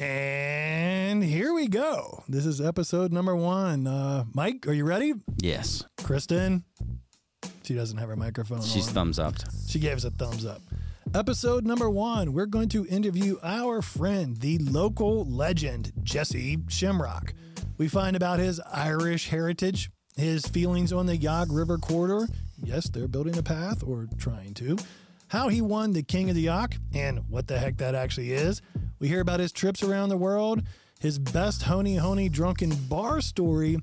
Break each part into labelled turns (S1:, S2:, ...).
S1: And here we go. This is episode number one. Uh, Mike, are you ready?
S2: Yes.
S1: Kristin, she doesn't have her microphone
S2: She's
S1: on.
S2: thumbs up.
S1: She gave us a thumbs up. Episode number one, we're going to interview our friend, the local legend, Jesse Shimrock. We find about his Irish heritage, his feelings on the Yough River corridor. Yes, they're building a path or trying to. How he won the King of the Yough and what the heck that actually is. We hear about his trips around the world, his best honey honey drunken bar story,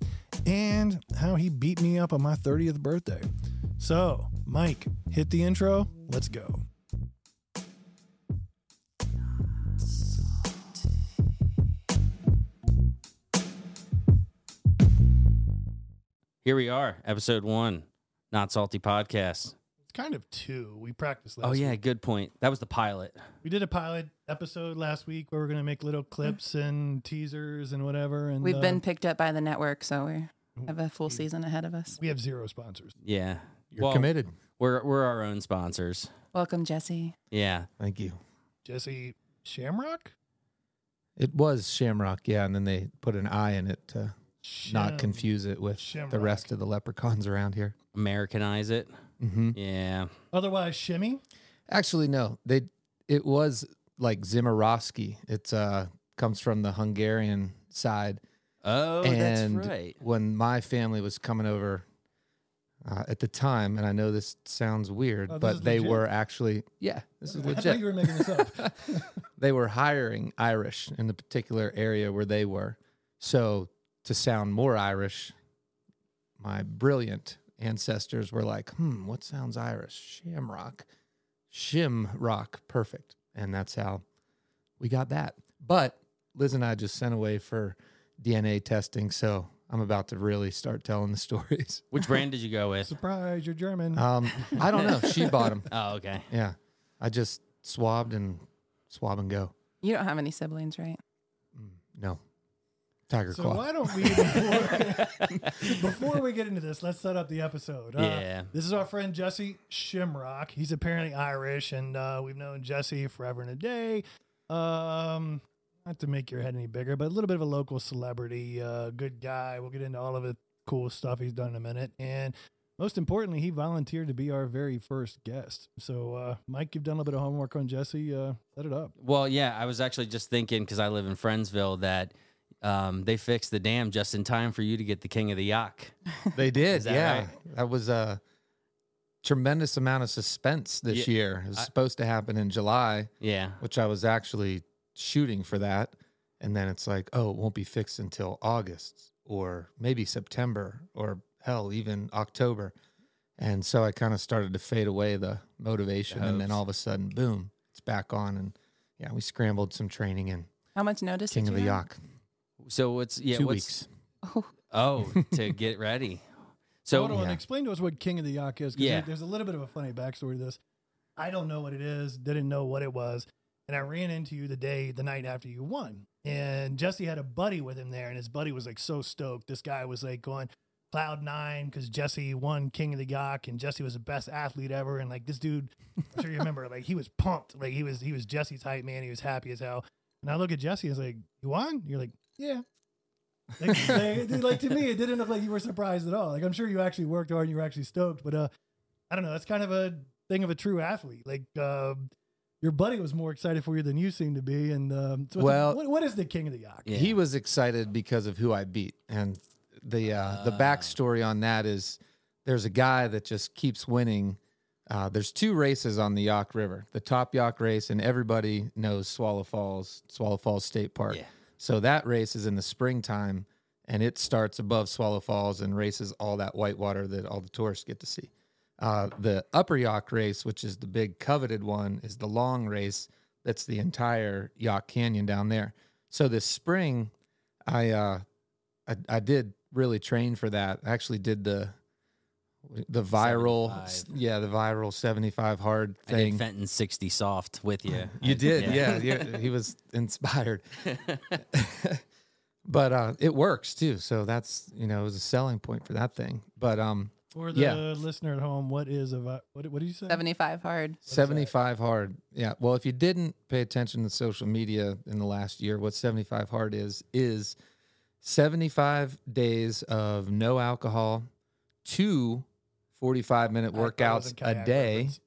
S1: and how he beat me up on my 30th birthday. So, Mike, hit the intro. Let's go.
S2: Here we are, episode one, Not Salty Podcast.
S1: It's kind of two. We practiced last
S2: Oh, yeah,
S1: week.
S2: good point. That was the pilot.
S1: We did a pilot episode last week where we're going to make little clips and teasers and whatever. And
S3: We've
S1: uh,
S3: been picked up by the network, so we have a full season ahead of us.
S1: we have zero sponsors.
S2: Yeah.
S4: You're
S2: Well,
S4: committed.
S2: We're, we're our own sponsors.
S3: Welcome, Jesse.
S2: Yeah.
S4: Thank you.
S1: Jesse Shamrock?
S4: It was Shamrock, yeah, and then they put an I in it to not confuse it with the rest of the leprechauns around here.
S2: Americanize it.
S4: Hmm
S2: Yeah.
S1: Otherwise, Shimmy.
S4: Actually, no, they it was like Zimmerowski. It's uh comes from the Hungarian side.
S2: Oh,
S4: and
S2: that's right.
S4: when my family was coming over uh, at the time, and I know this sounds weird,
S1: Oh, this
S4: but they
S1: legit?
S4: were actually yeah, this is
S1: I thought
S4: legit.
S1: you were making this up.
S4: they were hiring Irish in the particular area where they were. So to sound more Irish, my brilliant ancestors were like, hmm, what sounds Irish? Shamrock. Shimrock. Perfect. And that's how we got that. But Liz and I just sent away for DNA testing. So I'm about to really start telling the stories.
S2: Which brand did you go with?
S1: Surprise, you're German.
S4: Um, I don't know. She bought them.
S2: Oh, okay.
S4: Yeah. I just swabbed and swab and go.
S3: You don't have any siblings, right?
S4: No. Tiger
S1: so
S4: Claw.
S1: why don't we, before, before we get into this, let's set up the episode. Uh,
S2: Yeah.
S1: This is our friend Jesse Shimrock. He's apparently Irish, and uh, we've known Jesse forever and a day. Um, not to make your head any bigger, but a little bit of a local celebrity, uh, good guy. We'll get into all of the cool stuff he's done in a minute. And most importantly, he volunteered to be our very first guest. So, uh, Mike, you've done a little bit of homework on Jesse. Uh, set it up.
S2: Well, yeah, I was actually just thinking because I live in Friendsville that um, they fixed the dam just in time for you to get the king of the Yough.
S4: They did,
S2: that
S4: yeah.
S2: right?
S4: That was a tremendous amount of suspense this
S2: Yeah,
S4: year. It was
S2: I-
S4: supposed to happen in July,
S2: Yeah.
S4: which I was actually shooting for that. And then it's like, oh, it won't be fixed until August or maybe September or hell, even October. And so I kind of started to fade away the motivation. and then all of a sudden, boom, it's back on. And yeah, we scrambled some training in
S3: How much notice
S4: King
S3: did
S4: of the
S3: you have?
S4: Yough.
S2: So what's yeah?
S4: Two
S2: what's,
S4: weeks.
S2: Oh, oh to get ready. So
S1: Hold on,
S4: Yeah.
S1: explain to us what King of the Yough is. 'cause
S2: Yeah.
S1: there's a little bit of a funny backstory to this. I don't know what it is. Didn't know what it was, and I ran into you the day, the night after you won. And Jesse had a buddy with him there, and his buddy was like so stoked. This guy was like going cloud nine because Jesse won King of the Yough, and Jesse was the best athlete ever. And like this dude, I'm sure you remember, like he was pumped. Like he was he was Jesse's hype man. He was happy as hell. And I look at Jesse, and was like, "You won?" You're like, "Yeah." like, like, dude, like, to me, it didn't look like you were surprised at all. Like I'm sure you actually worked hard and you were actually stoked, but uh, I don't know. That's kind of a thing of a true athlete. Like um, your buddy was more excited for you than you seem to be. And um, so
S4: Well-
S1: the, what, what is the king of the Yough?
S2: Yeah.
S4: He was excited because of who I beat, and the uh, the
S2: Ah.
S4: backstory on that is there's a guy that just keeps winning. Uh, there's two races on the Yough River, the Top Yough race, and everybody knows Swallow Falls, Swallow Falls State Park.
S2: Yeah.
S4: So that race is in the springtime, and it starts above Swallow Falls and races all that whitewater that all the tourists get to see. Uh, the Upper Yough race, which is the big coveted one, is the long race. That's the entire Yough Canyon down there. So this spring, I uh, I, I did really train for that. I actually did the the viral,
S2: 75.
S4: yeah, the viral seventy five hard
S2: I did
S4: thing.
S2: Fenton 60 soft with you.
S4: You
S2: I-
S4: did, yeah. yeah, he was inspired. but uh, it works too. So that's you know it was a selling point for that thing. But um,
S1: For the
S4: Yeah.
S1: listener at home, what is a vi- what? What did you say?
S3: 75 hard.
S4: 75 hard. Yeah. Well, if you didn't pay attention to social media in the last year, what 75 hard is, is 75 days of no alcohol, two 45 minute
S1: I thought it was
S4: workouts a day.
S1: reference.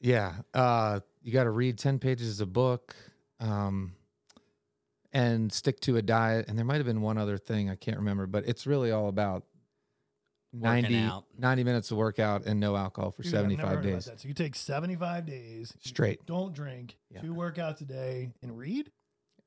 S4: Yeah. Uh, you got to read 10 pages of book um, and stick to a diet. And there might have been one other thing. I can't remember, but it's really all about
S2: Working
S4: 90, 90 minutes of workout and no alcohol for
S1: Dude, I've never
S4: 75
S1: heard about
S4: days
S1: that. So you take 75 days
S4: straight
S1: Don't drink.
S4: Yeah.
S1: Two workouts a day and read.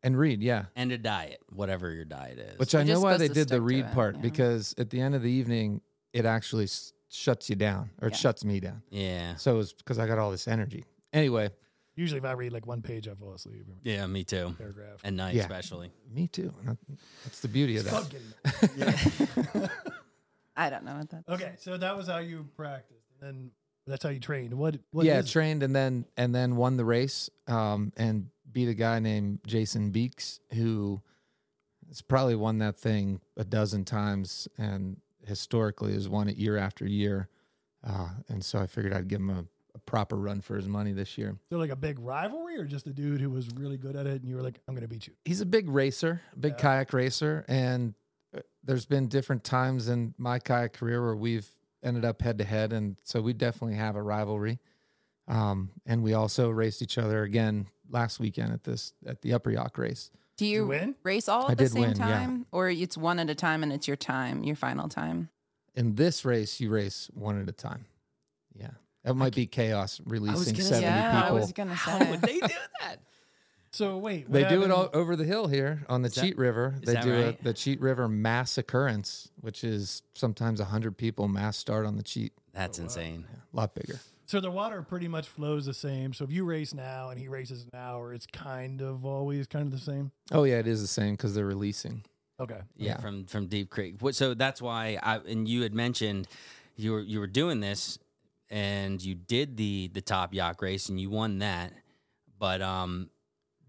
S4: and read. Yeah.
S2: And a diet, whatever your diet is.
S4: Which
S3: You're
S4: I know why they did the read
S3: it,
S4: part
S3: yeah.
S4: because at the end of the evening, it actually s- shuts you down or it
S3: Yeah.
S4: shuts me down.
S2: yeah.
S4: So it's because I got all this energy. Anyway,
S1: Usually, if I read like one page, I fall asleep.
S2: Yeah, me too.
S1: Paragraph.
S2: At night,
S4: Yeah.
S2: especially.
S4: me too. And that- That's the beauty of that.
S1: called getting-
S3: I don't know what that.
S1: okay, so that was how you practiced, and then that's how you trained. What? What
S4: yeah,
S1: is it?
S4: trained and then and then won the race um, and beat a guy named Jason Beakes who has probably won that thing a dozen times and historically has won it year after year. Uh, and so I figured I'd give him a, a proper run for his money this year.
S1: So like a big rivalry, or just a dude who was really good at it, and you were like, "I'm gonna beat you."
S4: he's a big racer, big
S1: Yeah.
S4: kayak racer, and uh, there's been different times in my kayak career where we've ended up head to head, and so we definitely have a rivalry. Um, and we also raced each other again last weekend at this at the Upper Yough race.
S3: Do
S1: you
S3: you
S1: win?
S3: race all
S4: I
S3: at the same
S4: win, yeah.
S3: time, or it's one at a time and it's your time, your final time?
S4: In this race, you race one at a time. Yeah, that might be chaos releasing
S2: gonna
S4: seventy
S3: yeah, I
S4: people.
S3: was gonna
S2: How would they do that?
S1: So wait, what
S4: They do it all over the hill here on the
S2: Is that-
S4: Cheat River. They do
S2: right?
S4: it the Cheat River mass occurrence, which is sometimes hundred people mass start on the Cheat.
S2: That's
S1: Oh, wow.
S2: insane.
S4: A lot bigger.
S1: So the water pretty much flows the same. So if you race now and he races an hour, it's kind of always kind of the same.
S4: Oh yeah, it is the same because they're releasing.
S1: Okay.
S2: Yeah,
S4: Yeah.
S2: from from Deep Creek. So that's why I and you had mentioned you were you were doing this and you did the the top Yough race and you won that, but um,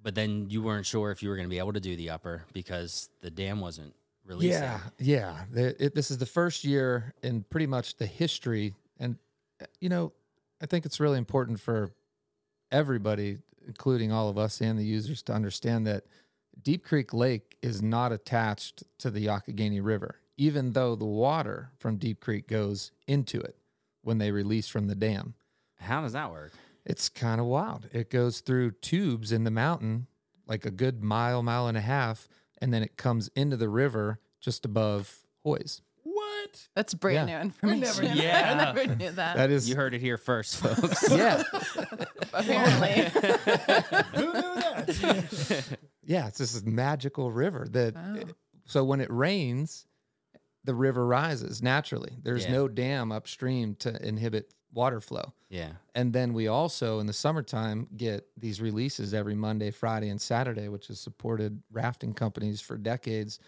S2: but then you weren't sure if you were going to be able to do the upper because the dam wasn't releasing.
S4: Yeah, yeah. The- it- this is the first year in pretty much the history, and you know, I think it's really important for everybody, including all of us and the users, to understand that Deep Creek Lake is not attached to the Youghiogheny River, even though the water from Deep Creek goes into it when they release from the dam.
S2: How does that work?
S4: It's kind of wild. It goes through tubes in the mountain, like a good mile, mile and a half, and then it comes into the river just above Hoy's.
S1: What?
S3: That's brand
S4: Yeah.
S3: new information.
S1: never knew
S2: that.
S3: I never knew that.
S4: That is,
S2: You heard it here first, folks.
S4: yeah,
S3: Apparently.
S1: Who knew that?
S4: yeah. It's this magical river that.
S3: Wow.
S4: Eh, so when it rains, the river rises naturally. There's
S2: Yeah.
S4: no dam upstream to inhibit water flow.
S2: yeah.
S4: And then we also in the summertime get these releases every Monday, Friday, and Saturday, which has supported rafting companies for decades.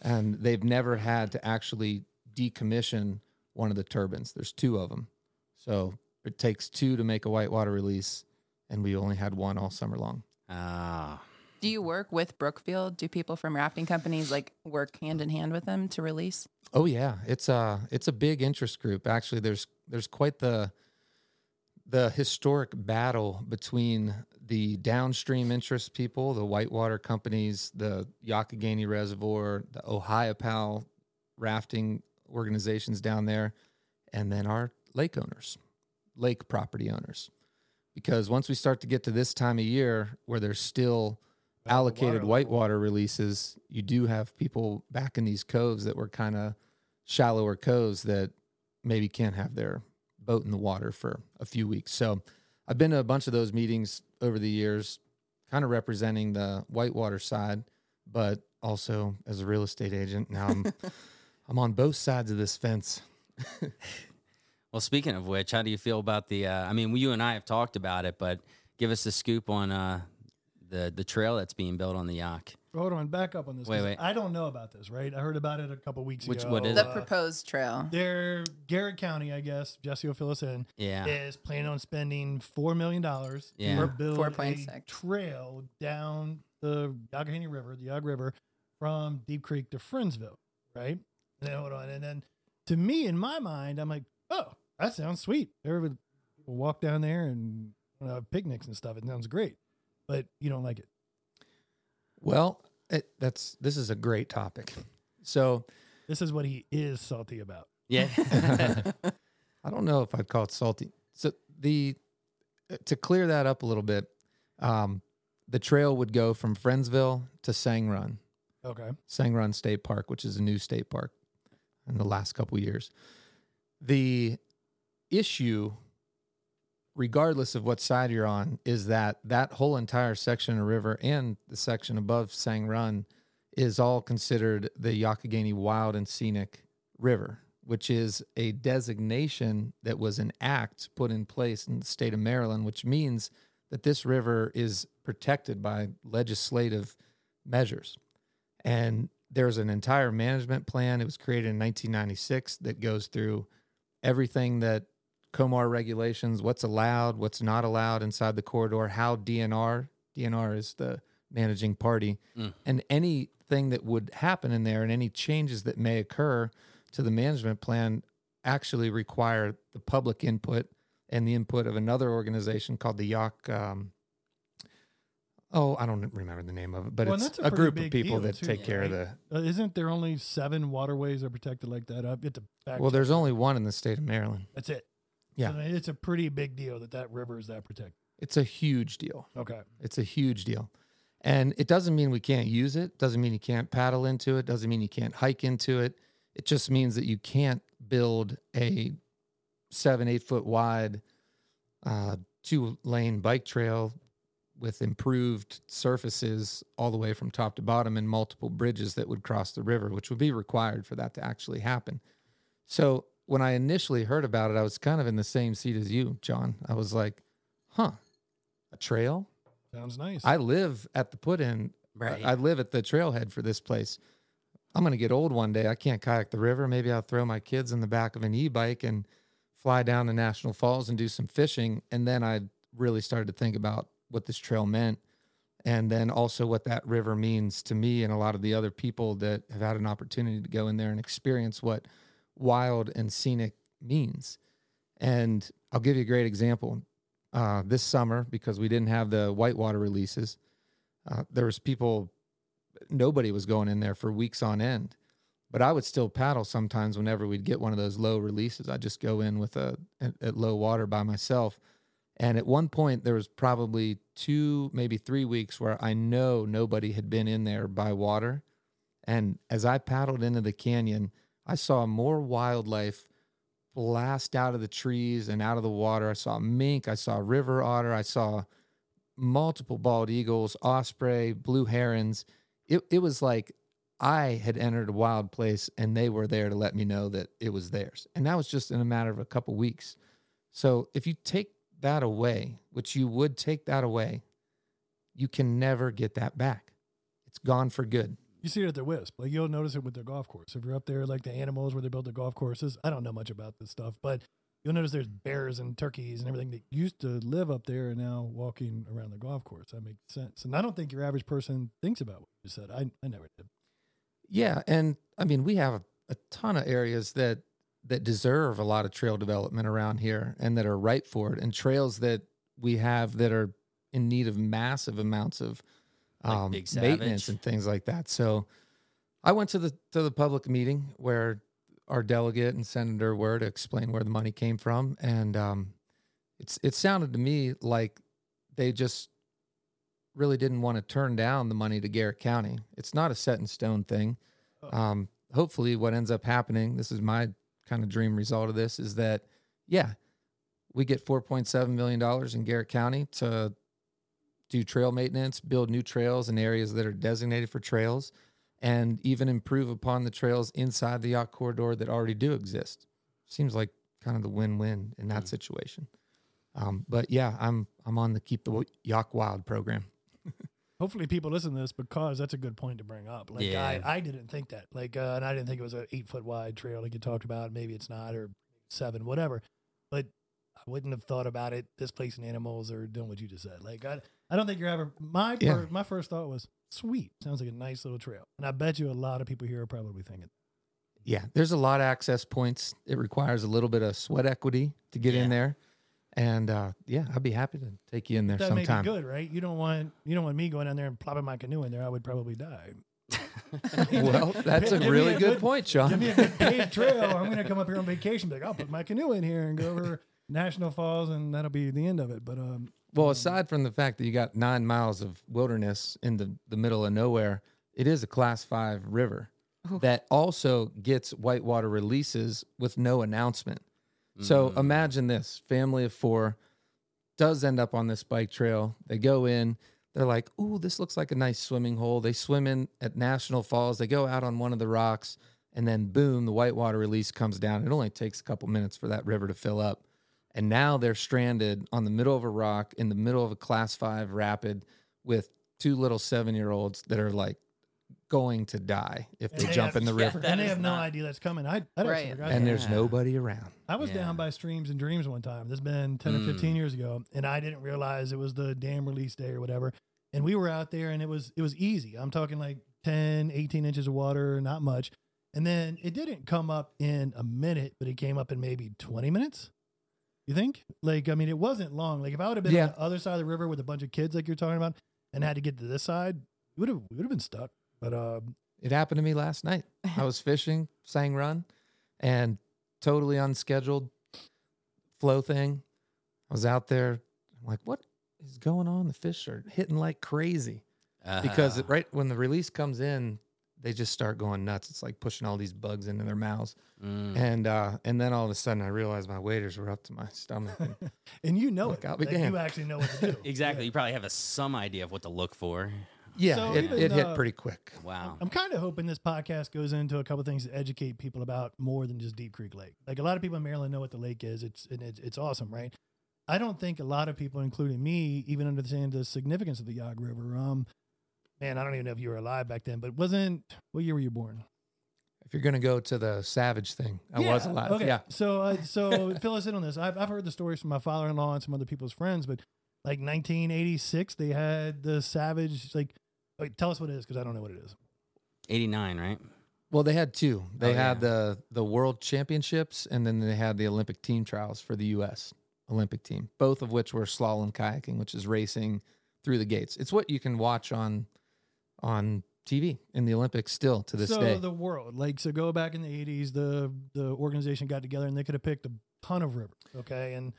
S4: And they've never had to actually decommission one of the turbines. There's two of them. So it takes two to make a whitewater release, and we only had one all summer long.
S2: Ah.
S3: Do you work with Brookfield? Do people from rafting companies like work hand in hand with them to release?
S4: Oh yeah, it's a it's a big interest group. Actually, there's there's quite the the historic battle between the downstream interest people, the whitewater companies, the Youghiogheny Reservoir, the Ohiopyle rafting organizations down there, and then our lake owners, lake property owners. Because once we start to get to this time of year where there's still allocated
S1: Water
S4: whitewater releases, you do have people back in these coves that were kind of shallower coves that maybe can't have their boat in the water for a few weeks. So I've been to a bunch of those meetings over the years, kind of representing the whitewater side, but also as a real estate agent. Now I'm I'm on both sides of this fence.
S2: Well, speaking of which, how do you feel about the? Uh, I mean, you and I have talked about it, but give us the scoop on uh, the the trail that's being built on the Yough.
S1: Hold on, back up on this.
S2: Wait,
S1: 'cause
S2: wait.
S1: I don't know about this, right? I heard about it a couple weeks
S2: Which-
S1: ago.
S2: what is
S3: The
S1: Uh,
S3: proposed trail.
S1: They're Garrett County, I guess. Jesse will fill us in.
S2: Yeah.
S1: Is planning on spending four million dollars
S2: Yeah.
S1: to build a
S3: 4.6.
S1: trail down the Youghiogheny River, the Yough River, from Deep Creek to Friendsville, right? And then hold on, and then to me, in my mind, I'm like, oh, that sounds sweet. Everybody will walk down there and have picnics and stuff. It sounds great, but you don't like it.
S4: Well, it, that's this is a great topic. So
S1: This is what he is salty about.
S2: Yeah.
S4: I don't know if I'd call it salty. So the uh, to clear that up a little bit, um, the trail would go from Friendsville to Sang Run,
S1: Okay.
S4: Sang Run State Park, which is a new state park in the last couple years. The issue, regardless of what side you're on, is that that whole entire section of river and the section above Sang Run is all considered the Youghiogheny Wild and Scenic River, which is a designation that was an act put in place in the state of Maryland, which means that this river is protected by legislative measures. And there's an entire management plan. It was created in 1996 that goes through everything that COMAR regulations, what's allowed, what's not allowed inside the corridor, how DNR, DNR is the managing party,
S2: Mm.
S4: and anything that would happen in there and any changes that may occur to the management plan actually require the public input and the input of another organization called the Yough. Um, oh, I don't remember the name of it, but
S1: Well,
S4: it's
S1: a
S4: a, group of people that
S1: too,
S4: take care of the.
S1: Uh, isn't there only seven waterways that are protected like that? I get to back.
S4: Well, there's only one in the state of Maryland.
S1: That's it.
S4: Yeah.
S1: So it's a pretty big deal that that river is that protected.
S4: It's a huge deal.
S1: Okay.
S4: It's a huge deal. And it doesn't mean we can't use it, doesn't mean you can't paddle into it, doesn't mean you can't hike into it. It just means that you can't build a seven, eight foot wide, uh, two lane bike trail with improved surfaces all the way from top to bottom and multiple bridges that would cross the river, which would be required for that to actually happen. So when I initially heard about it, I was kind of in the same seat as you, Jon. I was like, huh, a trail?
S1: Sounds nice.
S4: I live at the put in.
S2: Right.
S4: I live at the trailhead for this place. I'm going to get old one day. I can't kayak the river. Maybe I'll throw my kids in the back of an e bike and fly down to National Falls and do some fishing. And then I really started to think about what this trail meant. And then also what that river means to me and a lot of the other people that have had an opportunity to go in there and experience what wild and scenic means. And I'll give you a great example. Uh, this summer, because we didn't have the whitewater releases, uh, there was people, nobody was going in there for weeks on end. But I would still paddle sometimes whenever we'd get one of those low releases. I'd just go in with a at, at low water by myself. And at one point, there was probably two, maybe three weeks where I know nobody had been in there by water. And as I paddled into the canyon, I saw more wildlife blast out of the trees and out of the water. I saw mink, I saw river otter, I saw multiple bald eagles, osprey, blue herons. It it was like I had entered a wild place and they were there to let me know that it was theirs. And that was just in a matter of a couple weeks. So if you take that away, which you would take that away, you can never get that back. It's gone for good.
S1: you see it at the Wisp. Like you'll notice it with their golf course. If you're up there, like the animals where they build the golf courses, I don't know much about this stuff, but you'll notice there's bears and turkeys and everything that used to live up there and now walking around the golf course. That makes sense. And I don't think your average person thinks about what you said. I, I never did.
S4: Yeah, and I mean we have a, a ton of areas that that deserve a lot of trail development around here and that are ripe for it, and trails that we have that are in need of massive amounts of um,
S2: Big
S4: maintenance and things like that. So I went to the to the public meeting where our delegate and senator were to explain where the money came from, and um, it's it sounded to me like they just really didn't want to turn down the money to Garrett County. It's not a set in stone thing.
S1: Oh.
S4: Um, hopefully, what ends up happening, this is my kind of dream result of this, is that yeah, we get four point seven million dollars in Garrett County to do trail maintenance, build new trails in areas that are designated for trails, and even improve upon the trails inside the Yough corridor that already do exist. Seems like kind of the win-win in that
S2: Mm.
S4: situation. Um, but yeah, I'm I'm on the keep the Yough wild program.
S1: Hopefully people listen to this because that's a good point to bring up. Like
S2: Yeah.
S1: I, I didn't think that. Like uh, and I didn't think it was an eight foot wide trail like you talked about. Maybe it's not or seven, whatever. But I wouldn't have thought about it displacing animals or doing what you just said. Like I I don't think you're ever my
S4: Yeah.
S1: my first thought was sweet. Sounds like a nice little trail. And I bet you a lot of people here are probably thinking
S4: Yeah, there's a lot of access points. It requires a little bit of sweat equity to get
S2: Yeah.
S4: in there. And uh, yeah, I'd be happy to take you in there
S1: That may be
S4: sometime.
S1: good, right? You don't want you don't want me going down there and plopping my canoe in there. I would probably die.
S4: Well, that's a
S1: Give
S4: really
S1: a
S4: good,
S1: good-
S4: point,
S1: Give
S4: Sean.
S1: me a good paved trail. I'm going to come up here on vacation. Be like, I'll put my canoe in here and go over National Falls, and that'll be the end of it. But um,
S4: Well, aside from the fact that you got nine miles of wilderness in the, the middle of nowhere, it is a class five river that also gets whitewater releases with no announcement. So
S2: Mm.
S4: imagine this family of four does end up on this bike trail. They go in, they're like, Ooh, this looks like a nice swimming hole. They swim in at National Falls, they go out on one of the rocks, and then boom, the whitewater release comes down. It only takes a couple minutes for that river to fill up. And now they're stranded on the middle of a rock in the middle of a class five rapid with two little seven year olds that are like going to die if they
S1: they
S4: jump
S1: have-
S4: in the
S2: yeah,
S4: river.
S1: and they
S2: is
S1: have no idea that's coming. I, I don't
S3: Right.
S1: forgot
S4: And
S1: that.
S4: there's
S2: Yeah.
S4: nobody around.
S1: I was
S2: Yeah.
S1: down by Streams and Dreams one time. This has been 10 or 15
S2: Mm.
S1: years ago, and I didn't realize it was the dam release day or whatever. And we were out there and it was it was easy. I'm talking like 10, 18 inches of water, not much. And then it didn't come up in a minute, but it came up in maybe 20 minutes. You think? Like, I mean, it wasn't long. Like if I would have been
S4: Yeah.
S1: on the other side of the river with a bunch of kids like you're talking about and had to get to this side, we would have we would have been stuck. But um
S4: It happened to me last night. I was fishing, sang run, and totally unscheduled flow thing. I was out there. I'm like, what is going on? The fish are hitting like crazy because
S2: Uh,
S4: it, right when the release comes in, they just start going nuts. It's like pushing all these bugs into their mouths,
S2: mm.
S4: and uh, and then all of a sudden I realized my waders were up to my stomach. And
S1: and you know
S4: Look,
S1: it.
S4: I'll be
S1: Like, you actually know what to do.
S2: exactly. You probably have a some idea of what to look for.
S4: Yeah,
S1: So
S4: it,
S1: even,
S4: it hit
S1: uh,
S4: pretty quick.
S2: Wow.
S1: I'm kind of hoping this podcast goes into a couple things to educate people about more than just Deep Creek Lake. Like a lot of people in Maryland know what the lake is. It's and it's, it's awesome, right? I don't think a lot of people, including me, even understand the significance of the Yough River. Um, man, I don't even know if you were alive back then, but wasn't what year were you born?
S4: If you're gonna go to the savage thing, I was alive.
S1: Okay.
S4: Yeah,
S1: So, uh, so fill us in on this. I've, I've heard the stories from my father-in-law and some other people's friends, but like 1986, they had the Savage. Like, wait, tell us what it is because I don't know what it is.
S2: 89, right?
S4: Well, they had two. They
S2: Oh,
S4: had
S2: yeah.
S4: the the World Championships, and then they had the Olympic team trials for the U.S. Olympic team, both of which were slalom kayaking, which is racing through the gates. It's what you can watch on on TV in the Olympics still to this
S1: so
S4: day.
S1: the world, like, so go back in the '80s, the the organization got together and they could have picked a ton of rivers, okay, and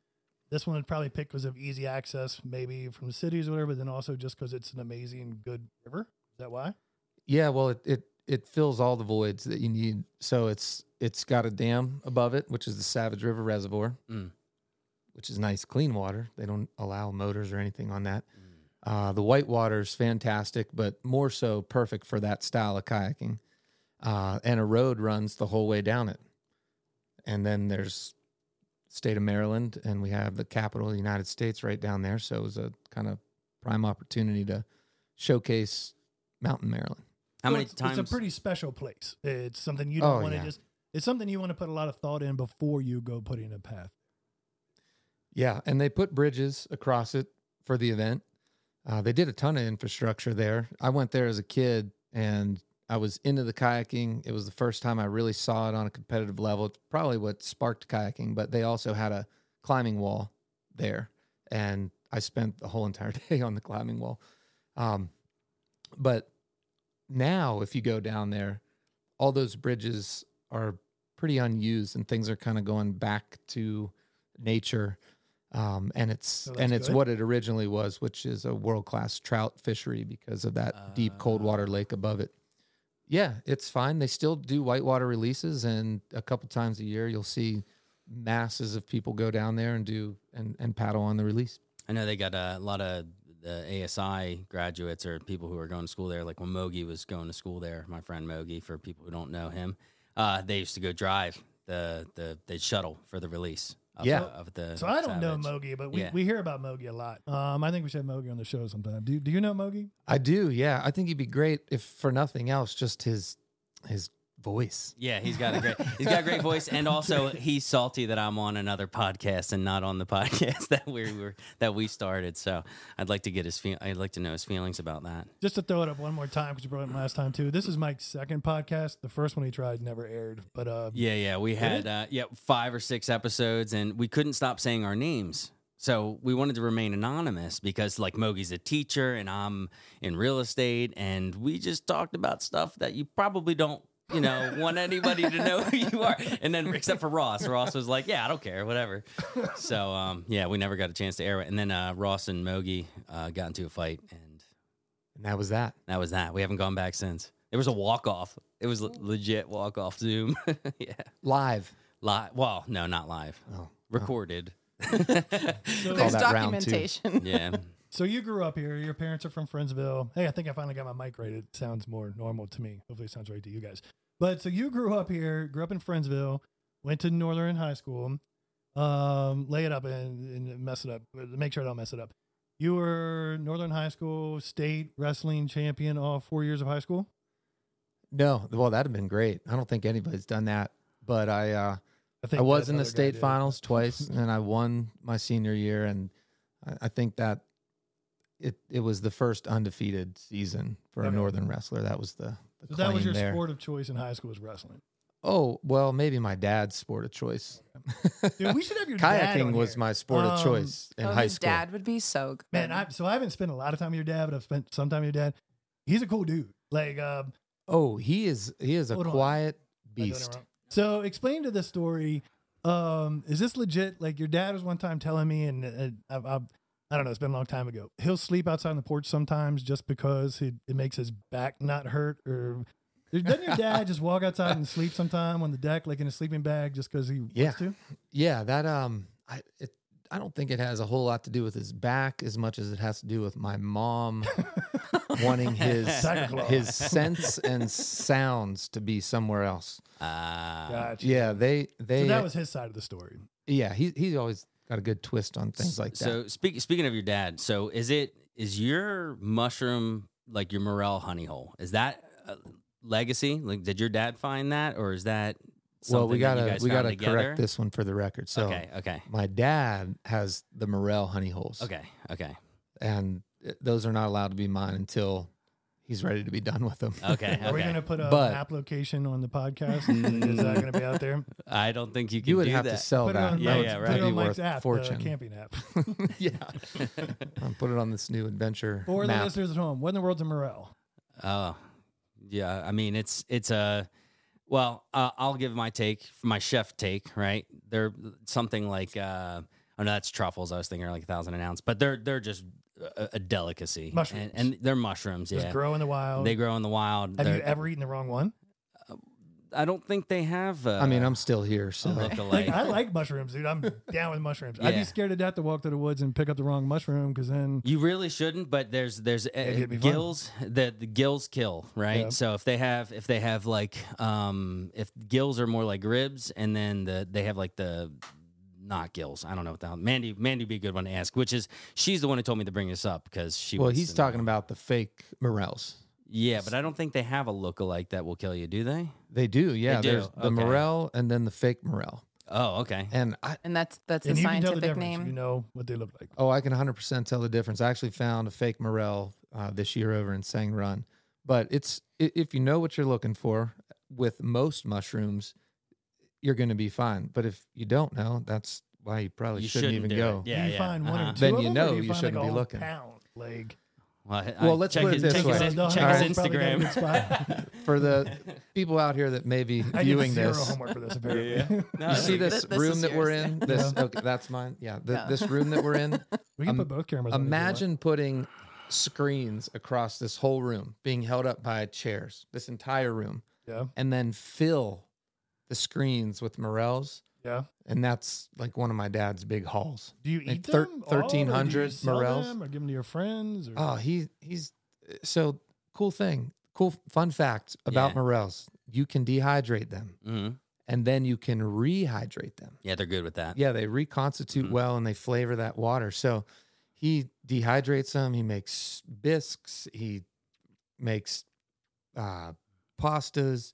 S1: this one I'd probably pick because of easy access, maybe from the cities or whatever, but then also just because it's an amazing, good river. Is that why?
S4: yeah, well, it, it it fills all the voids that you need. So it's it's got a dam above it, which is the Savage River Reservoir,
S2: Mm.
S4: which is nice, clean water. They don't allow motors or anything on that. Uh, the white water is fantastic, but more so perfect for that style of kayaking. Uh, and a road runs the whole way down it. And then there's state of Maryland, and we have the capital of the United States right down there. So it was a kind of prime opportunity to showcase Mountain Maryland.
S2: How
S1: So
S2: many
S1: it's,
S2: times?
S1: It's a pretty special place. It's something you don't
S4: Oh,
S1: want to
S4: yeah.
S1: just. It's something you want to put a lot of thought in before you go putting a path.
S4: Yeah, and they put bridges across it for the event. Uh, they did a ton of infrastructure there. I went there as a kid and I was into the kayaking. It was the first time I really saw it on a competitive level. It's probably what sparked kayaking, but they also had a climbing wall there. And I spent the whole entire day on the climbing wall. Um, but now, if you go down there, all those bridges are pretty unused and things are kind of going back to nature um, and it's
S1: So
S4: and it's
S1: good.
S4: what it originally was, which is a world class trout fishery because of that deep cold water
S2: Ah.
S4: lake above it. Yeah, it's fine. They still do whitewater releases, and a couple times a year you'll see masses of people go down there and do and, and paddle on the release.
S2: I know they got a lot of the ASI graduates or people who are going to school there. Like when Mogi was going to school there, my friend Mogi, for people who don't know him, uh, they used to go drive the the they shuttle for the release. Of
S4: Yeah.
S2: the, of the.
S1: So I don't know Mogi, but we,
S2: Yeah.
S1: we hear about Mogi a lot. Um, I think we should have Mogi on the show sometime. Do, do you know Mogi?
S4: I do, yeah. I think he'd be great if for nothing else, just his his voice.
S2: Yeah, he's got a great he's got a great voice, and also he's salty that I'm on another podcast and not on the podcast that we were that we started. So I'd like to get his feel. I'd like to know his feelings about that.
S1: Just to throw it up one more time because you brought it up last time too. This is Mike's second podcast. The first one he tried never aired, but uh,
S2: Yeah, yeah, we had uh, yeah five or six episodes, and we couldn't stop saying our names. So we wanted to remain anonymous because like Mogi's a teacher and I'm in real estate, and we just talked about stuff that you probably don't. You know, want anybody to know who you are, and then except for Ross, Ross was like, "Yeah, I don't care, whatever." So, um, yeah, we never got a chance to air it, and then uh, Ross and Mogi uh, got into a fight, and
S4: And that was that.
S2: that was that. We haven't gone back since. It was a walk off. It was le- legit walk off Zoom. yeah.
S4: Live.
S2: Live. Well, no, not live.
S4: Oh.
S2: Recorded.
S1: so,
S3: There's
S4: that round two.
S3: documentation.
S2: yeah.
S1: so you grew up here. Your parents are from Friendsville. Hey, I think I finally got my mic right. It sounds more normal to me. Hopefully, it sounds right to you guys. But so you grew up here, grew up in Friendsville, went to Northern High School. Um, lay it up and, and mess it up. Make sure I don't mess it up. You were Northern High School state wrestling champion all four years of high school.
S4: No, well, that'd have been great. I don't think anybody's done that, but I uh,
S1: I
S4: I was in the state finals twice, and I won my senior year, and I, I think that it it was the first undefeated season for a northern wrestler. That was the
S1: So that was your
S4: there.
S1: sport of choice in high school was wrestling.
S4: Oh well, maybe my dad's sport of choice.
S1: Dude, we should have your dad
S4: Kayaking
S1: on
S4: was
S1: here.
S4: my sport of
S1: Um,
S4: choice in
S3: Oh,
S4: high
S3: his
S4: school.
S3: dad would be so good.
S1: Man, I so I haven't spent a lot of time with your dad, but I've spent some time with your dad. He's a cool dude. Like, um,
S4: Oh, he is he is a
S1: Hold on.
S4: quiet
S1: am I doing it
S4: beast.
S1: So explain to the story. Um, is this legit? Like your dad was one time telling me, and uh, I, I, I don't know, it's been a long time ago. He'll sleep outside on the porch sometimes just because he, it makes his back not hurt. Or doesn't your dad just walk outside and sleep sometime on the deck, like in a sleeping bag, just because he
S4: Yeah.
S1: wants to?
S4: Yeah, that um, I it, I don't think it has a whole lot to do with his back as much as it has to do with my mom wanting his his sense and sounds to be somewhere else.
S2: Uh,
S1: Gotcha.
S4: Yeah, they they
S1: So that was his side of the story.
S4: yeah he he's always got a good twist on things like that.
S2: So speak, speaking of your dad, so is it is your mushroom like your morel honey hole? Is that a legacy? Like, did your dad find that, or is that
S4: well, we gotta we gotta
S2: together?
S4: correct this one for the record. So
S2: okay, okay,
S4: my dad has the morel honey holes.
S2: okay, okay,
S4: and uh, those are not allowed to be mine until he's ready to be done with them.
S2: okay.
S1: Are we going to put a
S4: But-
S1: map location on the podcast? is that going to be out there?
S2: I don't think you can
S4: You would
S2: do
S4: have
S2: that.
S4: to sell
S1: Put it
S4: that.
S1: on,
S2: Yeah,
S4: That
S2: yeah, right.
S1: Put it
S4: be
S1: on Mike's app,
S4: fortune.
S1: the camping app.
S4: yeah, I'll put it on this new adventure
S1: For the listeners at home, what in the world's a morel?
S2: Oh, yeah. I mean, it's it's a. Well, uh, I'll give my take, my chef take. Right, they're something like. Uh, oh no, that's truffles. I was thinking like a thousand an ounce, but they're they're just a, a delicacy.
S1: Mushrooms.
S2: and, and they're mushrooms.
S1: Just
S2: Yeah,
S1: grow in the wild.
S2: they grow in the wild.
S1: Have you
S2: They're-
S1: ever eaten the wrong one?
S2: I don't think they have. Uh,
S4: I mean, I'm still here, so
S2: look
S1: Like. I like mushrooms, dude. I'm down with mushrooms. I'd
S2: Yeah.
S1: be scared to death to walk through the woods and pick up the wrong mushroom because then
S2: You really shouldn't, but there's there's uh,
S1: it'd be fun.
S2: gills that the gills kill right.
S1: Yeah.
S2: So if they have if they have like um if gills are more like ribs, and then the they have like the not gills. I don't know what the hell. Mandy Mandy would be a good one to ask. Which is she's the one who told me to bring this up because she.
S4: well, he's
S2: to know.
S4: talking about the fake morels.
S2: Yeah, but I don't think they have a lookalike that will kill you, do they?
S4: They do, yeah.
S2: do,
S4: There's the morel and then the fake morel,
S2: Oh, okay.
S4: and I
S3: and that's that's
S1: and
S3: the
S1: you can tell the
S3: scientific name.
S1: You know what they look like.
S4: oh, I can 100% tell the difference. I actually found a fake morel uh, this year over in Sang Run, but it's if you know what you're looking for with most mushrooms, you're going to be fine. But if you don't know, that's why you probably
S2: You
S4: shouldn't,
S2: shouldn't
S4: even
S2: do it.
S4: go.
S2: Yeah,
S1: do you
S2: yeah.
S1: find one
S2: uh-huh.
S1: or two
S4: Then you know
S1: or you,
S4: you
S1: find
S4: shouldn't
S1: like
S4: be looking.
S1: Pound, like
S2: Well,
S4: Well, let's
S2: check
S4: put it
S2: his,
S4: this
S2: check
S4: way.
S2: His, check
S1: Hunters
S2: his
S1: probably got a
S2: Instagram.
S4: For the people out here that may be
S1: I did
S4: viewing
S1: zero
S4: this,
S1: homework for this. Apparently,
S2: No,
S4: you see this
S3: this
S4: room
S3: is
S4: that we're in? This okay, that's mine. Yeah, th-
S3: Yeah.
S4: this room that we're in.
S1: we can
S4: Um,
S1: put both cameras. on if you want.
S4: Imagine putting screens across this whole room, being held up by chairs, this entire room,
S1: Yeah,
S4: and then fill the screens with morels.
S1: yeah.
S4: And that's like one of my dad's big hauls.
S1: Do you
S4: Like
S1: eat
S4: thir-
S1: them? all, or do you
S4: 1300
S1: sell
S4: morels?
S1: them, or give them to your friends? Or?
S4: Oh, he he's so cool thing. Cool fun fact about
S2: Yeah.
S4: morels. You can dehydrate them
S2: Mhm.
S4: and then you can rehydrate them.
S2: Yeah, they're good with that.
S4: Yeah, they reconstitute
S2: Mhm.
S4: well and they flavor that water. So he dehydrates them. He makes bisques. He makes uh, pastas.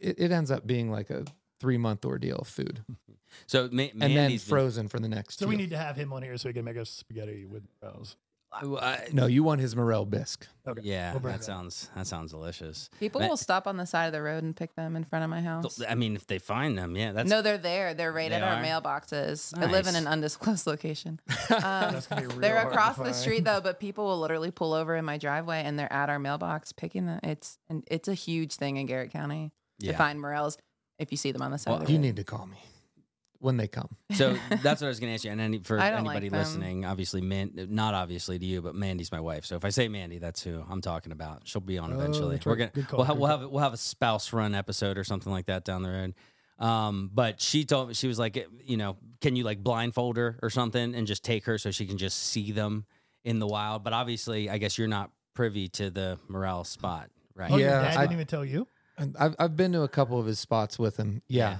S4: It, it ends up being like a three month ordeal of food,
S2: So Ma-
S4: and then
S2: Mandy's been-
S4: frozen for the next.
S1: So
S4: two.
S1: we need to have him on here so he can make us spaghetti with those.
S2: I-
S4: No, you want his morel bisque.
S1: Okay.
S2: yeah,
S1: We'll bring
S2: that
S1: that.
S2: sounds that sounds delicious.
S3: People
S2: Ma-
S3: will stop on the side of the road and pick them in front of my house.
S2: I mean, if they find them, yeah, that's
S3: no, they're there. They're right
S2: They
S3: at our
S2: are?
S3: mailboxes. I live in
S2: Nice.
S3: an undisclosed location. Um,
S1: That's gonna be real
S3: they're
S1: hard to
S3: across the
S1: find.
S3: street though, but people will literally pull over in my driveway and they're at our mailbox picking them. It's and it's a huge thing in Garrett County
S2: yeah.
S3: to find morels if you see them on the side
S2: Well,
S3: of the
S4: You
S3: road.
S4: need to call me when they come.
S2: So that's what I was going to ask you. And any, for
S3: I don't like
S2: anybody listening, obviously, Man, not obviously to you, but Mandy's my wife. So if I say Mandy, that's who I'm talking about. She'll be on
S1: Oh,
S2: eventually.
S1: that's
S2: We're
S1: right.
S2: gonna
S1: call,
S2: we'll, have, we'll have we'll have a spouse run episode or something like that down the road. Um, but she told me she was like, you know, can you like blindfold her or something and just take her so she can just see them in the wild? But obviously, I guess you're not privy to the morale spot, right?
S1: Oh, your
S4: Yeah,
S1: dad
S4: I-
S1: didn't even tell you.
S4: And I've I've been to a couple of his spots with him. Yeah.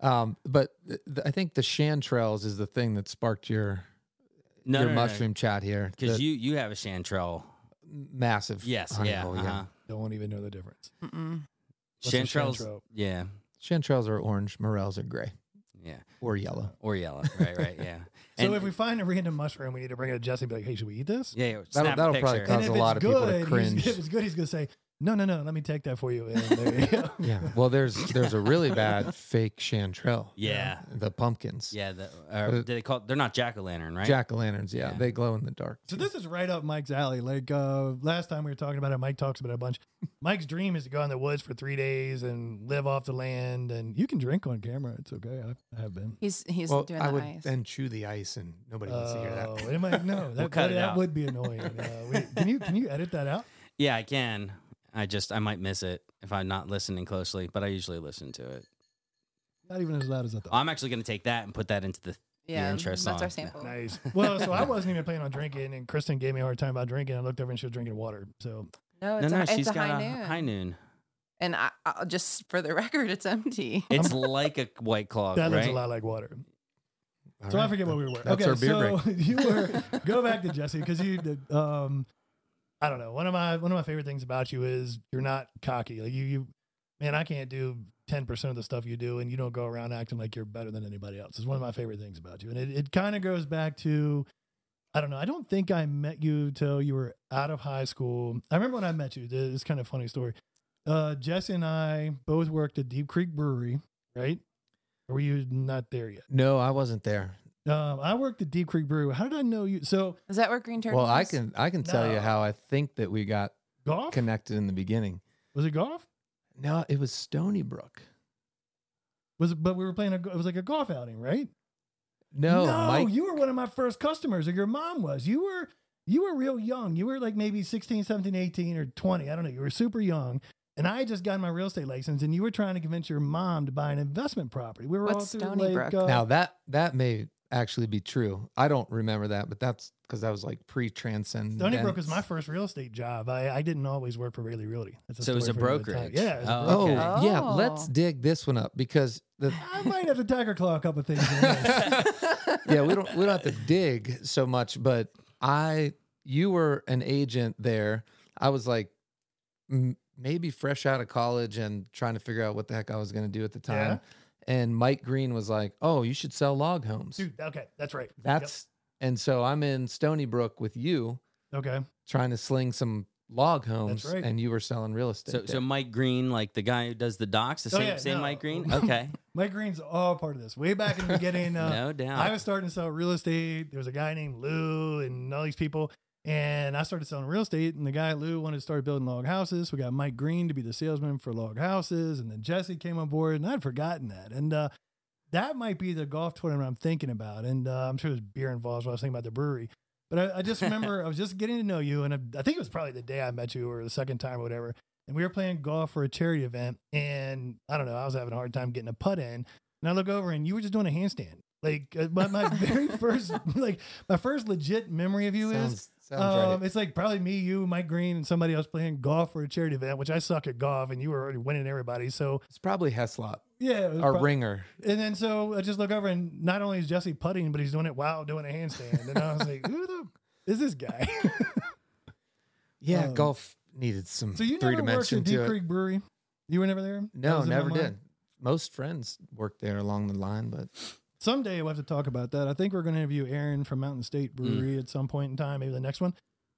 S4: Um, but th- th- I think the chanterelles is the thing that sparked your
S2: no,
S4: your
S2: no, no,
S4: mushroom chat here.
S2: because you you have a chanterelle.
S4: massive.
S2: Yes,
S4: honey
S2: yeah,
S4: hole,
S2: uh-huh.
S1: Don't even know the difference.
S3: Mm-mm.
S2: Chanterelles, yeah,
S4: Chanterelles are orange, morels are gray
S2: yeah,
S4: or yellow.
S2: or yellow, right, right, yeah.
S1: So
S2: And-
S1: if we find a random mushroom, we need to bring it to Jesse and be like, hey, should we eat this?
S2: Yeah, yeah
S4: That'll- that'll probably
S2: picture.
S4: cause
S1: and
S4: a lot
S1: it's
S4: of people to cringe.
S1: If it's good, he's going to say, no, no, no, let me take that for you. And there you go.
S4: Yeah. Well, there's there's a really bad fake chanterelle.
S2: Yeah,
S4: The pumpkins.
S2: yeah. The, uh, did they call? They're not jack o' lantern, right?
S4: Jack o' lanterns. Yeah,
S2: Yeah.
S4: They glow in the dark.
S1: So this is right up Mike's alley. Like uh, last time we were talking about it, Mike talks about it a bunch. Mike's dream is to go in the woods for three days and live off the land. And you can drink on camera. It's okay. I, I have been.
S3: He's he's
S4: well,
S3: doing
S4: I
S3: the
S4: would
S3: ice.
S4: then chew the ice, and nobody wants to hear
S1: Oh,
S4: that.
S1: it might, no, that,
S2: cut
S1: that,
S2: it
S1: that would be annoying. Uh, we, can you can you edit that out?
S2: Yeah, I can. I just I might miss it if I'm not listening closely, but I usually listen to it.
S1: Not even as loud as I thought.
S2: I'm actually going to take that and put that into the.
S3: yeah,
S2: intro
S3: that's
S2: song.
S3: our sample.
S1: Nice. Well, so I wasn't even planning on drinking, and Kristin gave me a hard time about drinking. I looked over and she was drinking water. So
S3: No,
S2: No,
S3: it's,
S2: no,
S3: a, it's
S2: she's
S3: a
S2: got
S3: high
S2: a
S3: noon.
S2: high noon.
S3: And I, I, just for the record, it's empty.
S2: It's like a white claw,
S1: that looks a lot like water.
S4: All
S1: so I
S4: right.
S1: forget what we were.
S4: That's
S1: okay,
S4: our beer
S1: so
S4: break.
S1: you were go back to Jesse because you did, um I don't know. One of my one of my favorite things about you is you're not cocky. Like you you man, I can't do ten percent of the stuff you do and you don't go around acting like you're better than anybody else. It's one of my favorite things about you. And it, it kind of goes back to I don't know. I don't think I met you till you were out of high school. I remember when I met you. This is kind of funny story. Uh, Jesse and I both worked at Deep Creek Brewery, right? Or were you not there yet?
S4: No, I wasn't there.
S1: Um, I worked at Deep Creek Brew. How did I know you? So
S3: Is that where Green Turkey
S4: Well, I can I can tell you how I think that we got
S1: golf
S4: connected in the beginning.
S1: was it golf?
S4: No, it was Stony Brook.
S1: Was it? But we were playing a. It was like a golf outing, right?
S4: No, Mike.
S1: you were one of my first customers, or your mom was. You were. You were real young. You were like maybe 16, 17, 18, or 20. I don't know. You were super young. And I had just got my real estate license, and you were trying to convince your mom to buy an investment property. We were all
S3: What's
S1: through
S3: Stony
S1: like,
S3: Brook?
S1: uh,
S4: now that that may actually be true. I don't remember that, but that's because that was like pre-transcend.
S1: Stony Brook was my first real estate job. I, I didn't always work for Railey Realty. That's
S2: So it was a
S1: for
S2: brokerage.
S1: Yeah. a
S2: Oh,
S4: Oh,
S1: brokerage.
S2: Okay.
S4: yeah. Let's
S3: Oh.
S4: dig this one up because the
S1: I might have to tiger claw a couple things. in this.
S4: yeah we don't we don't have to dig so much, but I you were an agent there. I was like m- maybe fresh out of college and trying to figure out what the heck I was going to do at the time. And Mike Green was like, "Oh, you should sell log homes."
S1: Dude, okay, that's right. Yep.
S4: That's and so I'm in Stony Brook with you
S1: okay.
S4: trying to sling some log homes
S1: right.
S4: and you were selling real estate.
S2: So, so Mike Green, like the guy who does the docs, the
S1: Oh,
S2: same
S1: yeah,
S2: same
S1: no.
S2: Mike Green. Okay,
S1: Mike Green's all part of this. Way back in the beginning, uh,
S2: no doubt.
S1: I was starting to sell real estate. There was a guy named Lou and all these people. And I started selling real estate. And the guy, Lou, wanted to start building log houses. We got Mike Green to be the salesman for log houses. And then Jesse came on board. And I'd forgotten that. And uh, that might be the golf tournament I'm thinking about. And uh, I'm sure there's beer involved. So I was thinking about the brewery. But I, I just remember I was just getting to know you. And I, I think it was probably the day I met you or the second time or whatever. And we were playing golf for a charity event. And I don't know, I was having a hard time getting a putt in. And I look over and you were just doing a handstand. Like uh, my, my very first, like my first legit memory of you is,
S4: sounds,
S1: um,
S4: right.
S1: it's like probably me, you, Mike Green, and somebody else playing golf for a charity event, which I suck at golf, and you were already winning everybody. So
S4: It's probably Heslop
S1: yeah,
S4: our
S1: prob-
S4: Ringer.
S1: and then so I just look over, and not only is Jesse putting, but he's doing it while doing a handstand, and I was like, who the is this guy?
S4: Yeah,
S1: Um,
S4: golf needed some
S1: so you
S4: three
S1: never worked at Deep
S4: to it.
S1: Creek Brewery. You were never there?
S4: No, never
S1: mind?
S4: did. Most friends worked there along the line, but
S1: Someday we'll have to talk about that. I think we're going to interview Aaron from Mountain State Brewery at some point in time, maybe the next one.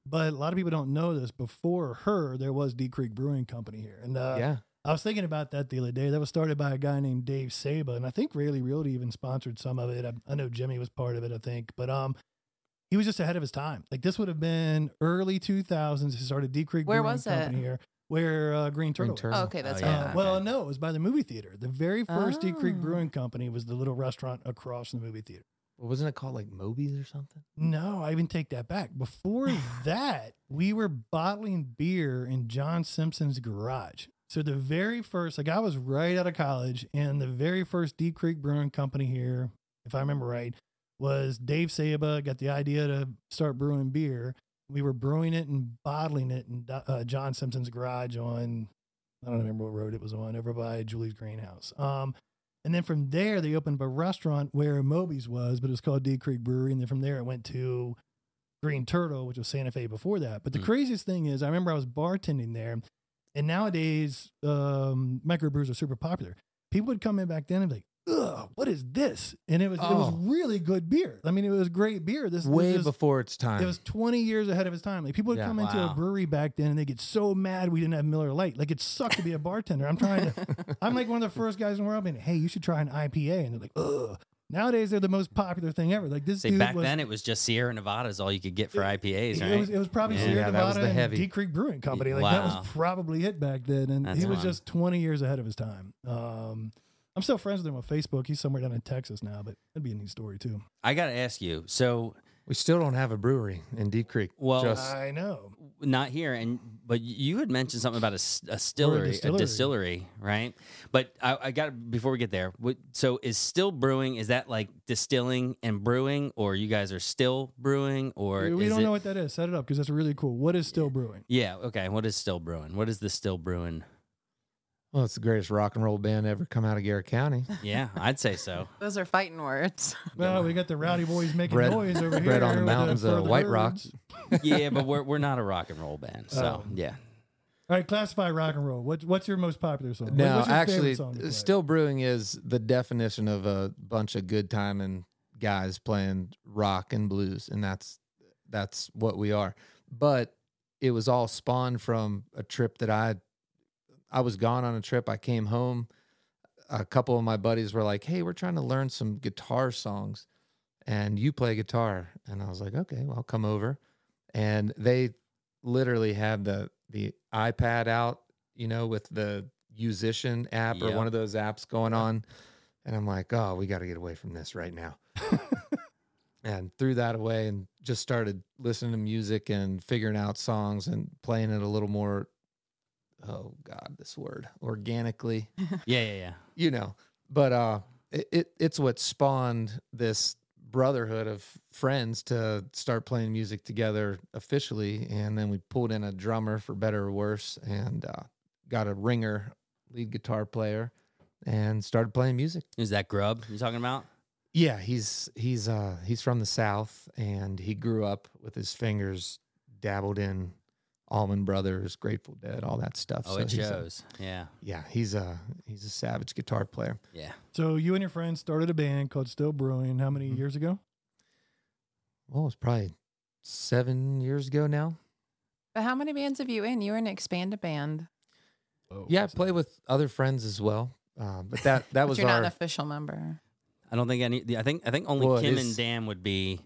S1: But a lot of people don't know this. Before her, there was Deep Creek Brewing Company here, and uh,
S4: yeah,
S1: I was thinking about that the other day. That was started by a guy named Dave Saba, and I think Railey Realty even sponsored some of it. I, I know Jimmy was part of it, I think, but um, he was just ahead of his time. Like this would have been early 2000s. He started Deep Creek
S3: Where
S1: Brewing
S3: was
S1: Company
S3: it?
S1: here, where uh, Green Turtle.
S4: Green. Turtle.
S3: Oh, okay, that's
S2: Oh, yeah.
S1: Uh, well, no, it was by the movie theater. The very first Deep Creek
S3: Oh.
S1: Brewing Company was the little restaurant across from the movie theater.
S4: Well, wasn't it called like Moby's or something?
S1: No, I even take that back. Before that, we were bottling beer in John Simpson's garage. So the very first, like I was right out of college, and the very first Deep Creek Brewing Company here, if I remember right, was Dave Saba got the idea to start brewing beer. We were brewing it and bottling it in uh, John Simpson's garage on, I don't remember what road it was on, over by Julie's Greenhouse. Um, and then from there, they opened up a restaurant where Moby's was, but it was called Deep Creek Brewery. And then from there, it went to Green Turtle, which was Santa Fe before that. But the
S2: Mm.
S1: craziest thing is, I remember I was bartending there, and nowadays, um, microbrews are super popular. People would come in back then and be like, "Ugh, what is this?" And it was it was
S4: Oh.
S1: really good beer. I mean, it was great beer. This
S4: Way
S1: this is-
S4: before its time.
S1: it was 20 years ahead of his time. Like people would
S4: Yeah.
S1: come into a
S2: Wow.
S1: brewery back then and they get so mad we didn't have Miller Lite. Like it sucked to be a bartender. I'm trying to, I'm like one of the first guys in the world being, hey, you should try an IPA. And they're like, ugh. Nowadays they're the most popular thing ever. Like this
S2: See,
S1: dude
S2: back
S1: was,
S2: then it was just Sierra Nevada is all you could get for IPAs, right?
S1: it was, it was probably
S2: Yeah.
S1: Sierra
S4: Yeah, that was
S1: Nevada
S4: the
S1: and
S4: heavy.
S1: Deep Creek Brewing Company. Like that
S2: Wow.
S1: was probably it back then. And
S2: That's
S1: he was
S2: fun.
S1: just 20 years ahead of his time. Um, I'm still friends with him on Facebook. He's somewhere down in Texas now, but that'd be a neat story too.
S2: I got to ask you. So,
S4: we still don't have a brewery in Deep Creek.
S2: Well,
S4: Just-
S1: I know.
S2: not here, and but you had mentioned something about a, s- a distillery, a
S1: distillery.
S2: distillery, right? But I, I got before we get there. what- So, is still brewing? Is that like distilling and brewing, or you guys are still brewing, or
S1: we
S2: is
S1: don't
S2: it,
S1: know what that is. Set it up because that's really cool. What is still brewing?
S2: Yeah. Okay. What is still brewing? What is the still brewing?
S4: Well, it's the greatest rock and roll band ever come out of Garrett County.
S2: Yeah, I'd say so.
S3: Those are fighting words.
S1: Well, we got the rowdy boys making
S4: Bred-
S1: noise over here.
S4: bred on the
S1: with
S4: mountains of
S1: further
S4: White Rock.
S1: words.
S2: yeah, but we're we're not a rock and roll band, so
S1: Oh.
S2: yeah.
S1: All right, classify rock and roll. What, what's your most popular song? What-
S4: No,
S1: what's your favorite
S4: actually,
S1: song to play?
S4: still brewing is the definition of a bunch of good time and guys playing rock and blues, and that's that's what we are. But it was all spawned from a trip that I I was gone on a trip. I came home. A couple of my buddies were like, "Hey, we're trying to learn some guitar songs, and you play guitar." And I was like, "Okay, well, I'll come over." And they literally had the the iPad out, you know, with the musician app or one of those apps going on. And I'm like, oh, we got to get away from this right now. and threw that away and just started listening to music and figuring out songs and playing it a little more. Oh God, this word organically,
S2: Yeah, yeah, yeah.
S4: you know. But uh, it, it it's what spawned this brotherhood of friends to start playing music together officially, and then we pulled in a drummer for better or worse, and uh, got a ringer lead guitar player, and started playing music.
S2: Is that Grub you're talking about?
S4: Yeah, he's he's uh he's from the south and he grew up with his fingers dabbled in Allman Brothers, Grateful Dead, all that stuff.
S2: Oh,
S4: So
S2: it
S4: he's a-
S2: shows. Yeah,
S4: yeah, he's a he's a savage guitar player.
S2: yeah.
S1: So you and your friends started a band called Still Brewing. How many
S4: Mhm.
S1: years ago?
S4: Well, it's probably seven years ago now.
S3: But how many bands have you in? You were in an expanded band.
S1: Oh,
S4: Yeah, I
S1: so-
S4: play with other friends as well. Uh, but that that
S3: But
S4: was
S3: you're not an official member.
S2: I don't think any. I think I think only
S4: Well,
S2: Kim
S4: is-
S2: and Dan would be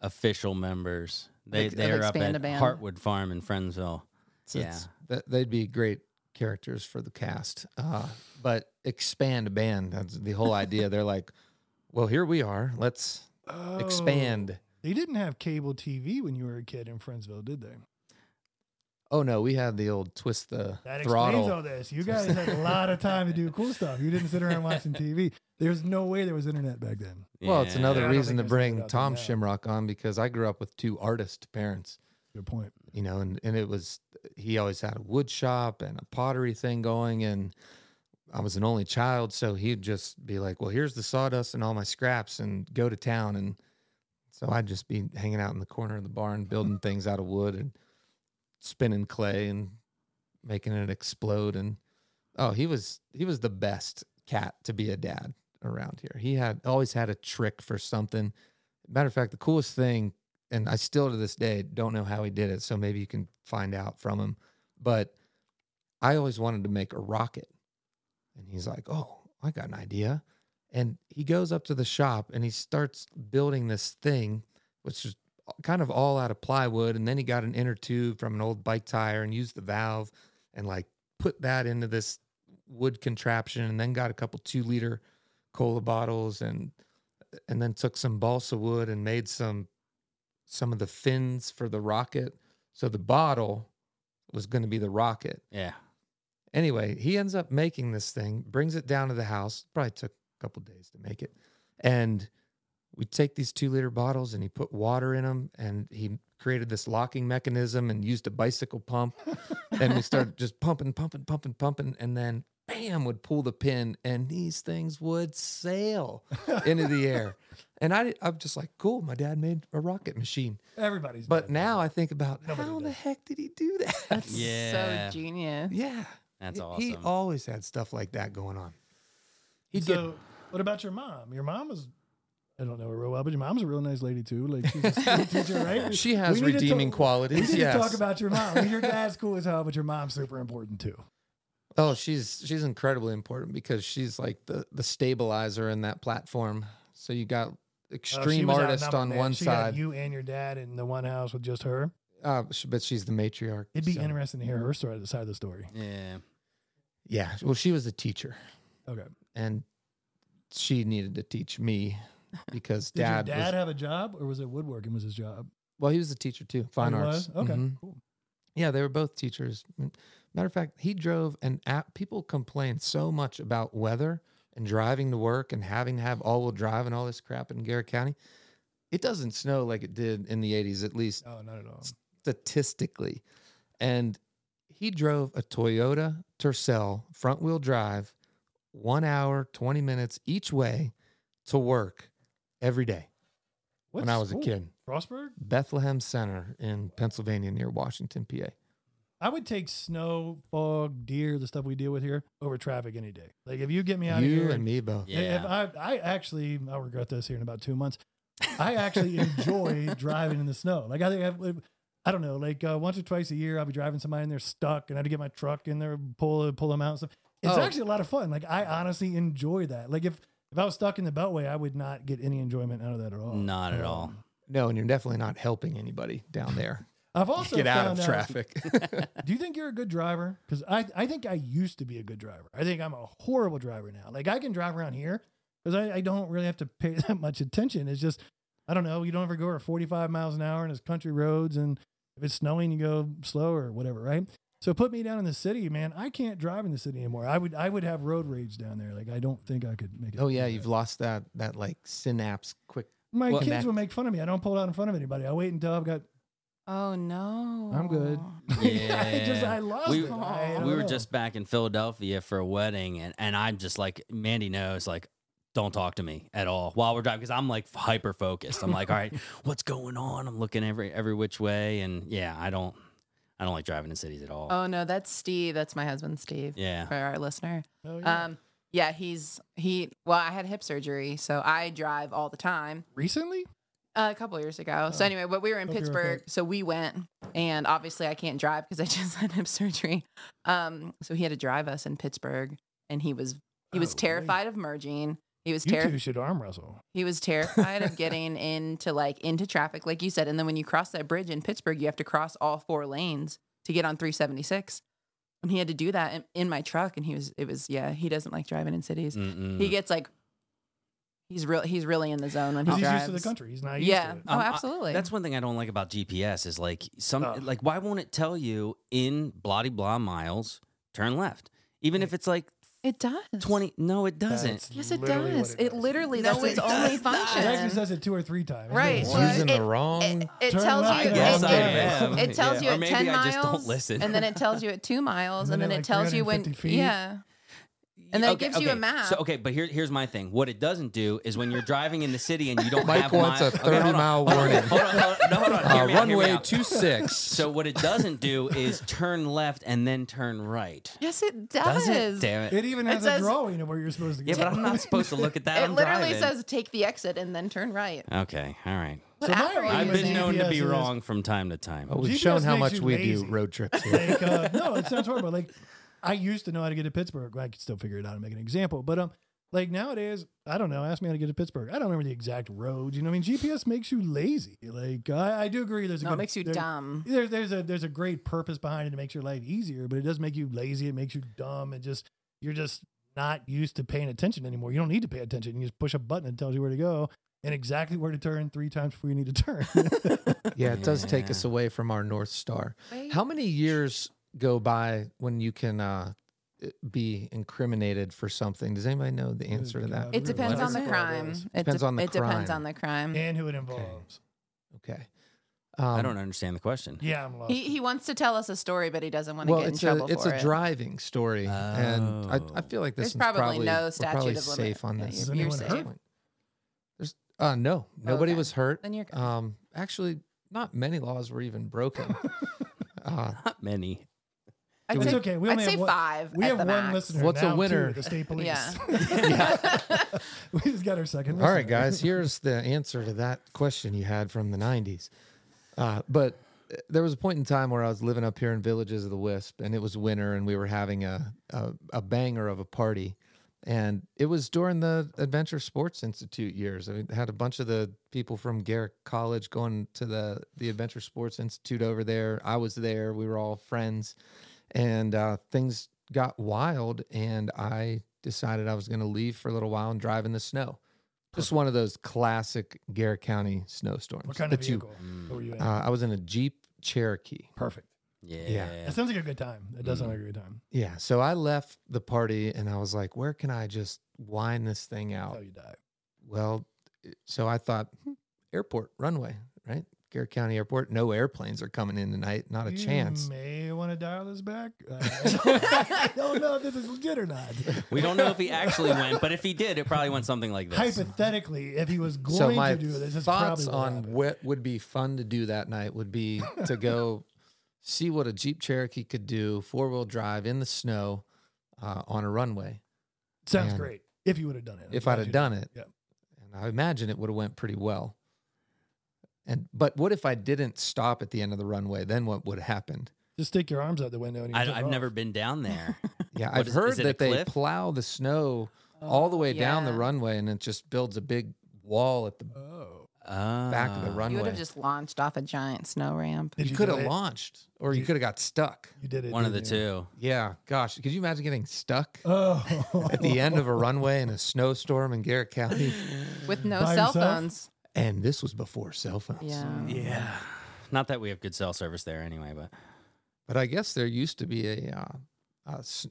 S2: official members. They
S3: Like- of
S2: they're up
S3: Expand
S2: at
S3: a Band.
S2: Heartwood Farm in Friendsville.
S4: So
S2: Yeah.
S4: that, they'd be great characters for the cast. Uh, but expand a band. That's the whole idea. They're like, well, here we are. Let's
S1: Oh,
S4: expand.
S1: They didn't have cable TV when you were a kid in Friendsville, did they?
S4: Oh no, we had the old twist the
S1: That
S4: throttle.
S1: explains all this. You guys had a lot of time to do cool stuff. You didn't sit around watching TV. There's no way there was internet back then.
S4: Well, it's
S2: Yeah.
S4: another
S1: Yeah, I don't
S4: reason to
S1: think there's anything
S4: bring
S1: out there
S4: Tom
S1: now.
S4: Shimrock on because I grew up with two artist parents,
S1: Good point.
S4: you know, and, and it was he always had a wood shop and a pottery thing going and I was an only child, so he'd just be like, Well, here's the sawdust and all my scraps and go to town and so I'd just be hanging out in the corner of the barn building things out of wood and spinning clay and making it explode and Oh, he was he was the best cat to be a dad around here. He had always had a trick for something. Matter of fact, the coolest thing, and I still to this day don't know how he did it. So maybe you can find out from him. But I always wanted to make a rocket, and he's like, "Oh, I got an idea." And he goes up to the shop and he starts building this thing, which is kind of all out of plywood. And then he got an inner tube from an old bike tire and used the valve and like put that into this wood contraption and then got a couple two liter cola bottles and and then took some balsa wood and made some some of the fins for the rocket so the bottle was going to be the rocket
S2: Yeah.
S4: anyway he ends up making this thing brings it down to the house probably took a couple days to make it and we take these two liter bottles and he put water in them and he created this locking mechanism and used a bicycle pump and we started just pumping pumping pumping pumping and then bam would pull the pin and these things would sail into the air and I, i'm just like cool my dad made a rocket machine
S1: Everybody's.
S4: but
S1: dad
S4: now i think about
S1: Nobody
S4: how the heck did he do that
S3: That's
S2: Yeah.
S3: so genius.
S4: yeah
S2: That's
S4: he,
S2: awesome.
S4: he always had stuff like that going on he
S1: that.
S4: did
S1: So, what about your mom? Your mom was. I don't know her real well, but your mom's a real nice lady too. Like she's a school teacher, right?
S4: she has
S1: We need to
S4: redeeming
S1: talk-
S4: qualities
S1: We need
S4: yes
S1: to talk about your mom. Your dad's cool as hell, but your mom's super important too.
S4: Oh, she's she's incredibly important because she's like the the stabilizer in that platform. So you got
S1: Oh,
S4: extreme
S1: was
S4: artist
S1: outnumbered,
S4: on
S1: man.
S4: one
S1: She got
S4: side,
S1: you and your dad in the one house with just her.
S4: uh, sh- but she's the matriarch.
S1: It'd be
S4: so-
S1: interesting to hear her story, the side of the story.
S2: yeah.
S4: Yeah, well, she was a teacher,
S1: Okay.
S4: and she needed to teach me because
S1: Did
S4: dad,
S1: your dad
S4: was
S1: have a job, or was it woodworking? Was his job?
S4: well, he was a teacher too, fine
S1: Oh, he
S4: arts.
S1: Okay.
S4: Mhm.
S1: Cool.
S4: Yeah, they were both teachers. Matter of fact, he drove, and at, people complain so much about weather and driving to work and having to have all wheel drive and all this crap in Garrett County. It doesn't snow like it did in the 80s, at least
S1: Oh, not at all.
S4: statistically. And he drove a Toyota Tercel front wheel drive, one hour, 20 minutes each way to work every day when I was a
S1: school?
S4: kid.
S1: Frostburg?
S4: Bethlehem Center in Pennsylvania near Washington, PA.
S1: I would take snow, fog, deer, the stuff we deal with here, over traffic any day. Like if you get me out of
S4: You
S1: here,
S4: and me both.
S2: Yeah.
S1: If I, I actually, I'll regret this here in about two months. I actually enjoy driving in the snow. Like I think I've, I don't know, like uh, once or twice a year, I'll be driving somebody and they're stuck, and I have to get my truck in there, pull pull them out. And stuff. It's
S4: Oh.
S1: actually a lot of fun. Like I honestly enjoy that. Like if if I was stuck in the Beltway, I would not get any enjoyment out of that at all.
S2: Not at all.
S4: No, and you're definitely not helping anybody down there.
S1: I've also
S4: Get out of traffic.
S1: Do you think you're a good driver? Because I, I think I used to be a good driver. I think I'm a horrible driver now. Like I can drive around here because I, I don't really have to pay that much attention. It's just I don't know. You don't ever go over 45 miles an hour and it's country roads, and if it's snowing, you go slow or whatever, right? So put me down in the city, man. I can't drive in the city anymore. I would I would have road rage down there. Like I don't think I could make it.
S4: oh yeah, you've
S1: that.
S4: lost that that like synapse quick.
S1: My
S4: well,
S1: kids
S4: that-
S1: will make fun of me. I don't pull out in front of anybody. I wait until I've got.
S3: Oh no.
S1: I'm good. I just I lost
S2: We-
S1: it. I
S2: we were
S1: know.
S2: just back in Philadelphia for a wedding, and, and I'm just like, Mandy knows, like, don't talk to me at all while we're driving because I'm like hyper focused. I'm like, all right, what's going on? I'm looking every every which way, and yeah, I don't, I don't like driving in cities at all.
S3: Oh no, that's Steve. That's my husband, Steve.
S2: yeah,
S3: For our listener.
S1: Oh, yeah.
S3: Um, yeah, he's he. Well, I had hip surgery, so I drive all the time.
S1: recently.
S3: Uh, a couple years ago. So
S1: Oh.
S3: anyway, but we were in
S1: Hope
S3: Pittsburgh,
S1: okay.
S3: so we went, and obviously I can't drive because I just had hip surgery. Um, so he had to drive us in Pittsburgh, and he was he was
S1: Oh,
S3: terrified of merging. He was
S1: You
S3: terrified.
S1: two should arm wrestle.
S3: He was terrified of getting into like into traffic, like you said. And then when you cross that bridge in Pittsburgh, you have to cross all four lanes to get on 376. And he had to do that in, in my truck. And he was, it was, yeah, he doesn't like driving in cities.
S2: Mm-mm.
S3: He gets like, he's real, he's really in the zone when he
S1: He's
S3: drives.
S1: used to the country. He's not used
S3: Yeah.
S1: to it.
S3: Oh,
S2: Um, I-
S3: absolutely.
S2: That's one thing I don't like about GPS is like some
S1: Ugh.
S2: like why won't it tell you in bloody blah miles turn left even if it's like
S3: it does.
S2: 20 no it doesn't
S1: That's
S3: Yes, it
S1: literally
S3: does. It, literally,
S2: No,
S3: that's
S2: it
S3: its only
S2: does not.
S1: It actually says it two or three times.
S3: Right.
S4: It's
S3: Well,
S4: using
S3: it-
S4: the wrong.
S3: It, it
S1: Turn
S3: tells
S1: left
S3: you.
S2: I
S1: I
S2: guess
S3: it,
S2: I am.
S3: It tells
S2: Yeah.
S3: you
S2: Or
S3: at
S2: maybe
S3: 10
S2: I
S3: miles.
S2: just don't listen.
S3: And then it tells you at two miles.
S1: And
S3: And,
S1: then
S3: then
S1: at,
S3: it
S1: like,
S3: tells you when.
S1: 350 feet.
S3: Yeah. And then it
S2: Okay,
S3: gives you a map.
S2: So okay, but here, here's my thing. What it doesn't do is when you're driving in the city and you don't
S4: Mike
S2: have
S4: wants
S2: mi-
S4: a 30
S2: hold on,
S4: mile warning.
S2: Hold on, hold on, no, hold on.
S4: Uh,
S2: me out, hear me
S4: runway two six.
S2: So what it doesn't do is turn left and then turn right.
S3: yes, it does.
S2: Does it? Damn it.
S1: It even
S3: It
S1: has
S3: says-
S1: a drawing of where you're supposed to go.
S2: Yeah, but I'm not supposed to look at that.
S3: It
S2: I'm
S3: literally
S2: driving.
S3: says take the exit and then turn right.
S2: Okay, all right.
S1: So my
S3: app are you
S1: argument
S2: I've been
S3: using?
S2: known to be
S1: GPS is-
S2: wrong from time to time.
S4: Oh, we've
S1: GPS
S4: shown how much we
S1: lazy.
S4: do road trips here.
S1: like, uh, no, it sounds horrible. Like I used to know how to get to Pittsburgh. I could still figure it out and make an example. But um, like nowadays, I don't know. Ask me how to get to Pittsburgh. I don't remember the exact roads. You know, what I mean, GPS makes you lazy. Like I, I do agree. There's a
S3: No,
S1: good,
S3: it makes you
S1: there-
S3: dumb.
S1: There, there's a there's a great purpose behind it. It makes your life easier, but it does make you lazy. It makes you dumb. It just you're just not used to paying attention anymore. You don't need to pay attention. You just push a button and tells you where to go and exactly where to turn three times before you need to turn.
S4: Yeah, it does take us away from our North Star.
S3: Wait.
S4: How many years go by when you can uh, be incriminated for something? Does anybody know the answer to that?
S3: It depends on the crime. It,
S4: Depends on the crime.
S3: it depends
S4: crime.
S3: on the crime.
S1: and who it involves.
S4: Okay.
S2: I
S4: Um,
S2: don't understand the question.
S1: Yeah, I'm lost.
S3: He he wants to tell us a story, but he doesn't want to
S4: Well,
S3: get in
S4: it's
S3: trouble
S4: a it's
S3: for
S4: a
S3: it.
S4: driving story, and I, I
S2: Oh.
S4: feel like this
S3: There's
S4: is
S3: probably
S4: probably
S3: no
S4: we're
S3: statute
S4: probably
S3: of limit.
S4: safe on
S3: Yeah,
S4: this.
S1: Is
S3: you're, you're
S1: anyone
S3: safe.
S1: hurt?
S4: There's uh no nobody
S3: Okay.
S4: was hurt.
S3: Then you're good.
S4: Um, actually, not many laws were even broken. uh,
S2: Not many.
S3: I'd
S1: It's
S3: say,
S1: okay. We
S3: I'd
S1: only
S3: say
S1: have one-
S3: five.
S1: we
S3: at
S1: have
S3: the
S1: one
S3: max.
S1: listener.
S4: What's a
S1: now, too,
S4: winner?
S1: the state police.
S3: Yeah.
S1: we just got our second.
S4: All right, guys, here's the answer to that question you had from the 90s. Uh, but uh, there was a point in time where I was living up here in Villages of the Wisp, and it was winter, and we were having a, a, a banger of a party. And it was during the Adventure Sports Institute years. I mean, had a bunch of the people from Garrett College going to the, the Adventure Sports Institute over there. I was there. We were all friends. And uh, things got wild, and I decided I was going to leave for a little while and drive in the snow. Just one of those classic Garrett County snowstorms.
S1: What kind of
S4: that you-
S1: vehicle were you in?
S4: uh, I was in a Jeep Cherokee.
S1: Perfect.
S2: Yeah. yeah.
S1: That sounds like a good time. It does sound
S2: Mm.
S1: like a good time.
S4: Yeah. So I left the party and I was like, where can I just wind this thing out?
S1: how you die.
S4: Well, so I thought, hmm, airport, runway, right? Garrett County Airport. No airplanes are coming in tonight. Not a
S1: you
S4: chance.
S1: may want to dial this back. I don't know if this is legit or not.
S2: We don't know if he actually went, but if he did, it probably went something like this.
S1: Hypothetically, if he was going
S4: So my
S1: to do this, this
S4: thoughts
S1: probably what
S4: on what would be fun to do that night would be to go see what a Jeep Cherokee could do, four wheel drive in the snow uh, on a runway.
S1: Sounds
S4: and
S1: great. If you would have done it. I'm
S4: if I'd have done
S1: did.
S4: it.
S1: Yeah.
S4: And I imagine it would have went pretty well. And but what if I didn't stop at the end of the runway? Then what would have happened?
S1: Just stick your arms out the window and you
S2: I, I've
S1: off.
S2: never been down there.
S4: Yeah, I've
S2: is-
S4: heard
S2: is
S4: that they plow the snow all the way down the runway and it just builds a big wall at the
S1: Oh.
S4: back of the
S2: Ah.
S4: runway.
S3: You would have just launched off a giant snow ramp.
S1: Did
S4: you,
S1: you
S4: could have launched or you
S1: Did-
S4: could have got stuck.
S1: You did it.
S2: One of the
S1: you?
S2: two.
S4: Yeah, gosh, could you imagine getting stuck
S1: Oh.
S4: at the end of a runway in a snowstorm in Garrett County?
S3: With no
S1: By
S3: cell
S1: himself?
S3: phones.
S4: And this was before cell phones.
S3: Yeah.
S2: Yeah. Not that we have good cell service there anyway, but
S4: But I guess there used to be a, uh, a s-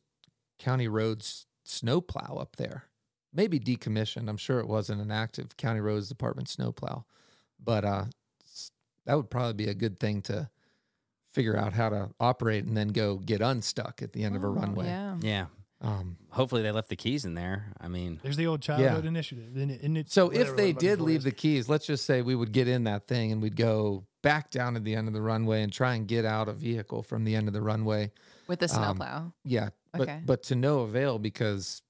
S4: county roads snowplow up there. Maybe decommissioned. I'm sure it wasn't an active county roads department snowplow. But uh, that would probably be a good thing to figure out how to operate and then go get unstuck at the end of a
S3: Oh,
S4: runway.
S3: Yeah.
S2: yeah.
S4: Um,
S2: Hopefully they left the keys in there. I mean,
S1: There's the old childhood initiative. And it, and it,
S4: so if they did leave
S1: is-
S4: the keys, let's just say we would get in that thing and we'd go back down to the end of the runway and try and get out a vehicle from the end of the runway.
S3: With the
S4: Um,
S3: snowplow.
S4: Yeah, but
S3: Okay.
S4: but to no avail because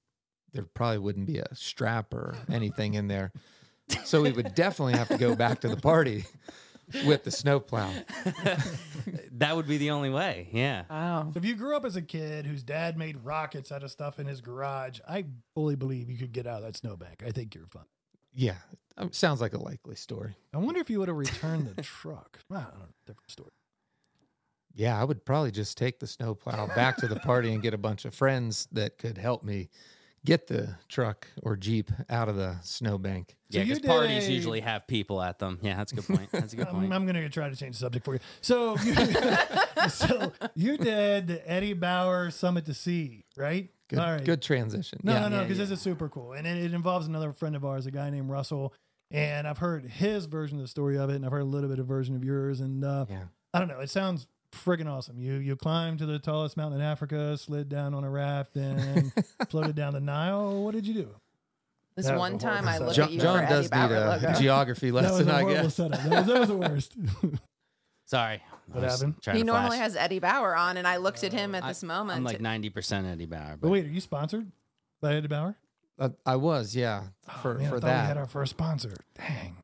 S4: there probably wouldn't be a strap or anything in there. So we would definitely have to go back to the party with the snowplow.
S2: that would be the only way. Yeah.
S3: Wow.
S1: So if you grew up as a kid whose dad made rockets out of stuff in his garage, I fully believe you could get out of that snowbank. I think you're fine.
S4: Yeah, um, sounds like a likely story.
S1: I wonder if you would have returned the truck. I don't know, different story.
S4: Yeah, I would probably just take the snowplow back to the party and get a bunch of friends that could help me get the truck or jeep out of the snowbank.
S1: So
S2: Yeah,
S1: you
S2: because parties
S1: a-
S2: usually have people at them. Yeah, that's a good point. That's a good
S1: I'm,
S2: point.
S1: I'm going to try to change the subject for you. So you, so you did the Eddie Bauer Summit to Sea, right?
S4: Good,
S1: All right.
S4: good transition.
S1: No,
S4: yeah.
S1: no, no,
S2: Yeah,
S1: because
S2: yeah.
S1: this is super cool, and it, it involves another friend of ours, a guy named Russell, and I've heard his version of the story of it, and I've heard a little bit of version of yours, and uh,
S4: yeah.
S1: I don't know, it sounds friggin' awesome. You you climbed to the tallest mountain in Africa, slid down on a raft, and floated down the Nile. What did you do?
S3: This
S1: That
S3: one
S1: a
S3: time I
S1: horrible
S3: look
S1: setup.
S3: at you
S4: John, does
S3: Eddie Bauer
S4: need a
S3: logo.
S4: geography lesson,
S1: a
S4: I
S1: horrible
S4: guess.
S1: setup. That was, that was the worst.
S2: Sorry.
S1: What happened?
S3: He normally has Eddie Bauer on, and I looked at him at
S2: I-
S3: this moment.
S2: I'm like 90% Eddie Bauer.
S1: but
S2: But
S1: wait, are you sponsored by Eddie Bauer?
S4: Uh, I was, yeah,
S1: Oh,
S4: for
S1: man, I
S4: for
S1: thought we had our first sponsor. Dang.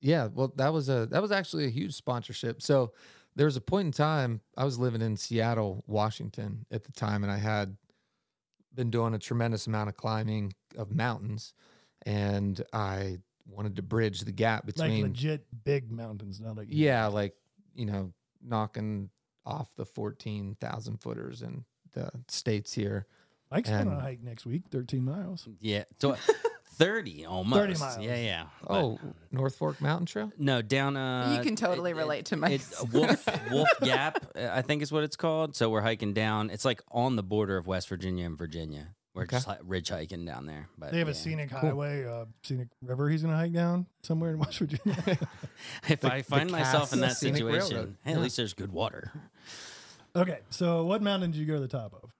S4: Yeah, well, that was a that was actually a huge sponsorship. So there was a point in time I was living in Seattle, Washington at the time, and I had been doing a tremendous amount of climbing of mountains, and I wanted to bridge the gap
S1: Like
S4: between
S1: legit big mountains, not like
S4: yeah, like you know, knocking off the fourteen thousand footers in the states here.
S1: Mike's going on a hike next week, 13 miles.
S2: yeah. So 30 almost.
S1: miles.
S2: Yeah, yeah. But-
S4: Oh, North Fork Mountain Trail.
S2: No, down uh
S3: You can totally
S2: it- it-
S3: relate to my
S2: It's Wolf Wolf Gap, uh, I think is what it's called. So we're hiking down. It's like on the border of West Virginia and Virginia. We're
S4: Okay.
S2: just like ridge hiking down there. But
S1: They have
S2: yeah.
S1: a scenic highway, uh, scenic river he's going to hike down somewhere in West Virginia.
S2: If
S4: The-
S2: I find myself in that situation, hey, at
S4: Yeah.
S2: least there's good water.
S1: okay, so what mountain did you go to the top of?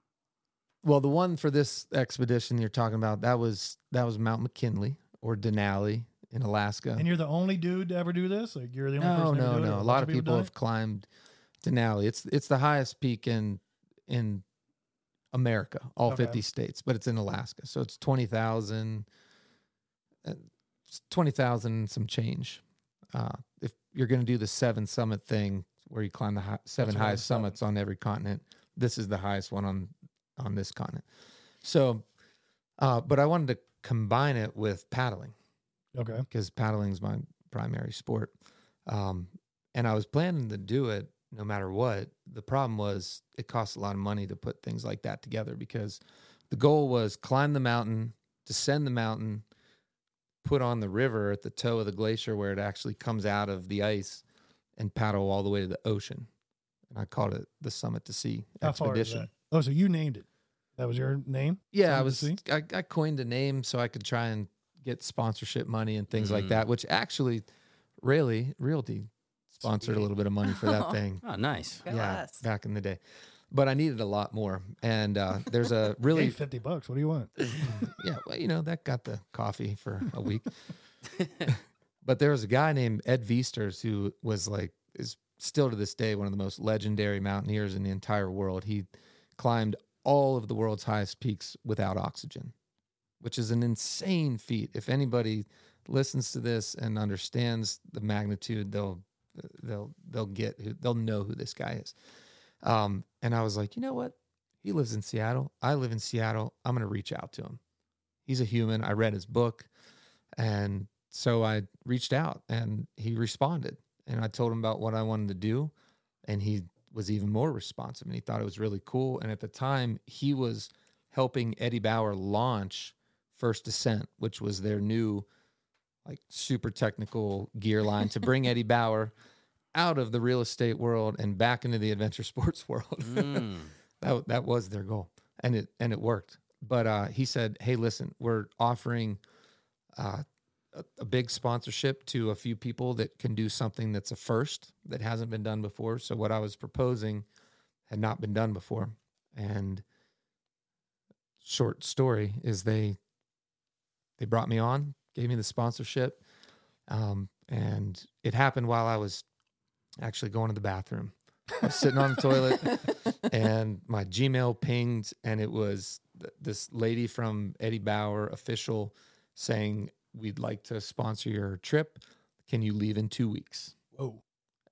S4: Well, the one for this expedition you're talking about that was that was Mount McKinley or Denali in Alaska.
S1: And you're the only dude to ever do this? Like you're the only
S4: no,
S1: person to
S4: no,
S1: ever do it? or
S4: no. A lot of people have climbed Denali. It's it's the highest peak in in America, all
S1: Okay.
S4: 50 states, but it's in Alaska. So it's 20,000 uh, it's 20,000 some change. Uh, if you're going to do the seven summit thing where you climb the hi- seven highest summits on every continent, this is the highest one on on this continent. So uh, but I wanted to combine it with paddling?
S1: Okay.
S4: because paddling is my primary sport. Um, and I was planning to do it no matter what. The problem was it costs a lot of money to put things like that together because the goal was climb the mountain, descend the mountain, put on the river at the toe of the glacier where it actually comes out of the ice and paddle all the way to the ocean. And I called it the Summit to Sea
S1: How
S4: expedition.
S1: That? Oh, so you named it. That was your name?
S4: Yeah, I was. I, I coined a name so I could try and get sponsorship money and things like
S2: Mhm.
S4: that. Which actually, really, Realty sponsored a little bit of money for that
S3: Oh.
S4: thing.
S2: Oh, nice.
S3: Go
S4: yeah,
S3: us.
S4: back in the day, but I needed a lot more. And uh, there's a
S1: Really?
S4: really,
S1: 50 bucks. What do you want?
S4: yeah, well, you know, that got the coffee for a week. but there was a guy named Ed Viesturs who was like is still to this day one of the most legendary mountaineers in the entire world. He climbed all of the world's highest peaks without oxygen, which is an insane feat. If anybody listens to this and understands the magnitude, they'll they'll they'll get they'll know who this guy is. Um, and I was like, you know what? He lives in Seattle. I live in Seattle. I'm gonna reach out to him. He's a human. I read his book, and so I reached out, and he responded. And I told him about what I wanted to do, and he was even more responsive, and he thought it was really cool. And at the time, he was helping Eddie Bauer launch First Descent, which was their new, like, super technical gear line to bring Eddie Bauer out of the real estate world and back into the adventure sports world.
S2: Mm.
S4: that that was their goal, and it and it worked. But uh, he said, "Hey, listen, we're offering uh, a, a big sponsorship to a few people that can do something that's a first that hasn't been done before. So what I was proposing had not been done before, and short story is they they brought me on, gave me the sponsorship, um, and it happened while I was actually going to the bathroom. I was sitting on the toilet and my Gmail pinged, and it was th- this lady from Eddie Bauer official saying, We'd like to sponsor your trip. Can you leave in two weeks?
S1: Whoa.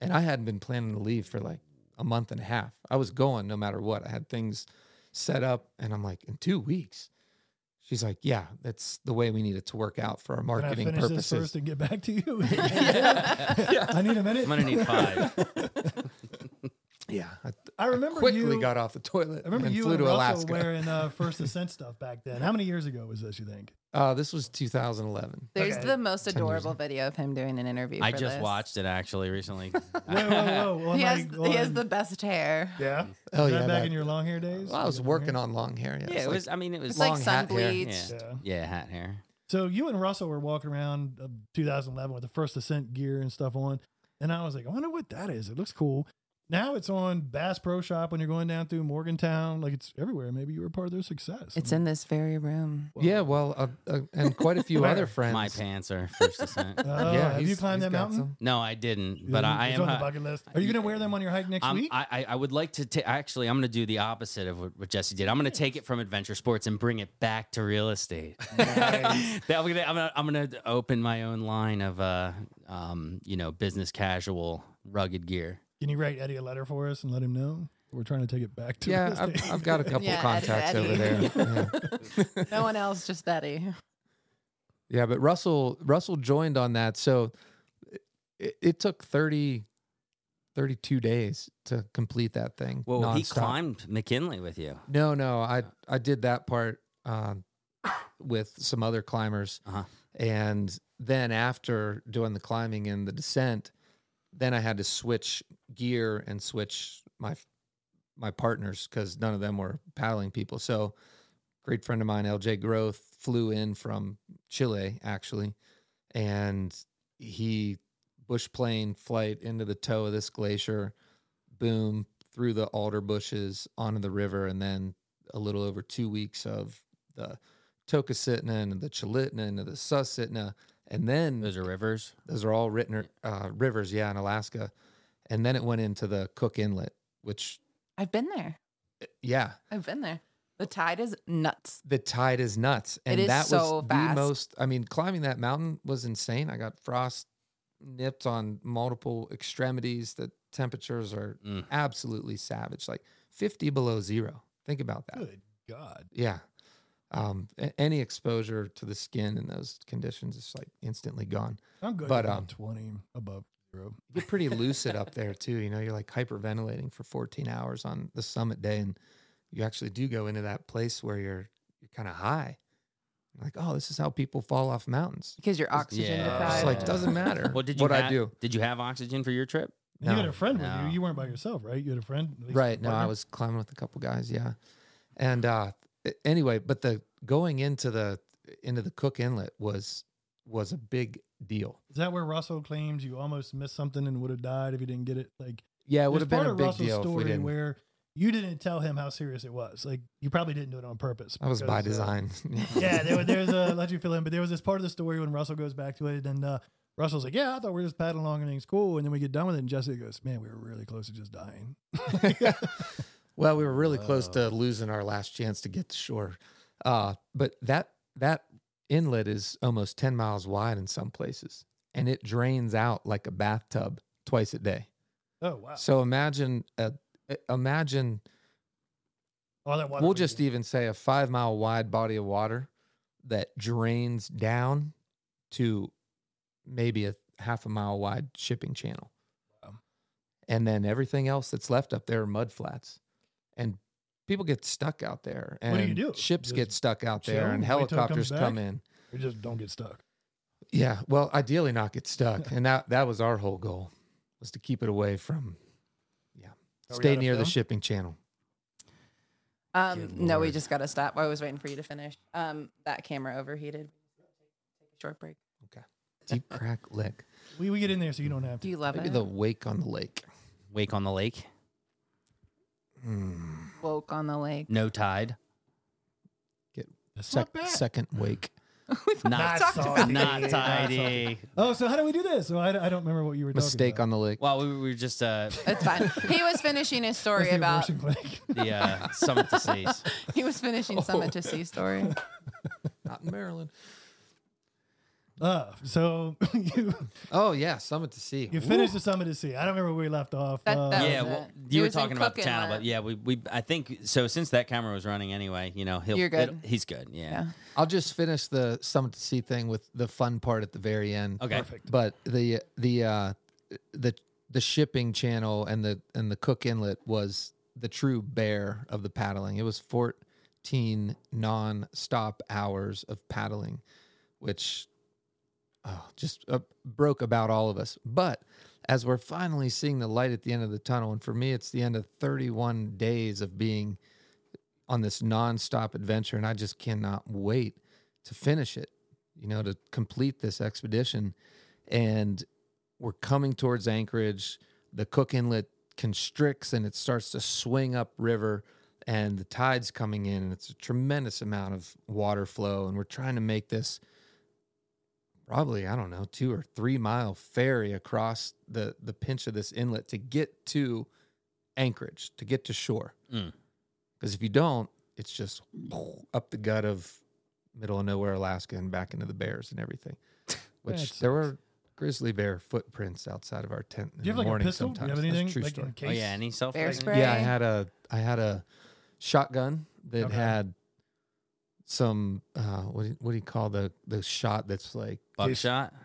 S4: And I hadn't been planning to leave for like a month and a half. I was going no matter what. I had things set up, and I'm like, In two weeks? She's like, Yeah, that's the way we need it to work out for our
S1: Can I
S4: marketing purposes.
S1: this first and get back to you?
S2: Yeah.
S1: I need a minute.
S2: I'm gonna need five.
S4: Yeah. I,
S1: I remember
S4: quickly
S1: you,
S4: got off the toilet
S1: I remember
S4: and
S1: you
S4: flew
S1: and
S4: to
S1: Russell
S4: Alaska.
S1: wearing uh, first ascent stuff back then. How many years ago was this? You think?
S4: Uh, this was 2011.
S3: There's
S1: Okay.
S3: the most adorable video of him doing an interview.
S2: I
S3: for
S2: just
S3: this.
S2: watched it actually recently.
S1: Whoa, whoa, whoa! On
S3: He has he has the best hair.
S1: yeah.
S4: Oh
S1: Was
S4: yeah,
S1: that back
S4: that-
S1: in your long hair days?
S4: well, I was working on long hair. Yeah,
S2: yeah,
S4: it's
S2: it
S4: like-
S2: was. I mean, it was
S3: It's like
S4: long
S3: sun
S4: hat hair.
S2: Yeah.
S1: Yeah.
S2: yeah, hat hair.
S1: So you and Russell were walking around uh, 2011 with the first ascent gear and stuff on, and I was like, I wonder what that is. It looks cool. Now it's on Bass Pro Shop when you're going down through Morgantown. Like it's everywhere. Maybe you were part of their success.
S3: It's in this very room.
S4: yeah, well, uh, uh, and quite a few other friends.
S2: My pants are first descent.
S1: Oh,
S4: yeah,
S1: have you climbed that mountain?
S4: some.
S2: no, I didn't,
S1: You
S2: but
S1: didn't?
S2: I
S1: It's
S2: am.
S1: on the
S2: uh,
S1: bucket list. Are you going to wear them on your hike next
S2: I'm-
S1: week?
S2: I, I I would like to ta- actually. I'm going to do the opposite of what, what Jesse did. I'm going to take it from adventure sports and bring it back to real estate. That I'm going to I'm gonna, I'm gonna open my own line of uh um you know business casual rugged gear.
S1: Can you write Eddie a letter for us and let him know we're trying to take it back to?
S4: Yeah,
S1: real
S4: I've. I've got a couple
S3: Yeah,
S4: contacts
S3: Eddie.
S4: over there. Yeah.
S3: No one else, just Eddie.
S4: Yeah, but Russell Russell joined on that. So it, it took 30 32 days to complete that thing.
S2: Well, he climbed McKinley with you.
S4: No, no, I I did that part um, with some other climbers,
S2: Uh-huh.
S4: and then after doing the climbing and the descent, then I had to switch gear and switch my my partners because none of them were paddling people. So, great friend of mine, LJ Groth, flew in from Chile actually, and he bush plane flight into the toe of this glacier, boom through the alder bushes onto the river, and then a little over two weeks of the Tokositna and the Chulitna and the Susitna, and then
S2: Those are rivers.
S4: those are all written uh, rivers, yeah, in Alaska, and then it went into the Cook Inlet, which
S3: I've been there.
S4: yeah,
S3: I've been there. The tide is nuts.
S4: the tide is nuts, and
S3: is
S4: that
S3: so
S4: was the most. I mean, climbing that mountain was insane. I got frost nipped on multiple extremities. The temperatures are
S2: Mm.
S4: absolutely savage, like fifty below zero. Think about that.
S1: Good God.
S4: Yeah. Um, any exposure to the skin in those conditions is like instantly gone.
S1: I'm good
S4: But,
S1: but,
S4: um,
S1: 20 above zero.
S4: You get pretty lucid up there too. You know, you're like hyperventilating for 14 hours on the summit day, and you actually do go into that place where you're you're kind of high. Like, oh, this is how people fall off mountains.
S3: Because you're oxygen
S2: Yeah.
S3: deprived.
S4: It's like it doesn't matter
S2: Well, did you
S4: what I
S2: ha-
S4: do.
S2: Did you have oxygen for your trip?
S1: And You had a friend with
S2: No.
S1: you. You weren't by yourself, right? You had a friend. at least
S4: Right. No, I
S1: partner?
S4: was climbing with a couple guys. Yeah. And uh, a- anyway, but the going into the into the Cook Inlet was was a big deal.
S1: Is that where Russell claims you almost missed something and would have died if you didn't get it? Like,
S4: Yeah, it would have been a big
S1: Russell's
S4: deal
S1: story where you didn't tell him how serious it was. Like, you probably didn't do it on purpose.
S4: That was by
S1: uh,
S4: design.
S1: yeah, there, was- there's a let you fill in, but there was this part of the story when Russell goes back to it, and uh, Russell's like, "Yeah, I thought we were just paddling along and everything's cool," and then we get done with it, and Jesse goes, "Man, we were really close to just dying."
S4: Well, we were really close to losing our last chance to get to shore. Uh, but that that inlet is almost 10 miles wide in some places and it drains out like a bathtub twice a day.
S1: oh wow!
S4: So imagine a, eh,
S1: imagine that water.
S4: we'll just even say a 5 mile wide body of water that drains down to maybe a half a mile wide shipping channel.
S1: Wow.
S4: And then everything else that's left up there are mud flats. And people get stuck out there. And
S1: What do you do?
S4: ships get stuck out there and
S1: and wait till it
S4: helicopters come
S1: back?
S4: in.
S1: we just don't get stuck.
S4: Yeah. Well, ideally not get stuck. and that that was our whole goal was to keep it away from yeah.
S1: Are
S4: Stay near the shipping channel.
S3: Um, no, we just got to stop. I was waiting for you to finish. Um, that camera overheated. Short break.
S4: Okay deep crack lick.
S1: We we get in there so you don't have to
S3: Do
S1: to.
S3: you love
S4: Maybe
S3: it?
S4: the wake on the lake.
S2: Wake on the lake.
S4: Hmm.
S3: Woke on the lake.
S2: No tide.
S1: That's
S4: Sec- second wake.
S3: We've
S2: Not
S3: talked
S1: salty.
S3: about
S2: Not
S1: Not
S2: tidy.
S1: Oh, so how do we do this? So I, I don't remember what you were doing.
S4: Mistake
S1: talking
S4: on the lake.
S2: Well, we we were just uh,
S3: It's fine. He was finishing his story
S1: about.
S3: about.
S1: That's the abortion clinic.
S2: the uh, summit to seas.
S3: He was finishing Summit to Sea story.
S4: Not in Maryland.
S1: Uh, so you
S4: Oh yeah, Summit to Sea.
S1: you finished the summit to sea. I don't remember where we left off.
S3: That-
S1: Uh,
S3: that was
S2: yeah,
S3: it.
S2: well,
S3: He
S2: you were
S3: was in
S2: talking about the
S3: Cook
S2: channel,
S3: Inlet.
S2: but yeah, we, we I think so. Since that camera was running anyway, you know, he'll
S3: You're good.
S2: it'll- he's good. Yeah.
S3: Yeah.
S4: I'll just finish the Summit to Sea thing with the fun part at the very end.
S2: Okay.
S1: Perfect.
S4: But the the uh, the the shipping channel and the and the Cook Inlet was the true bear of the paddling. It was 14 non-stop hours of paddling, which oh, just uh, broke about all of us. But as we're finally seeing the light at the end of the tunnel, and for me, it's the end of 31 days of being on this non-stop adventure, and I just cannot wait to finish it. You know, to complete this expedition, and we're coming towards Anchorage. The Cook Inlet constricts and it starts to swing up river and the tide's coming in and it's a tremendous amount of water flow and we're trying to make this probably i don't know two or three mile ferry across the the pinch of this inlet to get to anchorage to get to shore
S2: Mm.
S4: because if you don't it's just up the gut of middle of nowhere alaska and back into the bears and everything which
S1: That
S4: there were grizzly bear footprints outside of our tent in
S1: Do you have
S4: the
S1: like a
S4: morning
S1: pistol? Do you
S4: sometimes
S1: have
S4: That's
S1: anything
S4: true
S1: like
S4: story.
S1: in case?
S2: Oh yeah, any self
S3: Bear spray?
S4: Yeah, I had a I had a shotgun that
S1: Okay.
S4: had some uh what do you, what do you call the the shot that's like
S2: Buckshot.
S1: in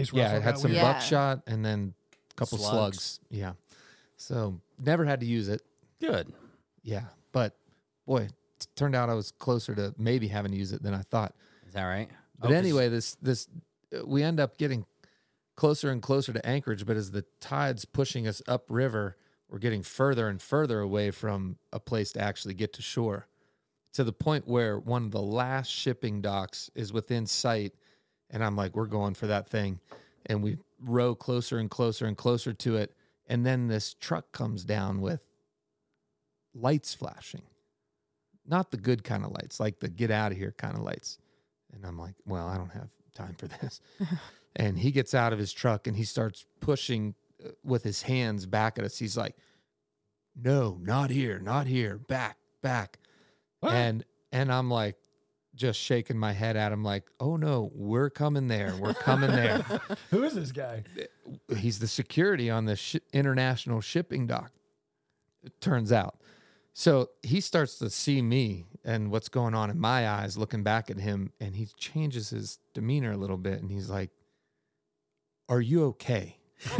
S1: case
S4: yeah
S1: Russell
S4: it had some
S1: weird.
S3: Yeah.
S4: buckshot and then a couple
S2: Slugs.
S4: slugs. yeah so never had to use it
S2: Good.
S4: yeah but boy it turned out I was closer to maybe having to use it than I thought
S2: Is that right?
S4: but
S2: Oh, 'cause-
S4: anyway this this uh, we end up getting closer and closer to Anchorage but as the tide's pushing us upriver we're getting further and further away from a place to actually get to shore to the point where one of the last shipping docks is within sight and I'm like we're going for that thing. And we row closer and closer and closer to it. And then this truck comes down with lights flashing. Not the good kind of lights like the get out of here kind of lights. And I'm like well I don't have time for this. And he gets out of his truck and he starts pushing uh, with his hands back at us. He's like no not here not here back back.
S1: What?
S4: and and i'm like just shaking my head at him like oh no we're coming there we're coming there.
S1: Who is this guy?
S4: he's the security on the sh- international shipping dock it turns out. So he starts to see me and what's going on in my eyes looking back at him and he changes his demeanor a little bit and he's like are you okay?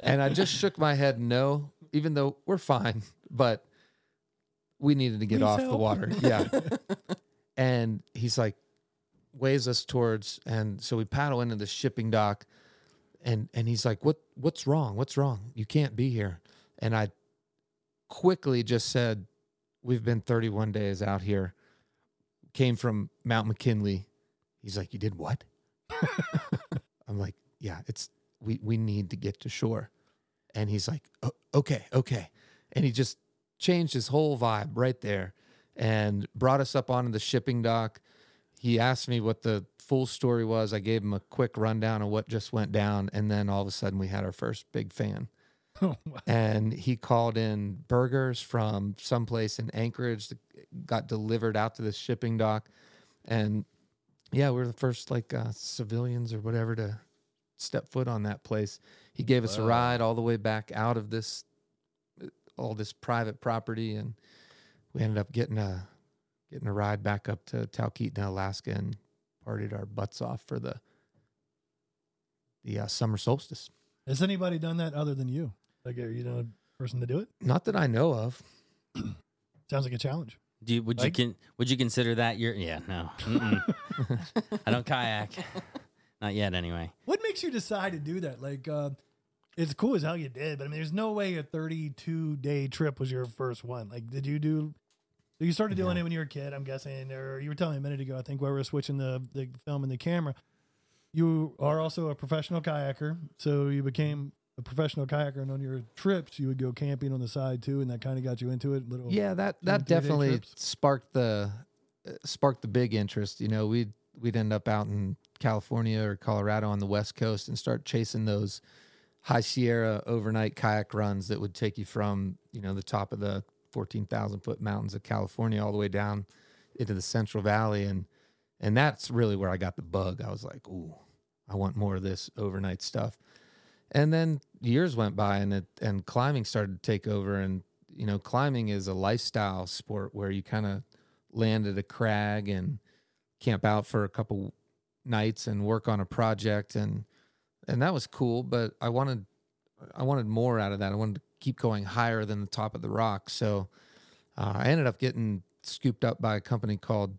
S4: And i just shook my head no even though we're fine but we needed to get
S1: Please
S4: off the water. Yeah. And he's like waves us towards and so we paddle into the shipping dock and and he's like what what's wrong? What's wrong? You can't be here. And i quickly just said we've been 31 days out here. Came from mount mckinley. He's like you did what? I'm like yeah it's we we need to get to shore. And he's like "O- okay okay. And he just changed his whole vibe right there and brought us up onto the shipping dock he asked me what the full story was. I gave him a quick rundown of what just went down, and then all of a sudden we had our first big fan.
S1: Oh, wow.
S4: And he called in burgers from someplace in Anchorage that got delivered out to the shipping dock, and yeah, we are the first like uh, civilians or whatever to step foot on that place. He gave us a ride all the way back out of this all this private property, and we ended up getting a getting a ride back up to Talkeetna, Alaska, and partied our butts off for the the uh, summer solstice.
S1: Has anybody done that other than you? Like, are you the person to do it?
S4: Not that I know of.
S1: Sounds like a challenge.
S2: Do you, would
S1: Like-
S2: you can would you consider that your yeah no I don't kayak not yet anyway
S1: What makes you decide to do that? Like, uh, it's cool as hell you did, but I mean, there's no way a 32 day trip was your first one. Like, did you do? You started doing
S4: Yeah.
S1: it when you were a kid, I'm guessing, or you were telling me a minute ago. I think while we were switching the the film and the camera, you are also a professional kayaker. So you became a professional kayaker, and on your trips, you would go camping on the side too, and that kind of got you into it. Little,
S4: Yeah, that that definitely sparked the uh, sparked the big interest. You know, we'd we'd end up out in California or Colorado on the West Coast and start chasing those high Sierra overnight kayak runs that would take you from you know the top of the fourteen thousand foot mountains of California all the way down into the Central Valley, and and that's really where I got the bug. I was like, ooh, I want more of this overnight stuff. And then years went by, and it and climbing started to take over, and you know, climbing is a lifestyle sport where you kind of land at a crag and camp out for a couple nights and work on a project and and that was cool but i wanted i wanted more out of that i wanted to keep going higher than the top of the rock so uh, i ended up getting scooped up by a company called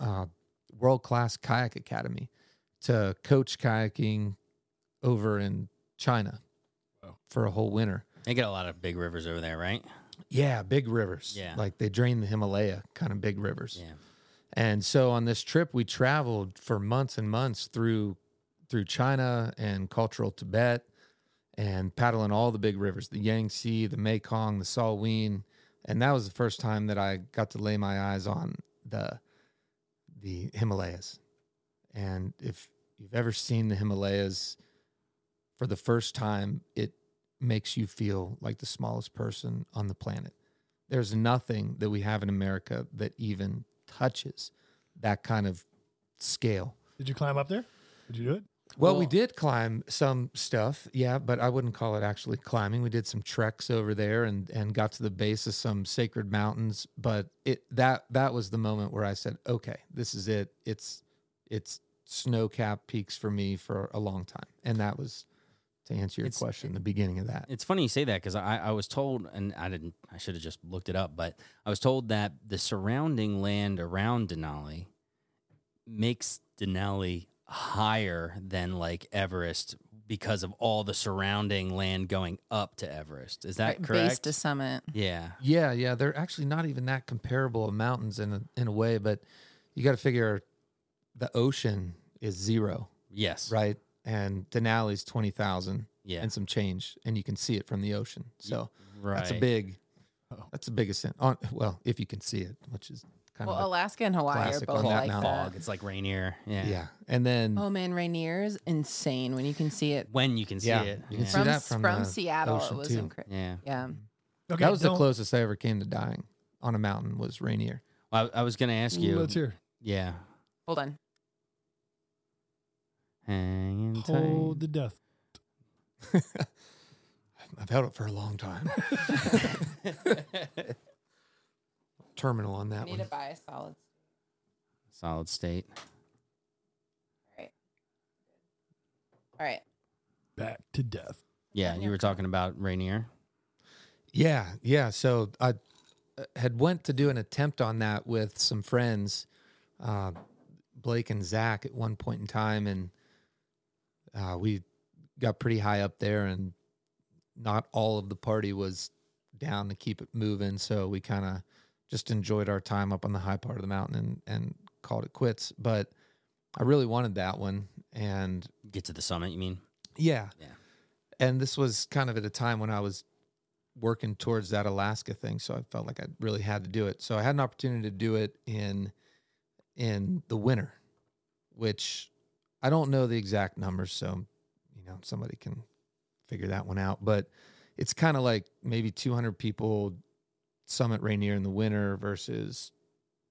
S4: uh, world class kayak academy to coach kayaking over in china
S1: Wow.
S4: for a whole winter
S2: they get a lot of big rivers over there right
S4: yeah, big rivers.
S2: Yeah.
S4: Like they drain the Himalaya kind of big rivers.
S2: yeah
S4: And so on this trip we traveled for months and months through through China and cultural Tibet and paddling all the big rivers, the Yangtze, the Mekong, the Salween, and that was the first time that I got to lay my eyes on the the Himalayas. And if you've ever seen the Himalayas for the first time, it makes you feel like the smallest person on the planet. There's nothing that we have in America that even touches that kind of scale.
S1: Did you climb up there? Did you do it?
S4: Well, we did climb some stuff, yeah, but I wouldn't call it actually climbing. We did some treks over there and and got to the base of some sacred mountains, but it that that was the moment where I said, "Okay, this is it. It's it's snow-capped peaks for me for a long time." And that was to answer your
S2: It's-
S4: question, the beginning of that.
S2: It's funny you say that because I, I was told, and I didn't, I should have just looked it up, but I was told that the surrounding land around Denali makes Denali higher than like Everest because of all the surrounding land going up to Everest. Is that
S3: Right, Base to summit.
S2: yeah.
S4: Yeah, yeah, they're actually not even that comparable of mountains in a, in a way, but you got to figure the ocean is zero,
S2: Yes.
S4: right? And Denali's 20,000
S2: Yeah.
S4: and some change, and you can see it from the ocean. So
S2: right.
S4: that's a big,
S1: Oh.
S4: that's the biggest sin. On, well, if you can see it, which is kind
S3: Well,
S4: of,
S3: Alaska and Hawaii are both
S4: on that
S3: like
S4: mountain.
S3: that.
S2: fog. It's like Rainier. Yeah.
S4: yeah. And then,
S3: Oh man, Rainier is insane when you can see it
S2: When you can see
S4: Yeah,
S2: it.
S4: you can
S2: yeah.
S4: see
S3: from
S4: that from
S3: from
S4: the
S3: Seattle. It
S4: ocean,
S3: was
S4: too.
S3: incredible.
S2: Yeah.
S3: Yeah.
S1: Okay,
S4: that was the
S1: don't-
S4: closest I ever came to dying on a mountain was Rainier.
S2: Well, I, I was going to ask you.
S1: Let's hear.
S2: Yeah.
S3: Hold on.
S2: Hanging
S1: Hold
S2: tight.
S1: the death.
S4: I've held it for a long time. Terminal on
S3: I
S4: that
S3: need
S4: one.
S3: to buy a solid.
S2: Solid state.
S3: All right. All right.
S1: Back to death.
S2: Yeah.
S3: Yeah.
S2: You were talking about Rainier.
S4: Yeah, yeah. So I uh, had went to do an attempt on that with some friends, uh, Blake and Zach, at one point in time, and uh, we got pretty high up there, and not all of the party was down to keep it moving. So we kind of just enjoyed our time up on the high part of the mountain and and called it quits. But I really wanted that one, and
S2: Get to the summit, you mean?
S4: yeah.
S2: Yeah.
S4: And this was kind of at a time when I was working towards that Alaska thing, so I felt like I really had to do it. So I had an opportunity to do it in in the winter, which I don't know the exact numbers, so you know, somebody can figure that one out, but it's kind of like maybe 200 people summit Rainier in the winter versus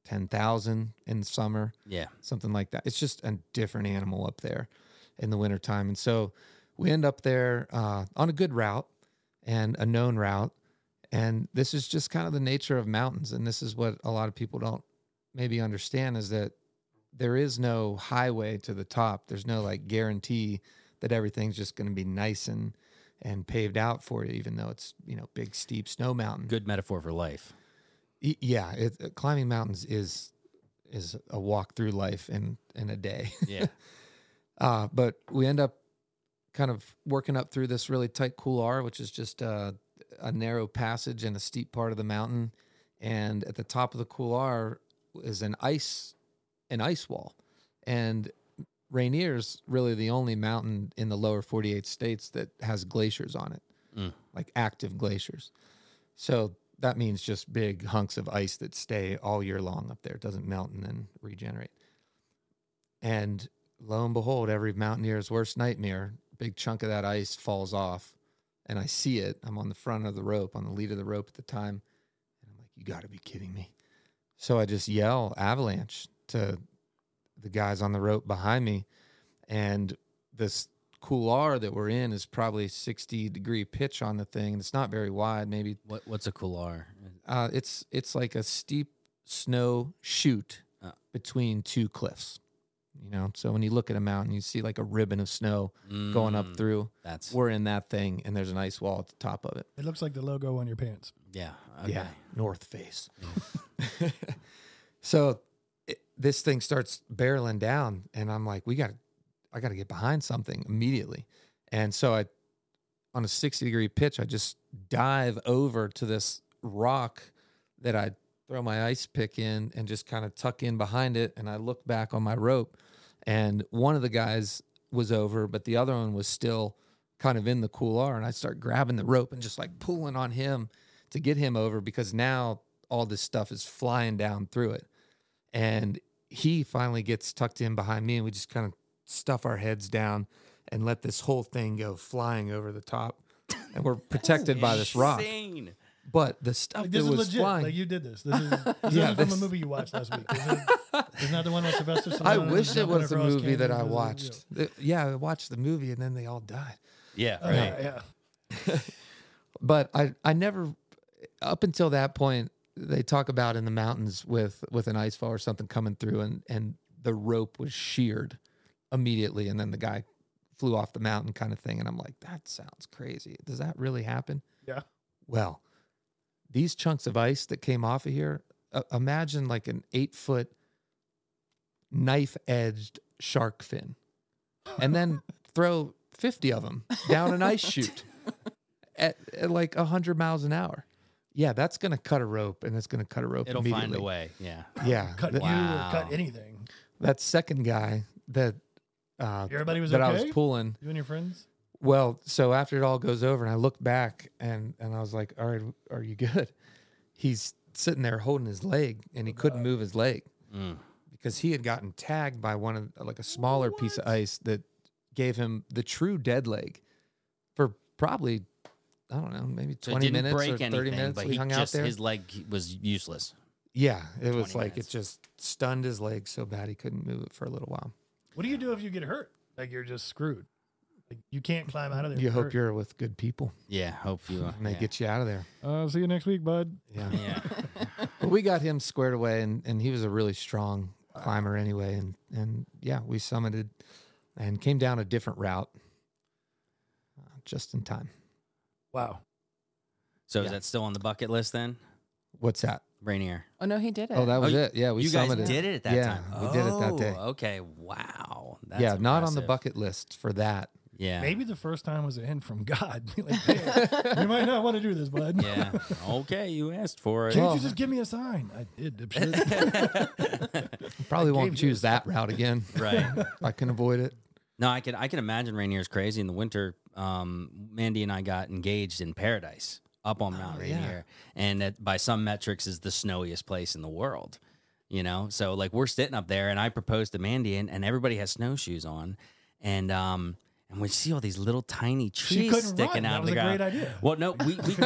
S4: 10,000 in the summer
S2: Yeah.
S4: something like that. It's just a different animal up there in the wintertime. And so we end up there uh, on a good route and a known route. And this is just kind of the nature of mountains. And this is what a lot of people don't maybe understand is that there is no highway to the top. There's no like guarantee that everything's just going to be nice and and paved out for you, even though it's you know big steep snow mountain.
S2: Good metaphor for life.
S4: Yeah, it, uh, climbing mountains is is a walk through life in in a day.
S2: Yeah.
S4: Uh, but we end up kind of working up through this really tight couloir, which is just uh, a narrow passage and a steep part of the mountain. And at the top of the couloir is an ice an ice wall. And Rainier's really the only mountain in the lower 48 states that has glaciers on it,
S2: Mm.
S4: like active glaciers. So that means just big hunks of ice that stay all year long up there. It doesn't melt and then regenerate. And lo and behold, every mountaineer's worst nightmare, big chunk of that ice falls off. And I see it. I'm on the front of the rope, on the lead of the rope at the time. And I'm like, you got to be kidding me. So I just yell avalanche to the guys on the rope behind me. And this couloir that we're in is probably 60 degree pitch on the thing. And it's not very wide, maybe
S2: What What's a couloir?
S4: uh, it's it's like a steep snow chute
S2: Oh.
S4: between two cliffs. You know, so when you look at a mountain, you see like a ribbon of snow going up
S2: Mm,
S4: through.
S2: That's
S4: We're in that thing, and there's an ice wall at the top of it.
S1: It looks like the logo on your pants.
S2: yeah. Okay.
S4: Yeah, North Face. so it, this thing starts barreling down, and I'm like, we got, I got to get behind something immediately. And so I, on a 60 degree pitch, I just dive over to this rock that I throw my ice pick in and just kind of tuck in behind it. And I look back on my rope, and one of the guys was over, but the other one was still kind of in the couloir, and I start grabbing the rope and just like pulling on him to get him over because now all this stuff is flying down through it. And he finally gets tucked in behind me, and we just kind of stuff our heads down and let this whole thing go flying over the top. And we're protected by this rock.
S2: Insane.
S4: But the stuff
S1: Like,
S4: that
S1: this is
S4: was
S1: legit.
S4: flying.
S1: Like you did this. This is, this
S4: Yeah,
S1: is from a movie you watched last week. Isn't, it, isn't that the one with Sylvester Stallone?
S4: I wish it was a
S1: across
S4: movie that I watched. Uh, Yeah, I watched the movie and then they all died.
S2: Yeah,
S1: Oh,
S2: right.
S1: yeah, yeah.
S4: But I, I never, up until that point, they talk about in the mountains with with an ice fall or something coming through, and and the rope was sheared immediately, and then the guy flew off the mountain, kind of thing. And I'm like, that sounds crazy. Does that really happen?
S1: Yeah.
S4: Well, these chunks of ice that came off of here, uh, imagine like an eight foot knife edged shark fin, and then throw 50 of them down an ice chute at, at like 100 miles an hour. Yeah, that's going to cut a rope and it's going to cut a rope
S2: It'll
S4: immediately.
S2: find a way. Yeah.
S4: Yeah.
S1: Cut
S4: th-
S1: you or
S2: Wow.
S1: cut anything.
S4: that second guy that uh,
S1: Everybody was
S4: that I was pulling.
S1: You and your friends?
S4: Well, so after it all goes over and I looked back and and I was like, "All right, are you good?" He's sitting there holding his leg and he couldn't move his leg
S2: Mm.
S4: because he had gotten tagged by one of like a smaller piece of ice that gave him the true dead leg for probably I don't know, maybe
S2: So it
S4: 20
S2: didn't
S4: minutes
S2: break
S4: or 30
S2: anything,
S4: minutes
S2: but
S4: we
S2: he
S4: hung
S2: just
S4: out there.
S2: his leg was useless.
S4: yeah, it was like
S2: minutes.
S4: it just stunned his leg so bad he couldn't move it for a little while.
S1: What do you do if you get hurt? Like you're just screwed. Like you can't climb out of there.
S4: You hope
S1: hurt.
S4: you're with good people
S2: Yeah, hope you.
S4: And they
S2: yeah.
S4: get you out of there.
S1: Uh, see you next week, bud.
S4: Yeah.
S2: Yeah.
S4: but we got him squared away and, and he was a really strong climber anyway and and yeah we summited and came down a different route uh, just in time
S1: Wow.
S2: So is
S4: Yeah.
S2: that still on the bucket list then?
S4: what's that
S2: Rainier.
S3: Oh no, he did it.
S4: oh that was
S2: you-
S4: it yeah we
S2: you guys
S4: summited
S2: did it at that
S4: yeah,
S2: time.
S4: we did it that day
S2: Oh, Okay. Wow. That's
S4: yeah not on the
S2: impressive.
S4: bucket list for that
S2: Yeah.
S1: Maybe the first time was a hint from God. like, hey, you might not want to do this, bud.
S2: Yeah. Okay. You asked for it.
S1: Can't
S4: Well-
S1: you just give me a sign? I did, dipshit.
S4: probably
S1: gave
S4: won't
S1: you
S4: choose that route again
S2: right.
S4: if i can avoid it
S2: No, I can I can imagine Rainier's crazy in the winter. Um, Mandy and I got engaged in Paradise up on Mount
S4: Oh, yeah.
S2: Rainier, and that by some metrics is the snowiest place in the world. You know, so like we're sitting up there, and I proposed to Mandy, and, and everybody has snowshoes on, and um, and we see all these little tiny trees sticking
S1: run.
S2: out
S1: That
S2: of the ground.
S1: great idea.
S2: Well, no, we we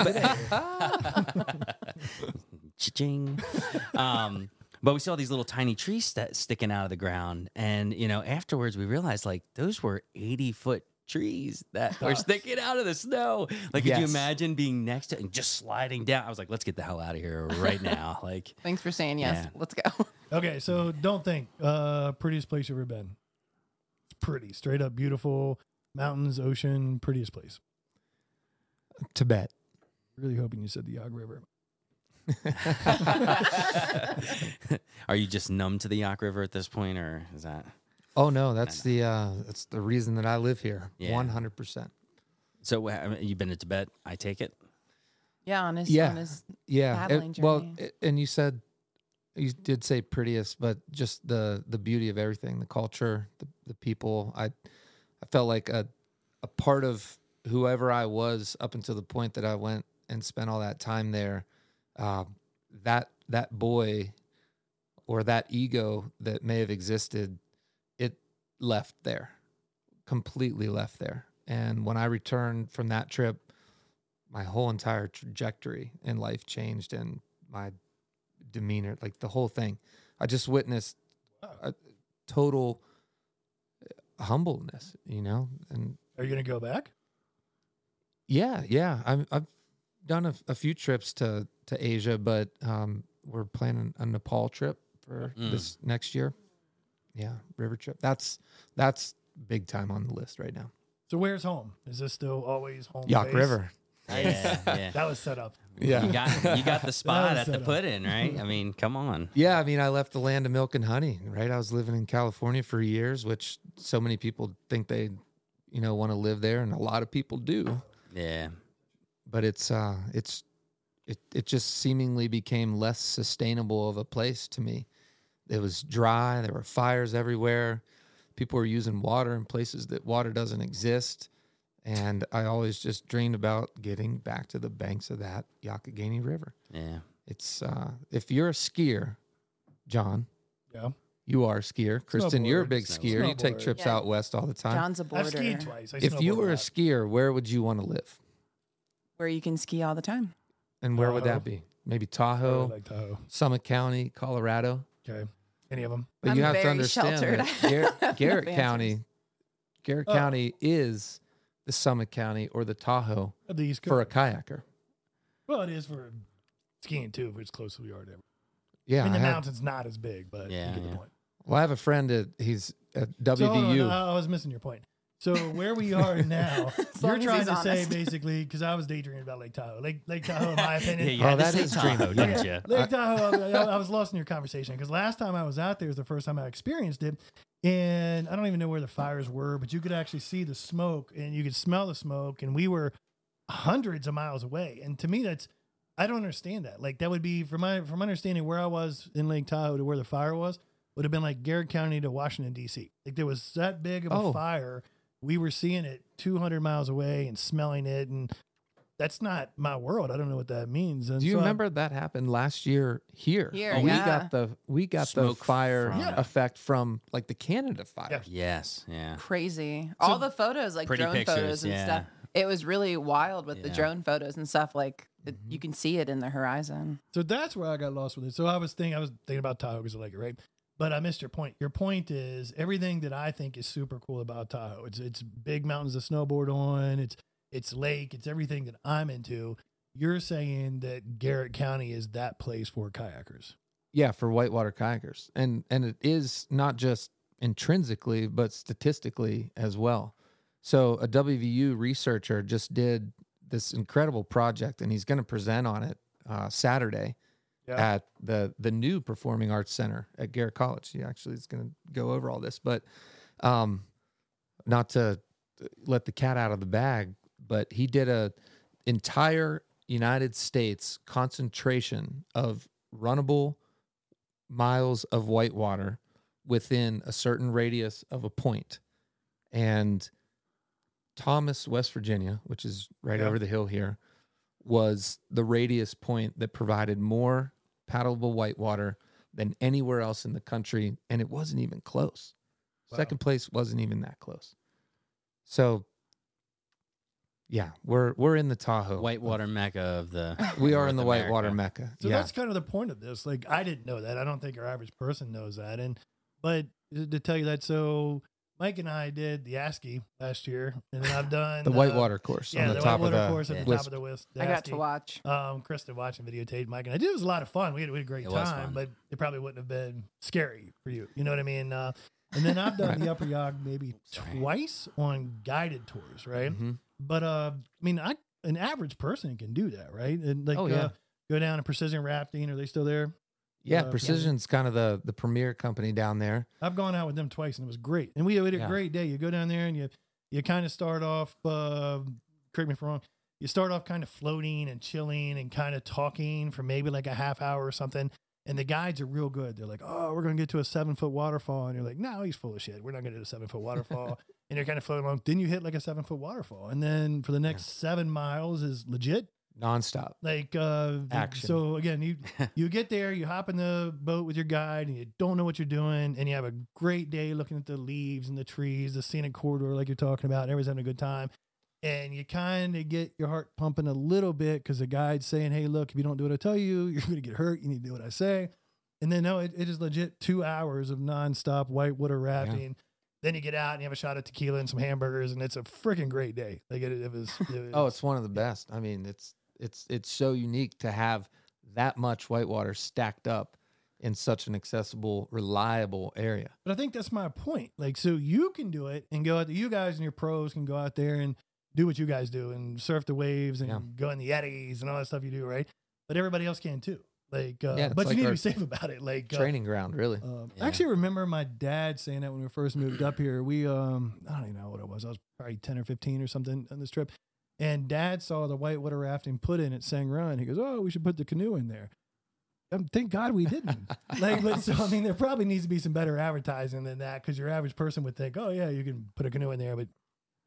S2: Cha-ching. um, but we saw these little tiny trees st- sticking out of the ground, and you know, afterwards we realized like those were eighty foot trees that were sticking out of the snow. Like, could you imagine being next to it and just sliding down? I was like, let's get the hell out of here right now. Like,
S3: Thanks for saying yes.
S2: Yeah.
S3: Let's go.
S1: Okay, so don't think uh prettiest place you've ever been. It's pretty, straight up beautiful, mountains, ocean, prettiest place.
S4: tibet
S1: Really hoping you said the Yough River.
S2: Are you just numb to the Yough River at this point, or is that?
S4: oh no that's the uh that's the reason that i live here 100%
S2: So I mean, you've been to Tibet? I take it.
S3: Yeah, on his
S4: Yeah.
S3: on his
S4: Yeah. it- well, it- and you said you did say prettiest, but just the the beauty of everything, the culture, the the people. I I felt like a a part of whoever I was up until the point that I went and spent all that time there. Uh, that that boy or that ego that may have existed, it left there, completely left there. And when I returned from that trip, my whole entire trajectory in life changed and my demeanor, like the whole thing. I just witnessed a total humbleness, you know? And
S1: Are you gonna go back?
S4: yeah, yeah. I'm, I've done a, a few trips to, to Asia, but um, we're planning a Nepal trip for
S2: Mm.
S4: this next year. Yeah, river trip. That's that's big time on the list right now.
S1: So where's home? Is this still always home?
S4: Yough
S1: base?
S4: River.
S2: Yeah, yeah.
S1: That was set up.
S4: Yeah.
S2: You got you got the spot at the
S1: set up.
S2: put in, right? I mean, come on.
S4: Yeah, I mean, I left the land of milk and honey, right? I was living in California for years, which so many people think they, you know, want to live there, and a lot of people do.
S2: Yeah.
S4: But it's, uh, it's, it, it just seemingly became less sustainable of a place to me. It was dry. There were fires everywhere. People were using water in places that water doesn't exist, And I always just dreamed about getting back to the banks of that Youghiogheny River.
S2: Yeah.
S4: It's uh, if you're a skier, Jon,
S1: Yeah.
S4: you are a skier. Kristin, you're a big
S2: Snow-
S4: skier. You take
S1: snowboard.
S4: trips
S3: Yeah.
S4: out west all the time.
S3: Jon's a
S1: I've skied twice. I
S4: if you
S1: snowboarded
S4: were a
S1: lot.
S4: skier, where would you want to live?
S3: Where you can ski all the time.
S4: And where would
S1: Tahoe.
S4: that be? Maybe Tahoe,
S1: really like Tahoe.
S4: Summit County, Colorado.
S1: Okay. Any of them?
S4: But
S3: I'm
S4: you have to
S3: very
S4: understand
S3: sheltered.
S4: that Gar-
S3: No
S4: Garrett
S3: fancies.
S4: County, Garrett
S1: Oh.
S4: County is the Summit County or the Tahoe
S1: Of the East Coast.
S4: for a kayaker.
S1: well, it is for skiing too, if it's close to the yard.
S4: Yeah,
S1: I mean,
S4: I
S1: the
S4: have-
S1: mountain's not as big, but
S2: Yeah,
S1: you get
S2: yeah.
S1: the point.
S4: well, I have a friend that he's at
S1: So, hold on,
S4: WVU.
S1: I I was missing your point. So where we are now, you're trying
S3: he's
S1: to say basically because I was daydreaming about Lake Tahoe. Lake Lake Tahoe, in my opinion.
S2: Yeah, you
S4: Oh,
S2: had to oh,
S4: that
S2: Tahoe,
S4: dreamy.
S2: didn't you?
S1: Lake Tahoe, I, I was lost in your conversation because last time I was out there was the first time I experienced it. And I don't even know where the fires were, but you could actually see the smoke and you could smell the smoke. And we were hundreds of miles away. And to me, that's, I don't understand that. Like, that would be, from my, from understanding where I was in Lake Tahoe to where the fire was, would have been like Garrett County to Washington, D.C. Like, there was that big of a
S4: Oh.
S1: fire. We were seeing it 200 miles away and smelling it. And that's not my world. I don't know what that means. And
S4: Do you
S1: so I-
S4: remember that happened last year here?
S3: Here,
S4: we
S3: yeah.
S4: got the we got
S2: Smoke
S4: the fire
S2: from-
S1: Yeah.
S4: effect from like the Canada fire.
S1: Yeah.
S2: Yes. Yeah.
S3: Crazy.
S1: So-
S3: all the photos, like drone
S2: pictures,
S3: photos and
S2: yeah.
S3: stuff. It was really wild with the drone photos and stuff. Like it,
S4: Mhm.
S3: you can see it in the horizon.
S1: So that's where I got lost with it. So I was thinking, I was thinking about Tahoe because I like it, right? But I missed your point. Your point is everything that I think is super cool about Tahoe. It's it's big mountains to snowboard on. It's it's lake. It's everything that I'm into. You're saying that Garrett County is that place for kayakers.
S4: Yeah, for whitewater kayakers. And and it is not just intrinsically, but statistically as well. So a WVU researcher just did this incredible project and he's going to present on it uh, Saturday
S1: Yeah.
S4: at the the new Performing Arts Center at Garrett College. He actually is going to go over all this, but um, not to let the cat out of the bag, but he did a entire United States concentration of runnable miles of whitewater within a certain radius of a point. And Thomas, West Virginia, which is right
S1: Yeah.
S4: over the hill here, was the radius point that provided more paddleable whitewater than anywhere else in the country. And it wasn't even close.
S1: Wow.
S4: Second place wasn't even that close. So yeah, we're we're in the Tahoe.
S2: Whitewater mecca of the.
S4: We are
S2: North
S4: in the
S2: America.
S4: whitewater mecca.
S1: So
S4: yeah.
S1: that's kind of the point of this. Like I didn't know that. I don't think our average person knows that. And but uh, to tell you that, so Mike and I did the ASCI last year, and then I've done
S4: the whitewater course
S1: Yeah,
S4: on
S1: the,
S4: the, top of
S1: whitewater
S4: the
S1: course at the top of the Wisp.
S3: I got to watch.
S1: Um, Kristin watching videotape Mike and I did. It was a lot of fun. We had, we had a great
S2: It
S1: time, but it probably wouldn't have been scary for you. You know what I mean? Uh, and then I've done the Upper Yough maybe twice on guided tours, right?
S4: Mhm.
S1: But uh, I mean, I an average person can do that, right? And like,
S4: Oh, yeah.
S1: uh, go down to precision rafting. Are they still there?
S4: Yeah,
S1: Uh,
S4: Precision's kind of the the premier company down there.
S1: I've gone out with them twice, and it was great. And we had a
S4: Yeah.
S1: great day. You go down there and you you kind of start off. Uh, correct me if I'm wrong. You start off kind of floating and chilling and kind of talking for maybe like a half hour or something. And the guides are real good. They're like, "Oh, we're going to get to a seven foot waterfall," and you're like, "No, he's full of shit. We're not going to do a seven foot waterfall." and you're kind of floating along. Then you hit like a seven foot waterfall, and then for the next seven miles is legit
S4: Nonstop.
S1: like uh
S4: Action.
S1: so again you you get there you hop in the boat with your guide and you don't know what you're doing and you have a great day looking at the leaves and the trees the scenic corridor like you're talking about and everyone's having a good time. And you kind of get your heart pumping a little bit because the guide's saying hey look if you don't do what i tell you you're going to get hurt. You need to do what i say. And then no it, it is legit two hours of nonstop whitewater rafting then you get out and you have a shot of tequila and some hamburgers and it's a freaking great day. Like it, it was it
S4: Oh, it's one of the best. I mean, it's it's it's so unique to have that much whitewater stacked up in such an accessible, reliable area.
S1: But I think that's my point. Like, so you can do it and go out there. You guys and your pros can go out there and do what you guys do and surf the waves and
S4: Yeah.
S1: go in the eddies and all that stuff you do, right? But everybody else can too. Like, uh,
S4: Yeah,
S1: but
S4: like
S1: you need to be safe about it. Like, uh,
S4: Training ground, really.
S1: um,
S2: Yeah.
S1: I actually remember my dad saying that when we first moved up here. We, um, I don't even know what it was. I was probably 10 or 15 or something on this trip. And dad saw the whitewater rafting put in at Sang Run. He goes, Oh, we should put the canoe in there. Um, thank God we didn't. like, but so, I mean, there probably needs to be some better advertising than that because your average person would think, Oh, yeah, you can put a canoe in there. But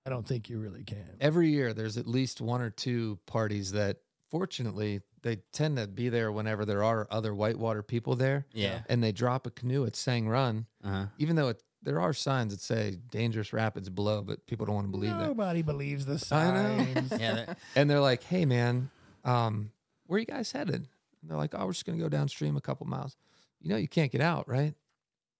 S1: I don't think you really can.
S4: Every year, there's at least one or two parties that, fortunately, they tend to be there whenever there are other whitewater people there,
S2: Yeah.
S4: and they drop a canoe at Sang Run,
S2: Uh-huh.
S4: even though it, there are signs that say dangerous rapids below, but people don't want to believe that.
S1: Nobody believes the
S4: I know.
S1: signs.
S2: Yeah. that-
S4: And they're like, "Hey, man, um, where are you guys headed?" And they're like, "Oh, we're just gonna go downstream a couple miles." You know, you can't get out, right?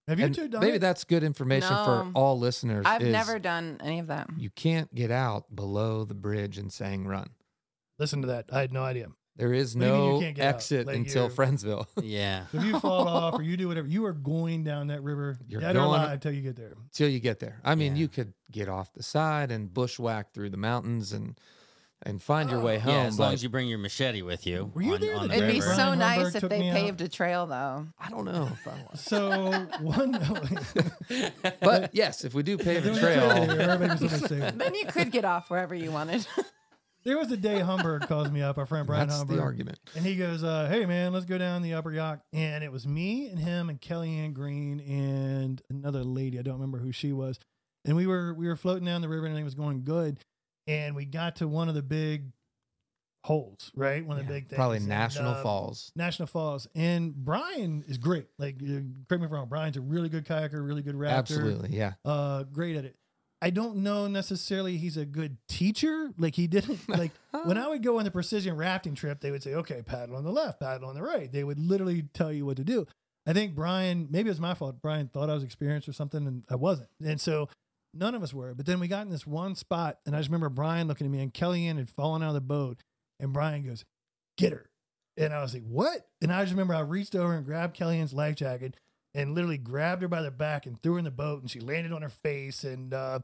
S1: Have you
S4: And
S1: two done
S4: maybe
S1: it?
S4: that's good information for
S3: No.
S4: all listeners.
S3: I've
S4: is
S3: never done any of that.
S4: You can't get out below the bridge in Sang Run.
S1: Listen to that. I had no idea.
S4: There is
S1: Maybe you
S4: no
S1: can't get out,
S4: exit
S1: like
S4: until
S1: you're-
S4: Friendsville.
S2: yeah.
S1: If you fall off or you do whatever, you are going down that river
S4: You're
S1: dead or
S4: going-
S1: alive till you get there.
S4: till you get there. I mean,
S2: Yeah.
S4: you could get off the side and bushwhack through the mountains and and find your way home.
S2: Yeah, as long
S4: but
S2: as you bring your machete with you.
S1: Were you
S2: on,
S1: there
S2: on
S1: the
S2: the
S3: It'd be
S1: river.
S3: so
S1: Brian
S3: nice
S1: Humberg
S3: if
S1: took
S3: they
S1: me out.
S3: paved a trail, though.
S4: I don't know if I was.
S1: So one,
S4: But yes, if we do pave
S1: there
S4: a
S1: was
S4: trail,
S1: everybody was gonna say.
S3: Then you could get off wherever you wanted.
S1: There was a day Humberg calls me up, our friend Brian
S4: that's the
S1: Humberg,
S4: argument.
S1: and he goes, uh, "Hey man, let's go down the Upper Yough." And it was me and him and Kellyanne Green and another lady. I don't remember who she was. And we were we were floating down the river and everything was going good. And we got to one of the big holes, right? One of the
S4: Yeah,
S1: big things.
S4: Probably
S1: And,
S4: National
S1: uh,
S4: Falls.
S1: National Falls. And Brian is great. Like, uh, correct me if I'm wrong. Brian's a really good kayaker, really good raptor.
S4: Absolutely, yeah.
S1: Uh, great at it. I don't know necessarily he's a good teacher. Like he didn't like when I would go on the precision rafting trip, they would say, "Okay, paddle on the left, paddle on the right." They would literally tell you what to do. I think Brian, maybe it was my fault. Brian thought I was experienced or something, and I wasn't. And so none of us were. But then we got in this one spot, and I just remember Brian looking at me, and Kellyanne had fallen out of the boat, and Brian goes, "Get her!" And I was like, "What?" And I just remember I reached over and grabbed Kellyanne's life jacket and literally grabbed her by the back and threw her in the boat, and she landed on her face. And uh,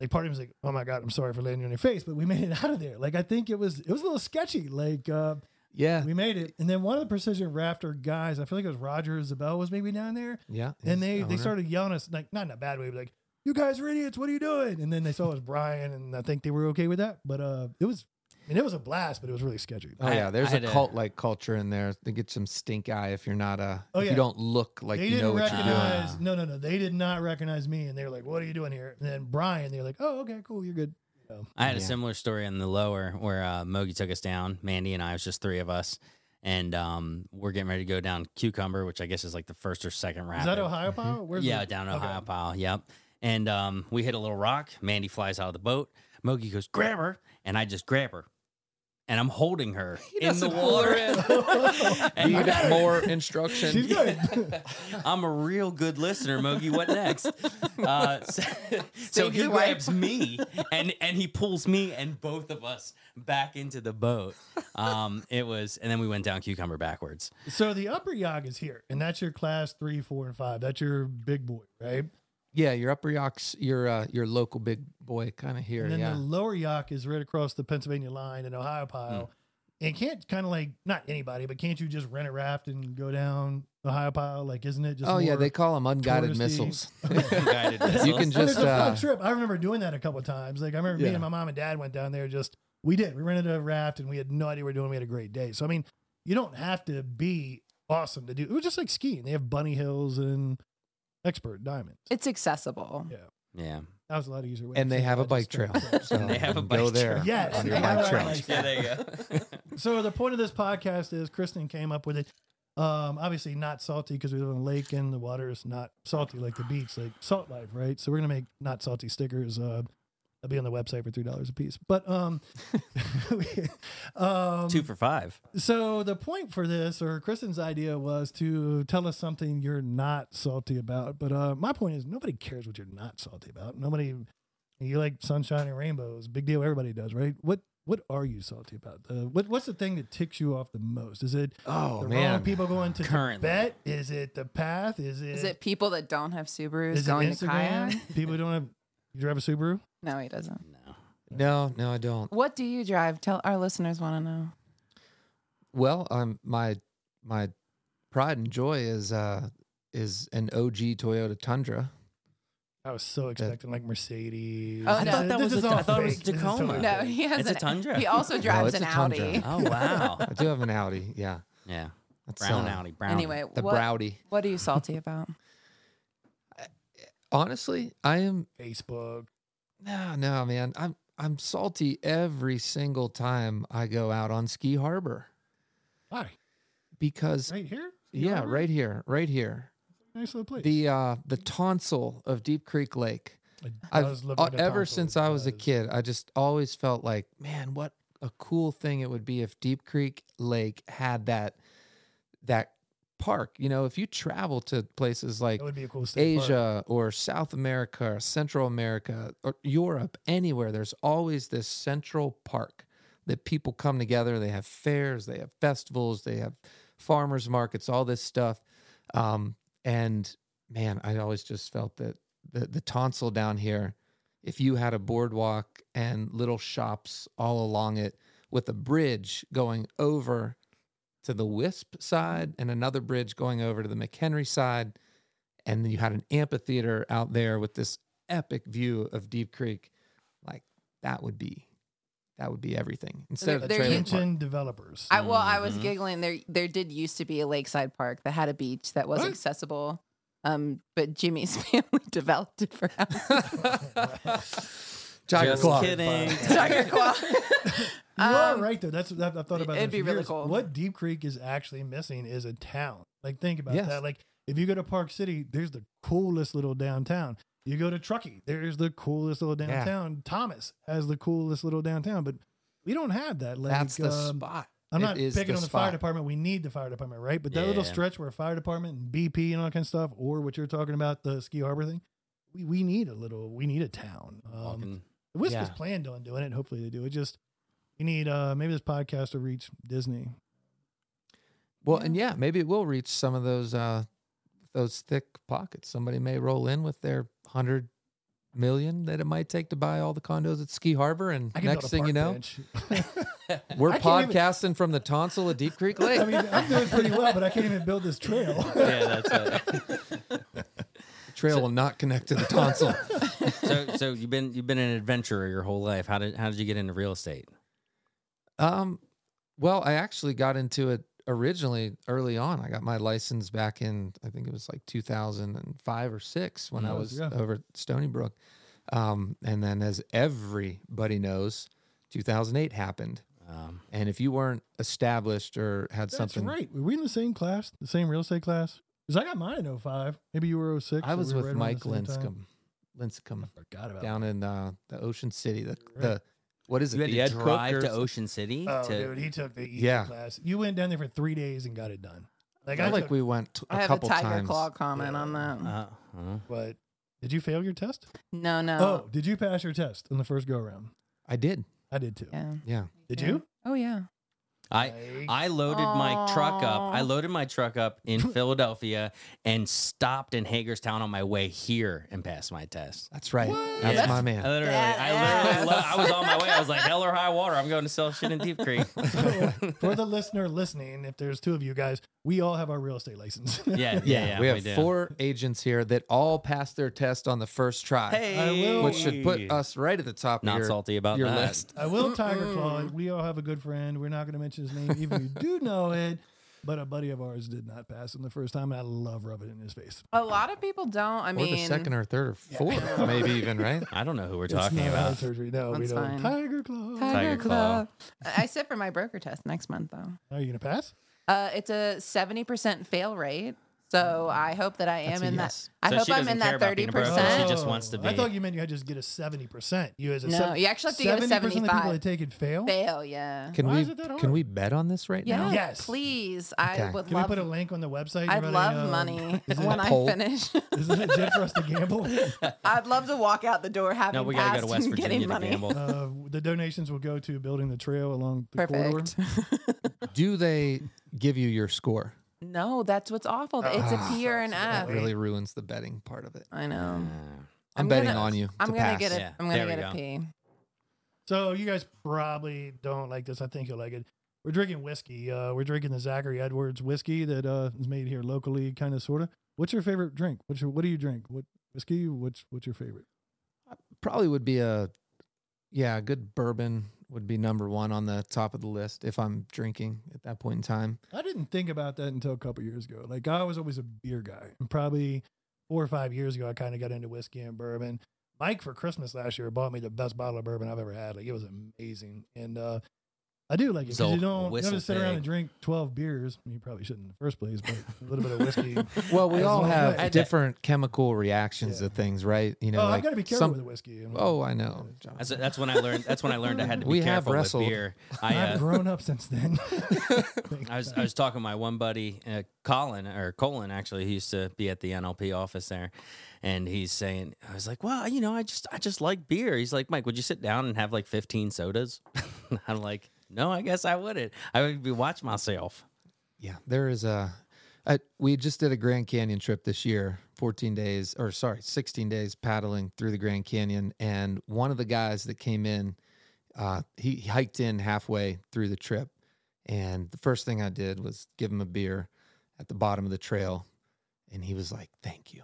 S1: like part of me was like, "Oh my god, I'm sorry for landing on your face," but we made it out of there. Like I think it was it was a little sketchy. Like uh,
S4: Yeah,
S1: we made it, and then one of the precision rafter guys, I feel like it was Roger Isabel, was maybe down there,
S4: yeah.
S1: and they they started yelling at us like not in a bad way, but like. You guys are idiots. What are you doing? And then they saw it was Brian, and I think they were okay with that. But uh, it was, I mean, it was a blast, but it was really sketchy.
S4: Oh
S2: I-
S4: yeah, there's
S2: I
S4: a
S2: a-
S4: cult like culture in there. They get some stink eye if you're not a
S1: Oh,
S4: if
S1: yeah.
S4: you don't look like
S1: they
S4: you know what you're doing.
S1: No, no, no. They did not recognize me, and they were like, "What are you doing here?" And then Brian, they're like, "Oh, okay, cool, you're good." So,
S2: I had a similar story on the lower where uh, Mogi took us down. Mandy and I it was just three of us, and um, we're getting ready to go down Cucumber, which I guess is like the first or second rapid.
S1: is that Ohio Power? Where's
S2: yeah,
S1: the-
S2: down
S1: okay.
S2: Ohiopyle. Yep. And um, we hit a little rock. Mandy flies out of the boat. Mogi goes, grab her. And I just grab her. And I'm holding her in the
S4: doesn't
S2: water.
S4: Do you
S2: and
S4: need more instruction?
S1: She's good.
S2: I'm a real good listener, Mogi. What next? Uh, so so he
S3: your
S2: grabs me and and he pulls me and both of us back into the boat. Um, it was, and then we went down Cucumber backwards.
S1: so the upper Yough is here, and that's your class three, four, and five. That's your big boy, right?
S4: Yeah, your upper Youghs, your uh, your local big boy kind of here.
S1: And then
S4: Yeah,
S1: the lower Yough is right across the Pennsylvania line in Ohiopyle. And can't kind of like not anybody, but can't you just rent a raft and go down Ohiopyle? Like, isn't it just?
S4: oh yeah, they call them unguided
S1: touristy.
S4: missiles.
S2: Guided
S4: You can just
S1: it's a fun
S4: uh,
S1: trip. I remember doing that a couple of times. Like I remember me and my mom and dad went down there. Just we did. We rented a raft and we had no idea what we were doing. We had a great day. So I mean, you don't have to be awesome to do. It was just like skiing. They have bunny hills and expert diamonds.
S3: It's accessible.
S1: Yeah.
S2: Yeah.
S1: That was a lot easier way.
S4: and they have
S1: it.
S4: a
S1: I
S4: bike trail.
S1: couldn't say it.
S4: So
S2: And they have a
S4: you can go
S2: bike
S4: there
S2: trail.
S1: Yes,
S4: on your bike trail.
S2: Yeah, there you go.
S1: So the point of this podcast is Kristin came up with it. Um, obviously not salty because we live in a lake and the water is not salty like the beach, like salt life, right? So we're gonna make not salty stickers. Uh, they'll be on the website for three dollars a piece. But um, um,
S2: Two for five.
S1: so the point for this, or Kristin's idea, was to tell us something you're not salty about. But uh, my point is, nobody cares what you're not salty about. Nobody. You like sunshine and rainbows, big deal. Everybody does, right? What What are you salty about? Uh, what What's the thing that ticks you off the most? Is it
S4: Oh
S1: the
S4: man,
S1: wrong people going to
S2: Currently.
S1: Tibet? Is it the path? Is it
S3: Is it people that don't have Subarus
S1: is it
S3: going to
S1: Instagram?
S3: kayak?
S1: people who don't have. You drive a Subaru?
S3: No, he doesn't.
S2: No.
S4: no, no, I don't.
S3: What do you drive? Tell our listeners want to know.
S4: Well, um, my my pride and joy is uh is an OG Toyota Tundra.
S1: I was so expecting like Mercedes.
S3: Oh,
S2: I
S3: no.
S2: thought that
S1: This
S2: was
S1: is
S2: a-
S1: all
S2: thought it was
S1: fake. This
S2: Tacoma.
S1: totally
S3: No, he has
S2: It's a Tundra.
S3: He also drives
S4: it's
S3: an
S4: a Tundra.
S3: Audi.
S2: Oh wow.
S4: I do have an Audi. Yeah,
S2: Yeah.
S4: that's
S2: Brown
S4: uh,
S2: Audi. Brown.
S3: Anyway,
S4: the
S3: what,
S4: Browdy.
S3: what are you salty about?
S4: Honestly, I am
S1: Facebook.
S4: No, no, man. I'm I'm salty every single time I go out on Ski Harbor
S1: Why?
S4: because
S1: Right here?
S4: yeah,
S1: Harbor?
S4: right here, right here.
S1: Nice little place.
S4: The uh the tonsil of Deep Creek Lake. I've ever since I was a kid, I just always felt like, man, what a cool thing it would be if Deep Creek Lake had that that park. You know, if you travel to places like
S1: would be a cool state park.
S4: Asia or South America or Central America or Europe, anywhere, there's always this central park that people come together. They have fairs, they have festivals, they have farmers markets, all this stuff. Um, and man, I always just felt that the, the tonsil down here, if you had a boardwalk and little shops all along it with a bridge going over to the Wisp side and another bridge going over to the McHenry side, and then you had an amphitheater out there with this epic view of Deep Creek, like that would be that would be everything instead of the
S3: There-
S4: trailer
S3: there-
S4: park.
S1: Attention developers.
S3: I, well, I was
S2: Mhm.
S3: giggling. There, there did used to be a lakeside park that had a beach that was
S1: What?
S3: accessible, um, but Jimmy's family developed it for houses.
S4: Tiger
S2: Just
S4: Claw.
S2: kidding.
S3: Tiger Claw.
S1: You are
S3: Um,
S1: right though. That's that, I've thought about.
S3: it'd be really
S1: years.
S3: cool.
S1: What Deep Creek is actually missing is a town. Like think about
S4: Yes.
S1: that. Like if you go to Park City, there's the coolest little downtown. You go to Truckee, there's the coolest little
S4: Yeah.
S1: downtown. Thomas has the coolest little downtown, but we don't have that. Like,
S4: That's the
S1: um,
S4: spot.
S1: I'm
S4: It
S1: not picking
S4: the
S1: on the fire department. We need the fire department, right? But that little stretch where fire department and BP and all that kind of stuff, or what you're talking about, the ski harbor thing, we, we need a little, we need a town. Um,
S2: Walking-
S1: Wisp is planned on doing it. Hopefully they do. It just we need uh maybe this podcast to reach Disney.
S4: Well, and yeah, maybe it will reach some of those uh those thick pockets. Somebody may roll in with their hundred million that it might take to buy all the condos at Ski Harbor, and next thing you know, we're
S1: I can't even-
S4: podcasting from the tonsil of Deep Creek Lake.
S1: I mean, I'm doing pretty well, but I can't even build this trail.
S2: yeah, that's it.
S4: the trail will not connect to the tonsil.
S2: so, so you've been you've been an adventurer your whole life. How did how did you get into real estate?
S4: Um, well, I actually got into it originally early on. I got my license back in I think it was like 2005 or six when I was
S1: yeah.
S4: over at Stony Brook. Um, and then as everybody knows, 2008 happened.
S2: Um,
S4: And if you weren't established or had
S1: That's
S4: something,
S1: right. Were we in the same class, the same real estate class? Because I got mine in 05. Maybe you were 06.
S4: I was
S1: we
S4: with
S1: right
S4: Mike. Linscomb. Linscomb
S1: I forgot about
S4: down in uh, the Ocean City. The,
S1: Right.
S4: the what is it?
S2: you had
S4: the
S2: to
S4: Ed Cook
S2: drive
S4: or
S2: to Ocean City
S1: Oh,
S2: to.
S1: dude, he took the easy
S4: Yeah.
S1: class. You went down there for three days and got it done. Like
S4: I
S1: I
S4: feel like
S1: took,
S4: we went t- a
S3: I have a
S4: couple
S3: Tiger
S4: times.
S3: Claw comment
S1: Yeah.
S3: on that.
S2: Uh, uh,
S1: but did you fail your test?
S3: no, no.
S1: Oh, did you pass your test on the first go around?
S4: I did.
S1: I did too.
S3: yeah.
S4: Yeah.
S1: Did
S3: Yeah.
S1: you?
S3: Oh yeah.
S2: I I loaded my truck up. I loaded my truck up in Philadelphia and stopped in Hagerstown on my way here and passed my test.
S4: That's right.
S1: What?
S4: That's
S2: Yeah.
S4: my
S2: I
S4: man.
S2: literally, I literally, lo- I was on my way. I was like, hell or high water. I'm going to sell shit in Deep Creek.
S1: so, for the listener listening, if there's two of you guys, we all have our real estate license.
S2: Yeah, yeah, yeah.
S4: we have
S2: do.
S4: four agents here that all passed their test on the first try,
S2: Hey,
S1: will-
S4: which should put us right at the top
S2: not
S4: of your,
S2: salty about
S4: your
S2: that.
S4: list.
S1: I will Tiger Claw. We all have a good friend. We're not going to mention his name, even if you do know it. But a buddy of ours did not pass him the first time, and I love rubbing it in his face.
S3: A lot of people don't. I
S4: or
S3: mean,
S4: the second or third or fourth, maybe even right.
S2: I don't know who we're
S1: It's
S2: talking
S1: not
S2: about.
S1: heart surgery. No, we
S3: That's
S1: don't.
S3: fine.
S1: Tiger Claw.
S3: Tiger,
S2: Tiger Claw.
S3: Claw. I sit for my broker test next month though.
S1: Are you going to pass?
S3: Uh, it's a seventy percent fail rate, so I hope that I am
S4: That's a
S3: in
S4: yes.
S3: that. I
S2: So
S3: hope
S2: she
S3: I'm
S2: doesn't
S3: in
S2: care
S3: that
S2: about
S3: thirty
S2: being a broker.
S3: percent.
S2: She just wants to
S1: I
S2: be-
S1: thought you meant you had to just get a 70%. You as a
S3: No,
S1: sev-
S3: you actually have to get a
S1: 70% of the people
S3: 75.
S1: that take it fail?
S3: Fail, yeah.
S4: Can
S1: Why
S4: we
S1: is it that hard?
S4: can we bet on this right
S3: Yeah,
S4: now?
S1: Yes.
S3: please. I
S4: Okay.
S3: would
S1: Can
S3: love.
S1: we put a link on the website?
S3: I'd
S1: Anybody,
S3: love
S1: um,
S3: money
S1: is it
S3: when
S1: a
S3: I
S4: poll?
S3: finish.
S1: Is it legit for us to gamble?
S3: I'd love to walk out the door having
S2: No, we got to go to
S3: passed
S2: West
S3: and
S2: Virginia
S3: getting
S2: to
S3: money.
S2: gamble.
S1: uh, the donations will go to building the trail along the corridor.
S3: Perfect.
S4: Do they give you your score?
S3: No, that's what's awful. It's a P or an
S1: sucks.
S3: F.
S4: That really ruins the betting part of it.
S3: I know.
S4: I'm,
S3: I'm
S4: betting
S3: gonna-
S4: on you.
S3: I'm
S4: to
S3: gonna
S4: pass.
S3: get a.
S2: Yeah,
S3: am gonna
S2: there we
S3: get a
S2: go.
S3: P.
S1: So you guys probably don't like this. I think you'll like it. We're drinking whiskey. Uh, we're drinking the Zachary Edwards whiskey that uh, is made here locally, kind of, sort of. What's your favorite drink? What's your, what do you drink? What whiskey? What's what's your favorite?
S4: Probably would be a yeah, a good bourbon would be number one on the top of the list if I'm drinking at that point in time.
S1: I didn't think about that until a couple years ago. Like I was always a beer guy, and probably four or five years ago, I kind of got into whiskey and bourbon. Mike for Christmas last year bought me the best bottle of bourbon I've ever had. Like it was amazing, and uh, I do like it because
S2: So
S1: you don't, you don't
S2: whistle
S1: have to sit around and drink twelve beers. You probably shouldn't in the first place, but a little bit of whiskey.
S4: Well, we all have
S1: I had
S2: to-
S4: different chemical reactions
S1: Yeah.
S4: to things, right? You know,
S1: oh,
S4: like
S1: I've got to be careful
S4: some-
S1: with the whiskey.
S4: Oh, I know. Jon.
S2: That's, that's when I learned. That's when I learned I had to be
S4: We have
S2: careful with beer. I,
S1: I've
S2: uh,
S1: grown up since then.
S2: I was I was talking to my one buddy, uh, Colin or Colin actually. He used to be at the NLP office there, and he's saying, I was like, well, you know, I just I just like beer. He's like, Mike, would you sit down and have like fifteen sodas? I'm like, no, I guess I wouldn't. I would be watch myself.
S4: Yeah, there is a. I, we just did a Grand Canyon trip this year, 14 days, or sorry, 16 days paddling through the Grand Canyon. And one of the guys that came in, uh, he hiked in halfway through the trip. And the first thing I did was give him a beer at the bottom of the trail. And he was like, thank you.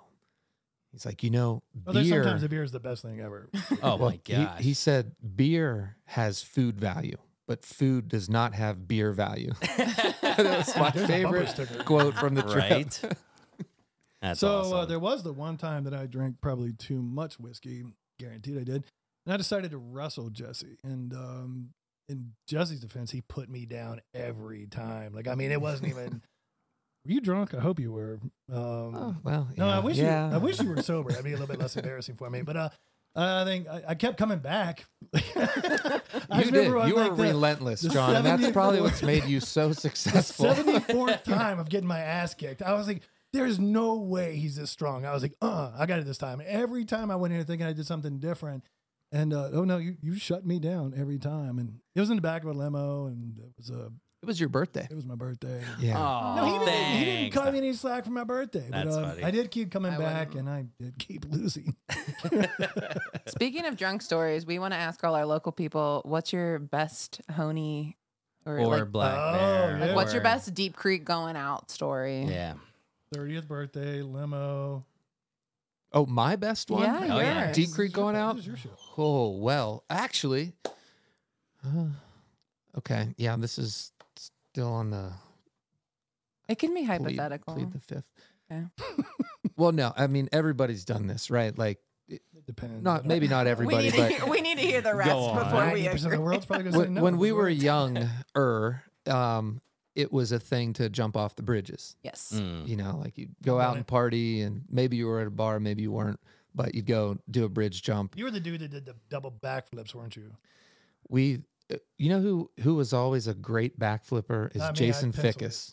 S4: He's like, you know,
S1: well,
S4: beer.
S1: sometimes the beer is the best thing ever.
S2: Oh
S4: Well,
S2: my
S4: he-
S2: gosh.
S4: He, said beer has food value, but food does not have beer value. that was my
S1: There's a bumper
S4: favorite quote from the trip.
S2: right. That's
S1: so
S2: awesome.
S1: uh, there was the one time that I drank probably too much whiskey, guaranteed I did, and I decided to wrestle Jesse. And um, in Jesse's defense, he put me down every time. Like I mean, it wasn't even. Were you drunk? I hope you were. Um,
S4: Oh, well,
S1: no, I wish
S4: yeah.
S1: you. I wish you were sober. That'd be a little bit less embarrassing for me. But uh, I think I, I kept coming back. I
S4: You did. You were
S1: like, the-
S4: relentless,
S1: the
S4: Jon, and that's probably what's made you so
S1: the
S4: successful.
S1: 74th time of getting my ass kicked. I was like, there's no way he's this strong. I was like, uh, I got it this time. Every time I went in here thinking I did something different. And uh, oh no, you, you shut me down every time. And it was in the back of a limo and it was a
S4: it was your birthday.
S1: it was my birthday.
S4: Yeah.
S2: Oh,
S1: No, he didn't, he didn't cut me any slack for my birthday. But
S2: That's
S1: um,
S2: funny.
S1: I did keep coming
S3: I
S1: back
S3: wouldn't.
S1: and I did keep losing.
S3: Speaking of drunk stories, we want to ask all our local people, what's your best honey or,
S2: or
S3: like,
S2: black
S1: Oh,
S2: bear.
S1: yeah.
S3: like, what's your best Deep Creek going out story?
S2: Yeah.
S1: 30th birthday, limo.
S4: Oh, my best one?
S3: Yeah,
S2: Oh, yeah.
S4: Deep Creek going out?
S1: is your show.
S4: Oh, well, actually. Uh, okay. Yeah, this is still on the
S3: It can be hypothetical.
S4: Plead the fifth.
S3: Okay.
S4: well, no, I mean, everybody's done this, right? Like,
S1: It depends.
S4: not maybe not everybody,
S3: need to
S4: but
S3: hear, we need to hear the rest
S2: on.
S3: before we
S1: 90% of
S3: agree.
S1: the world's probably going to say
S4: when,
S1: no.
S4: when we were
S1: we're-
S4: younger, um, it was a thing to jump off the bridges.
S3: Yes.
S2: Mm.
S4: You know, like you'd go out and party, and maybe you were at a bar, maybe you weren't, but you'd go do a bridge jump.
S1: You were the dude that did the double backflips, weren't you?
S4: We, you know, who who was always a great backflipper is
S1: Not me, I
S4: Jason
S1: penciled.
S4: Fickus.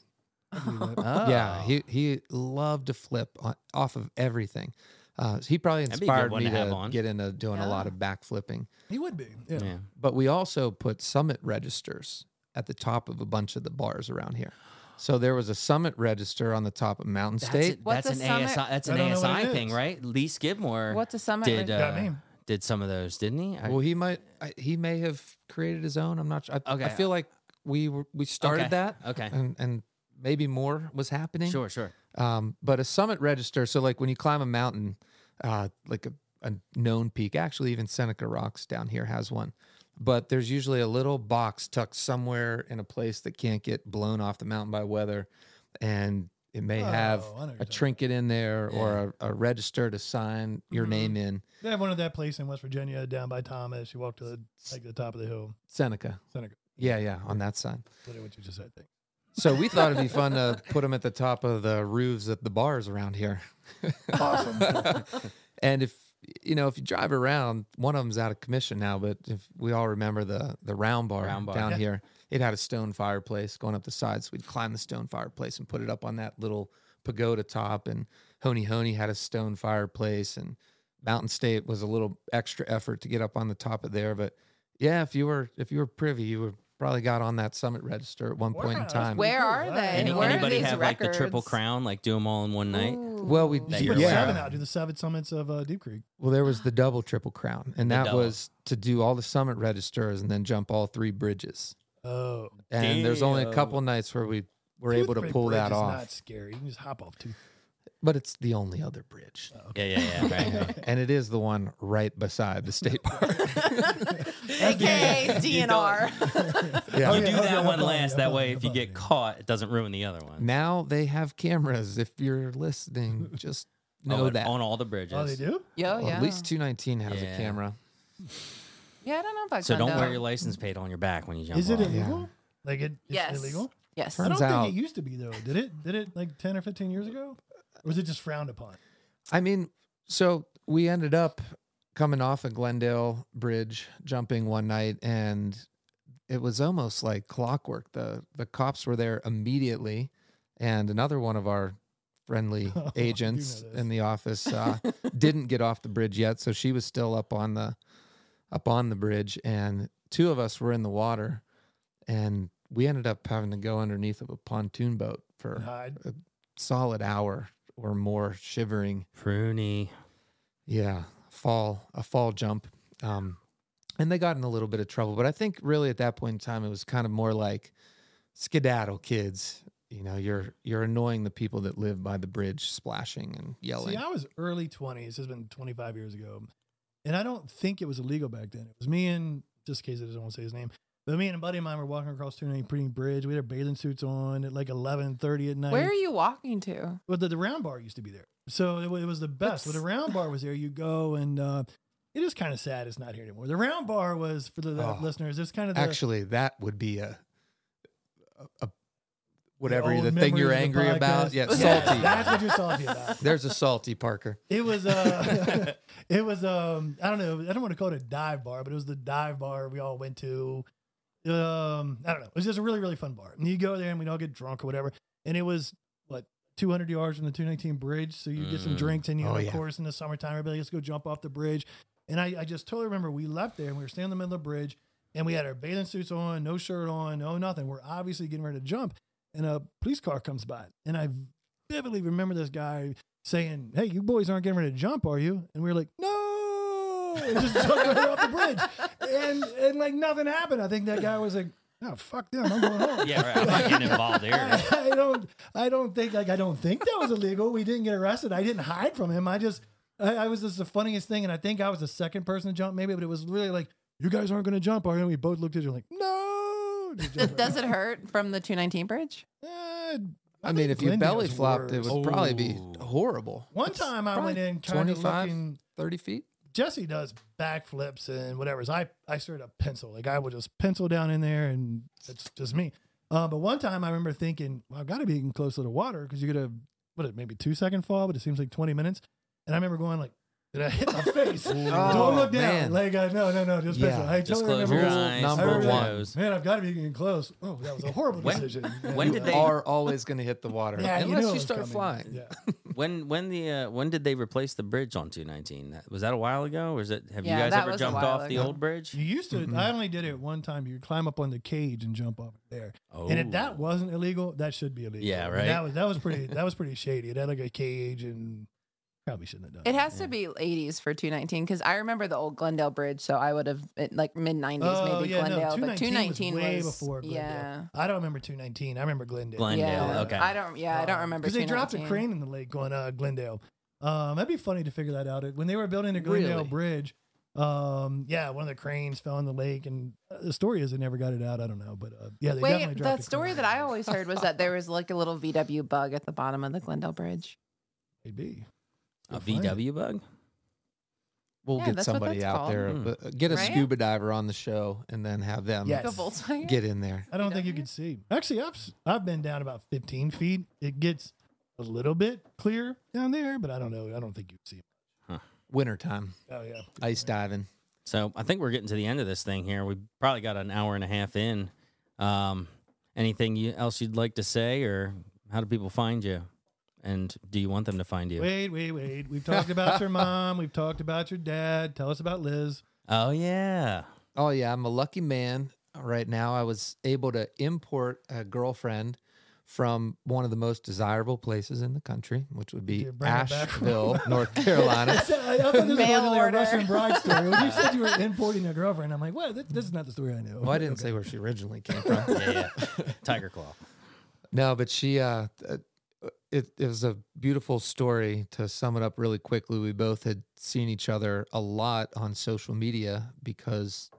S1: I believe that.
S2: Oh.
S4: Yeah, he he loved to flip on, off of everything. Uh, he probably
S2: That'd be a good
S4: inspired me
S2: to
S4: to get into doing a lot
S3: Yeah.
S4: of backflipping.
S1: He would be. Yeah.
S2: yeah.
S4: But we also put summit registers at the top of a bunch of the bars around here. So there was a summit register on the top of Mountain
S2: That's,
S4: State.
S2: it.
S3: What's
S2: that's an? ASI. That's an
S1: I don't
S2: ASI thing,
S1: is.
S2: right? Lee Skidmore
S3: What's a summit?
S2: did
S3: reg-
S2: uh,
S1: Got me.
S2: Did some of those, didn't he? I-
S4: Well, he might I, he may have created his own. I'm not sure. I, I feel like we were, we started
S2: Okay.
S4: that
S2: okay.
S4: and and maybe more was happening.
S2: Sure, sure.
S4: Um, but a summit register, so like when you climb a mountain, uh, like a, a known peak, actually even Seneca Rocks down here has one. But there's usually a little box tucked somewhere in a place that can't get blown off the mountain by weather, and it may have
S1: Oh, I know what you're
S4: a trinket in there or a, a register to sign your
S1: Mhm.
S4: name in.
S1: They have one at that place in West Virginia down by Thomas. You walk to the like the top of the hill.
S4: Seneca.
S1: Seneca.
S4: Yeah, yeah, on that side.
S1: Literally what you just said. Thing.
S4: So we thought it'd be fun to put them at the top of the roofs at the bars around here.
S1: Awesome.
S4: and if you know, if you drive around, one of them's out of commission now, but if we all remember the the round bar,
S2: Round bar.
S4: down
S1: Yeah.
S4: here, it had a stone fireplace going up the side. So we'd climb the stone fireplace and put it up on that little pagoda top. And Honey Honey had a stone fireplace, and Mountain State was a little extra effort to get up on the top of there. But yeah, if you were if you were privy, you would probably got on that summit register at one point in time.
S3: Where are they?
S2: Any,
S3: Where are
S2: anybody
S3: these
S2: have like the triple crown, like do them all in one night?
S4: Well, we
S2: That
S1: You
S2: you're
S1: put
S2: aware
S1: seven out. Do the seven summits of uh, Deep Creek.
S4: Well, there was the double triple crown, and
S2: The
S4: that
S2: double.
S4: was to do all the summit registers and then jump all three bridges.
S1: Oh,
S4: And there's only a couple nights where we were able to pull
S1: Bridge
S4: that
S1: is
S4: off.
S1: Not scary. You can just hop off too.
S4: But it's the only other bridge.
S2: Oh, yeah, yeah, yeah. Right.
S4: and it is the one right beside the state park.
S3: AKA
S2: You don't-
S3: DNR.
S4: Yeah.
S2: you
S1: oh,
S2: do that one last. That way, if
S1: you,
S2: you get caught, it doesn't ruin the other one.
S4: now they have cameras. If you're listening, just know
S2: Oh,
S4: that.
S2: on all the bridges.
S1: Oh, they do?
S3: Yeah,
S4: Well,
S3: yeah.
S4: At least 219 has
S2: Yeah.
S4: a camera.
S3: Yeah, I don't know about that.
S2: So don't wear your license plate on your back when you jump
S1: Is it
S2: off.
S1: illegal? Like it, it's
S3: Yes.
S1: illegal?
S3: Yes.
S1: I
S4: Turns
S1: don't
S4: out-
S1: think it used to be though. Did it? Did it like ten or fifteen years ago? Or was it just frowned upon?
S4: I mean, so we ended up coming off a Glendale Bridge, jumping one night, and it was almost like clockwork. The the cops were there immediately, and another one of our friendly
S1: Oh, I do know
S4: agents
S1: this.
S4: in the office uh, didn't get off the bridge yet, so she was still up on the up on the bridge, and two of us were in the water, and we ended up having to go underneath of a pontoon boat for
S1: Hide.
S4: a solid hour or more, shivering.
S2: Pruny.
S4: Yeah, fall a fall jump. Um, and they got in a little bit of trouble, but I think really at that point in time it was kind of more like skedaddle kids. You know, you're you're annoying the people that live by the bridge, splashing and yelling.
S1: See, I was early twenties. This has been twenty five years ago, and I don't think it was illegal back then. It was me and just in case I don't want to say his name, but me and a buddy of mine were walking across Trinity Pretty Bridge. We had our bathing suits on at like eleven thirty at night.
S3: Where are you walking to?
S1: Well, the, the round bar used to be there, so it, it was the best. When the round bar was there, you go and uh, it is kind of sad it's not here anymore. The round bar was for the, the
S4: Oh.
S1: listeners. It's kind of the,
S4: Actually, that would be a, a, a whatever
S1: old
S4: the thing you're
S1: the
S4: angry about. Yeah, salty.
S1: That's what you're salty about.
S4: There's a salty Parker.
S1: It was uh it was um I don't know, I don't want to call it a dive bar, but it was the dive bar we all went to. Um I don't know. It was just a really, really fun bar. And you go there and we'd all get drunk or whatever. And it was what 200 yards from the 219 bridge. So you get some
S2: Mm.
S1: drinks and you,
S4: Oh,
S1: of course, in the summertime, everybody gets to go jump off the bridge. And I, I just totally remember we left there and we were standing in the middle of the bridge and we had our bathing suits on, no shirt on, no nothing. We're obviously getting ready to jump. And a police car comes by. And I vividly remember this guy saying, Hey, you boys aren't getting ready to jump, are you? And we were like, No, and just jumped right off the bridge. And and like nothing happened. I think that guy was like, Oh, fuck them. I'm going home.
S2: Yeah, right. I'm not getting involved here.
S1: I, I don't I don't think like I don't think that was illegal. We didn't get arrested. I didn't hide from him. I just I, I was just the funniest thing, and I think I was the second person to jump, maybe, but it was really like, you guys aren't gonna jump, are you? And we both looked at you like, no. Just
S3: Does it hurt from the 219 bridge?
S1: Uh,
S4: I mean, if you belly flopped, it
S1: worse.
S4: would probably be horrible.
S1: One
S4: It's
S1: time I went in kind of looking.
S4: 30 feet.
S1: Jesse does backflips and whatever. So I I straight up pencil. Like I would just pencil down in there, and it's just me. Uh, but one time I remember thinking, well, I've got to be getting close to the water because you get a what maybe two second fall, but it seems like twenty minutes. And I remember going like, did I hit my face? Don't look down.
S4: man.
S1: Like uh, no, no, no, just
S4: Yeah.
S1: pencil. I
S2: Just
S1: totally
S2: close
S1: remember.
S2: your
S4: Rule
S2: eyes.
S4: number
S1: I remember
S4: one.
S1: Man, I've got to be getting close. Oh, that was a horrible
S2: When-
S1: decision.
S2: when
S1: And,
S2: did they-
S4: are always going to hit the water
S1: Yeah,
S4: unless
S1: knew it
S4: you
S1: was
S4: start
S1: coming.
S4: flying.
S1: Yeah.
S2: When when the uh, when did they replace the bridge on 219? That- Was that a while ago, or is it? Have
S3: Yeah,
S2: you guys
S3: that
S2: ever
S3: was a
S2: jumped
S3: while
S2: off the
S3: ago.
S2: old bridge?
S1: You used to.
S4: Mm-mm.
S1: I only did it one time. You climb up on the cage and jump off there.
S2: Oh,
S1: And if that wasn't illegal, that should be illegal.
S2: Yeah,
S1: I mean,
S2: right.
S1: that was that was pretty that was pretty shady. It had like a cage and probably shouldn't have done
S3: It has to be 80s for 219 because I remember the old Glendale Bridge, so I would have it, like mid 90s
S1: Oh,
S3: maybe
S1: yeah, no,
S3: Glendale, but
S1: 219
S3: 219
S1: was way
S3: was
S1: before Glendale.
S3: yeah.
S1: I don't remember 219. I remember Glendale.
S2: Glendale,
S3: yeah.
S2: okay.
S3: I don't. Yeah, I don't remember.
S1: because they dropped a crane in the lake going uh, Glendale. Um, that'd be funny to figure that out. When they were building the Glendale
S4: Really?
S1: Bridge, um, yeah, one of the cranes fell in the lake, and uh, the story is they never got it out. I don't know, but uh, yeah, they definitely
S3: Wait,
S1: dropped
S3: the
S1: a
S3: story
S1: crane.
S3: that I always heard was that there was like a little VW bug at the bottom of the Glendale Bridge.
S1: maybe
S2: a
S1: Go.
S2: VW bug.
S4: We'll
S3: Yeah,
S4: get
S3: that's what
S4: somebody
S3: that's
S4: out there,
S2: called.
S4: but uh, get a
S3: Right?
S4: scuba diver on the show, and then have them
S1: Yes.
S3: Like a Volkswagen.
S4: get in there.
S1: I don't think you can see. Actually, I've s- I've been down about 15 feet. It gets a little bit clear down there, but I don't know. I don't think you can see.
S4: Wintertime,
S1: Oh yeah,
S4: ice diving.
S2: So I think we're getting to the end of this thing here. We probably got an hour and a half in. Um, anything you, else you'd like to say, or how do people find you? And do you want them to find you?
S1: Wait, wait, wait. We've talked about your mom. We've talked about your dad. Tell us about Liz.
S2: Oh yeah.
S4: Oh yeah, I'm a lucky man. Right now, I was able to import a girlfriend from one of the most desirable places in the country, which would be
S1: you bring her back from-
S4: Asheville, North Carolina.
S1: I, said, I, I thought this was
S3: Mail
S1: going a
S3: order.
S1: Russian bride story. When you said you were importing a girlfriend, I'm like, well, this, this is not the story I know.
S4: Well, I didn't
S1: Okay.
S4: say where she originally came from.
S2: Yeah, yeah. Tiger Claw.
S4: No, but she uh uh, it, it was a beautiful story to sum it up really quickly. We both had seen each other a lot on social media because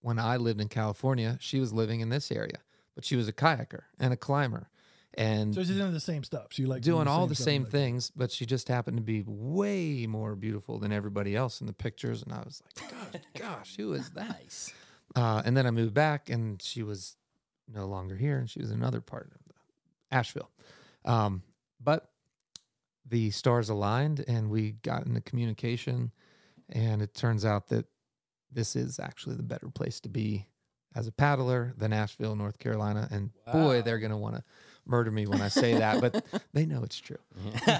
S4: when I lived in California, she was living in this area, but she was a kayaker and a climber. and
S1: So she's doing the same stuff. She like
S4: doing all the same
S1: like-
S4: things, but she just happened to be way more beautiful than everybody else in the pictures. And I was like, gosh, gosh, who is that?
S2: Nice.
S4: Uh, and then I moved back, and she was no longer here, and she was in another part of Asheville. Um, but the stars aligned, and we got into communication, and it turns out that this is actually the better place to be as a paddler than Asheville, North Carolina. And boy, they're going to want to murder me when I say that, but they know it's true.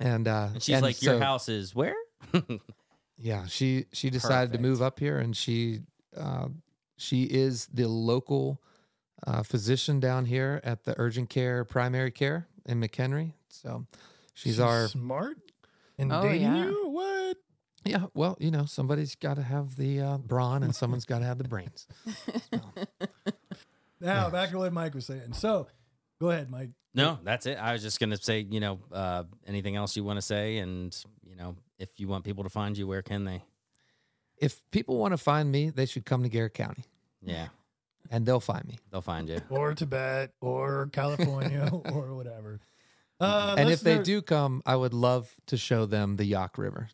S4: And, uh,
S2: and she's
S4: and
S2: like, "Your
S4: so-
S2: house is where?"
S4: yeah, she she decided to move up here, and she uh, she is the local uh, physician down here at the urgent care primary care in McHenry. So she's, our
S1: smart and
S3: Oh,
S1: dating
S3: yeah.
S1: you. What?
S4: yeah. Well, you know, somebody's got to have the uh, brawn, and someone's got to have the brains.
S1: Now back to what Mike was saying. So go ahead, Mike.
S2: No, that's it. I was just gonna say, you know, uh, anything else you want to say, and you know, if you want people to find you, where can they?
S4: If people want to find me, they should come to Garrett County,
S2: Yeah,
S4: and they'll find me.
S2: they'll find you.
S1: Or Tibet or California or whatever. Uh,
S4: and if they do come, I would love to show them the Yough River.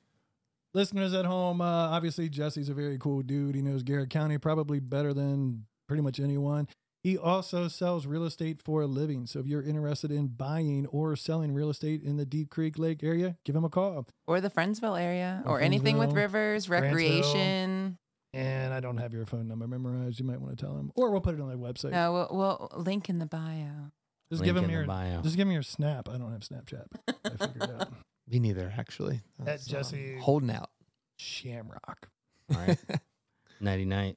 S1: listeners at home, uh, obviously Jesse's a very cool dude. He knows Garrett County probably better than pretty much anyone. He also sells real estate for a living. So if you're interested in buying or selling real estate in the Deep Creek Lake area, give him a call.
S3: or the Friendsville area,
S1: Or
S3: or, anything with rivers, recreation.
S1: And I don't have your phone number memorized. You might want to tell him, or we'll put it on their website.
S3: No, we'll, we'll link in the bio.
S1: just
S2: Link
S1: give him
S2: in the
S1: your
S2: bio.
S1: just give me your snap. I don't have Snapchat. I figured it out.
S4: Me neither, actually.
S1: At
S4: That's, uh,
S1: Jesse-
S4: holding out.
S1: Shimrock.
S2: All right, nighty night.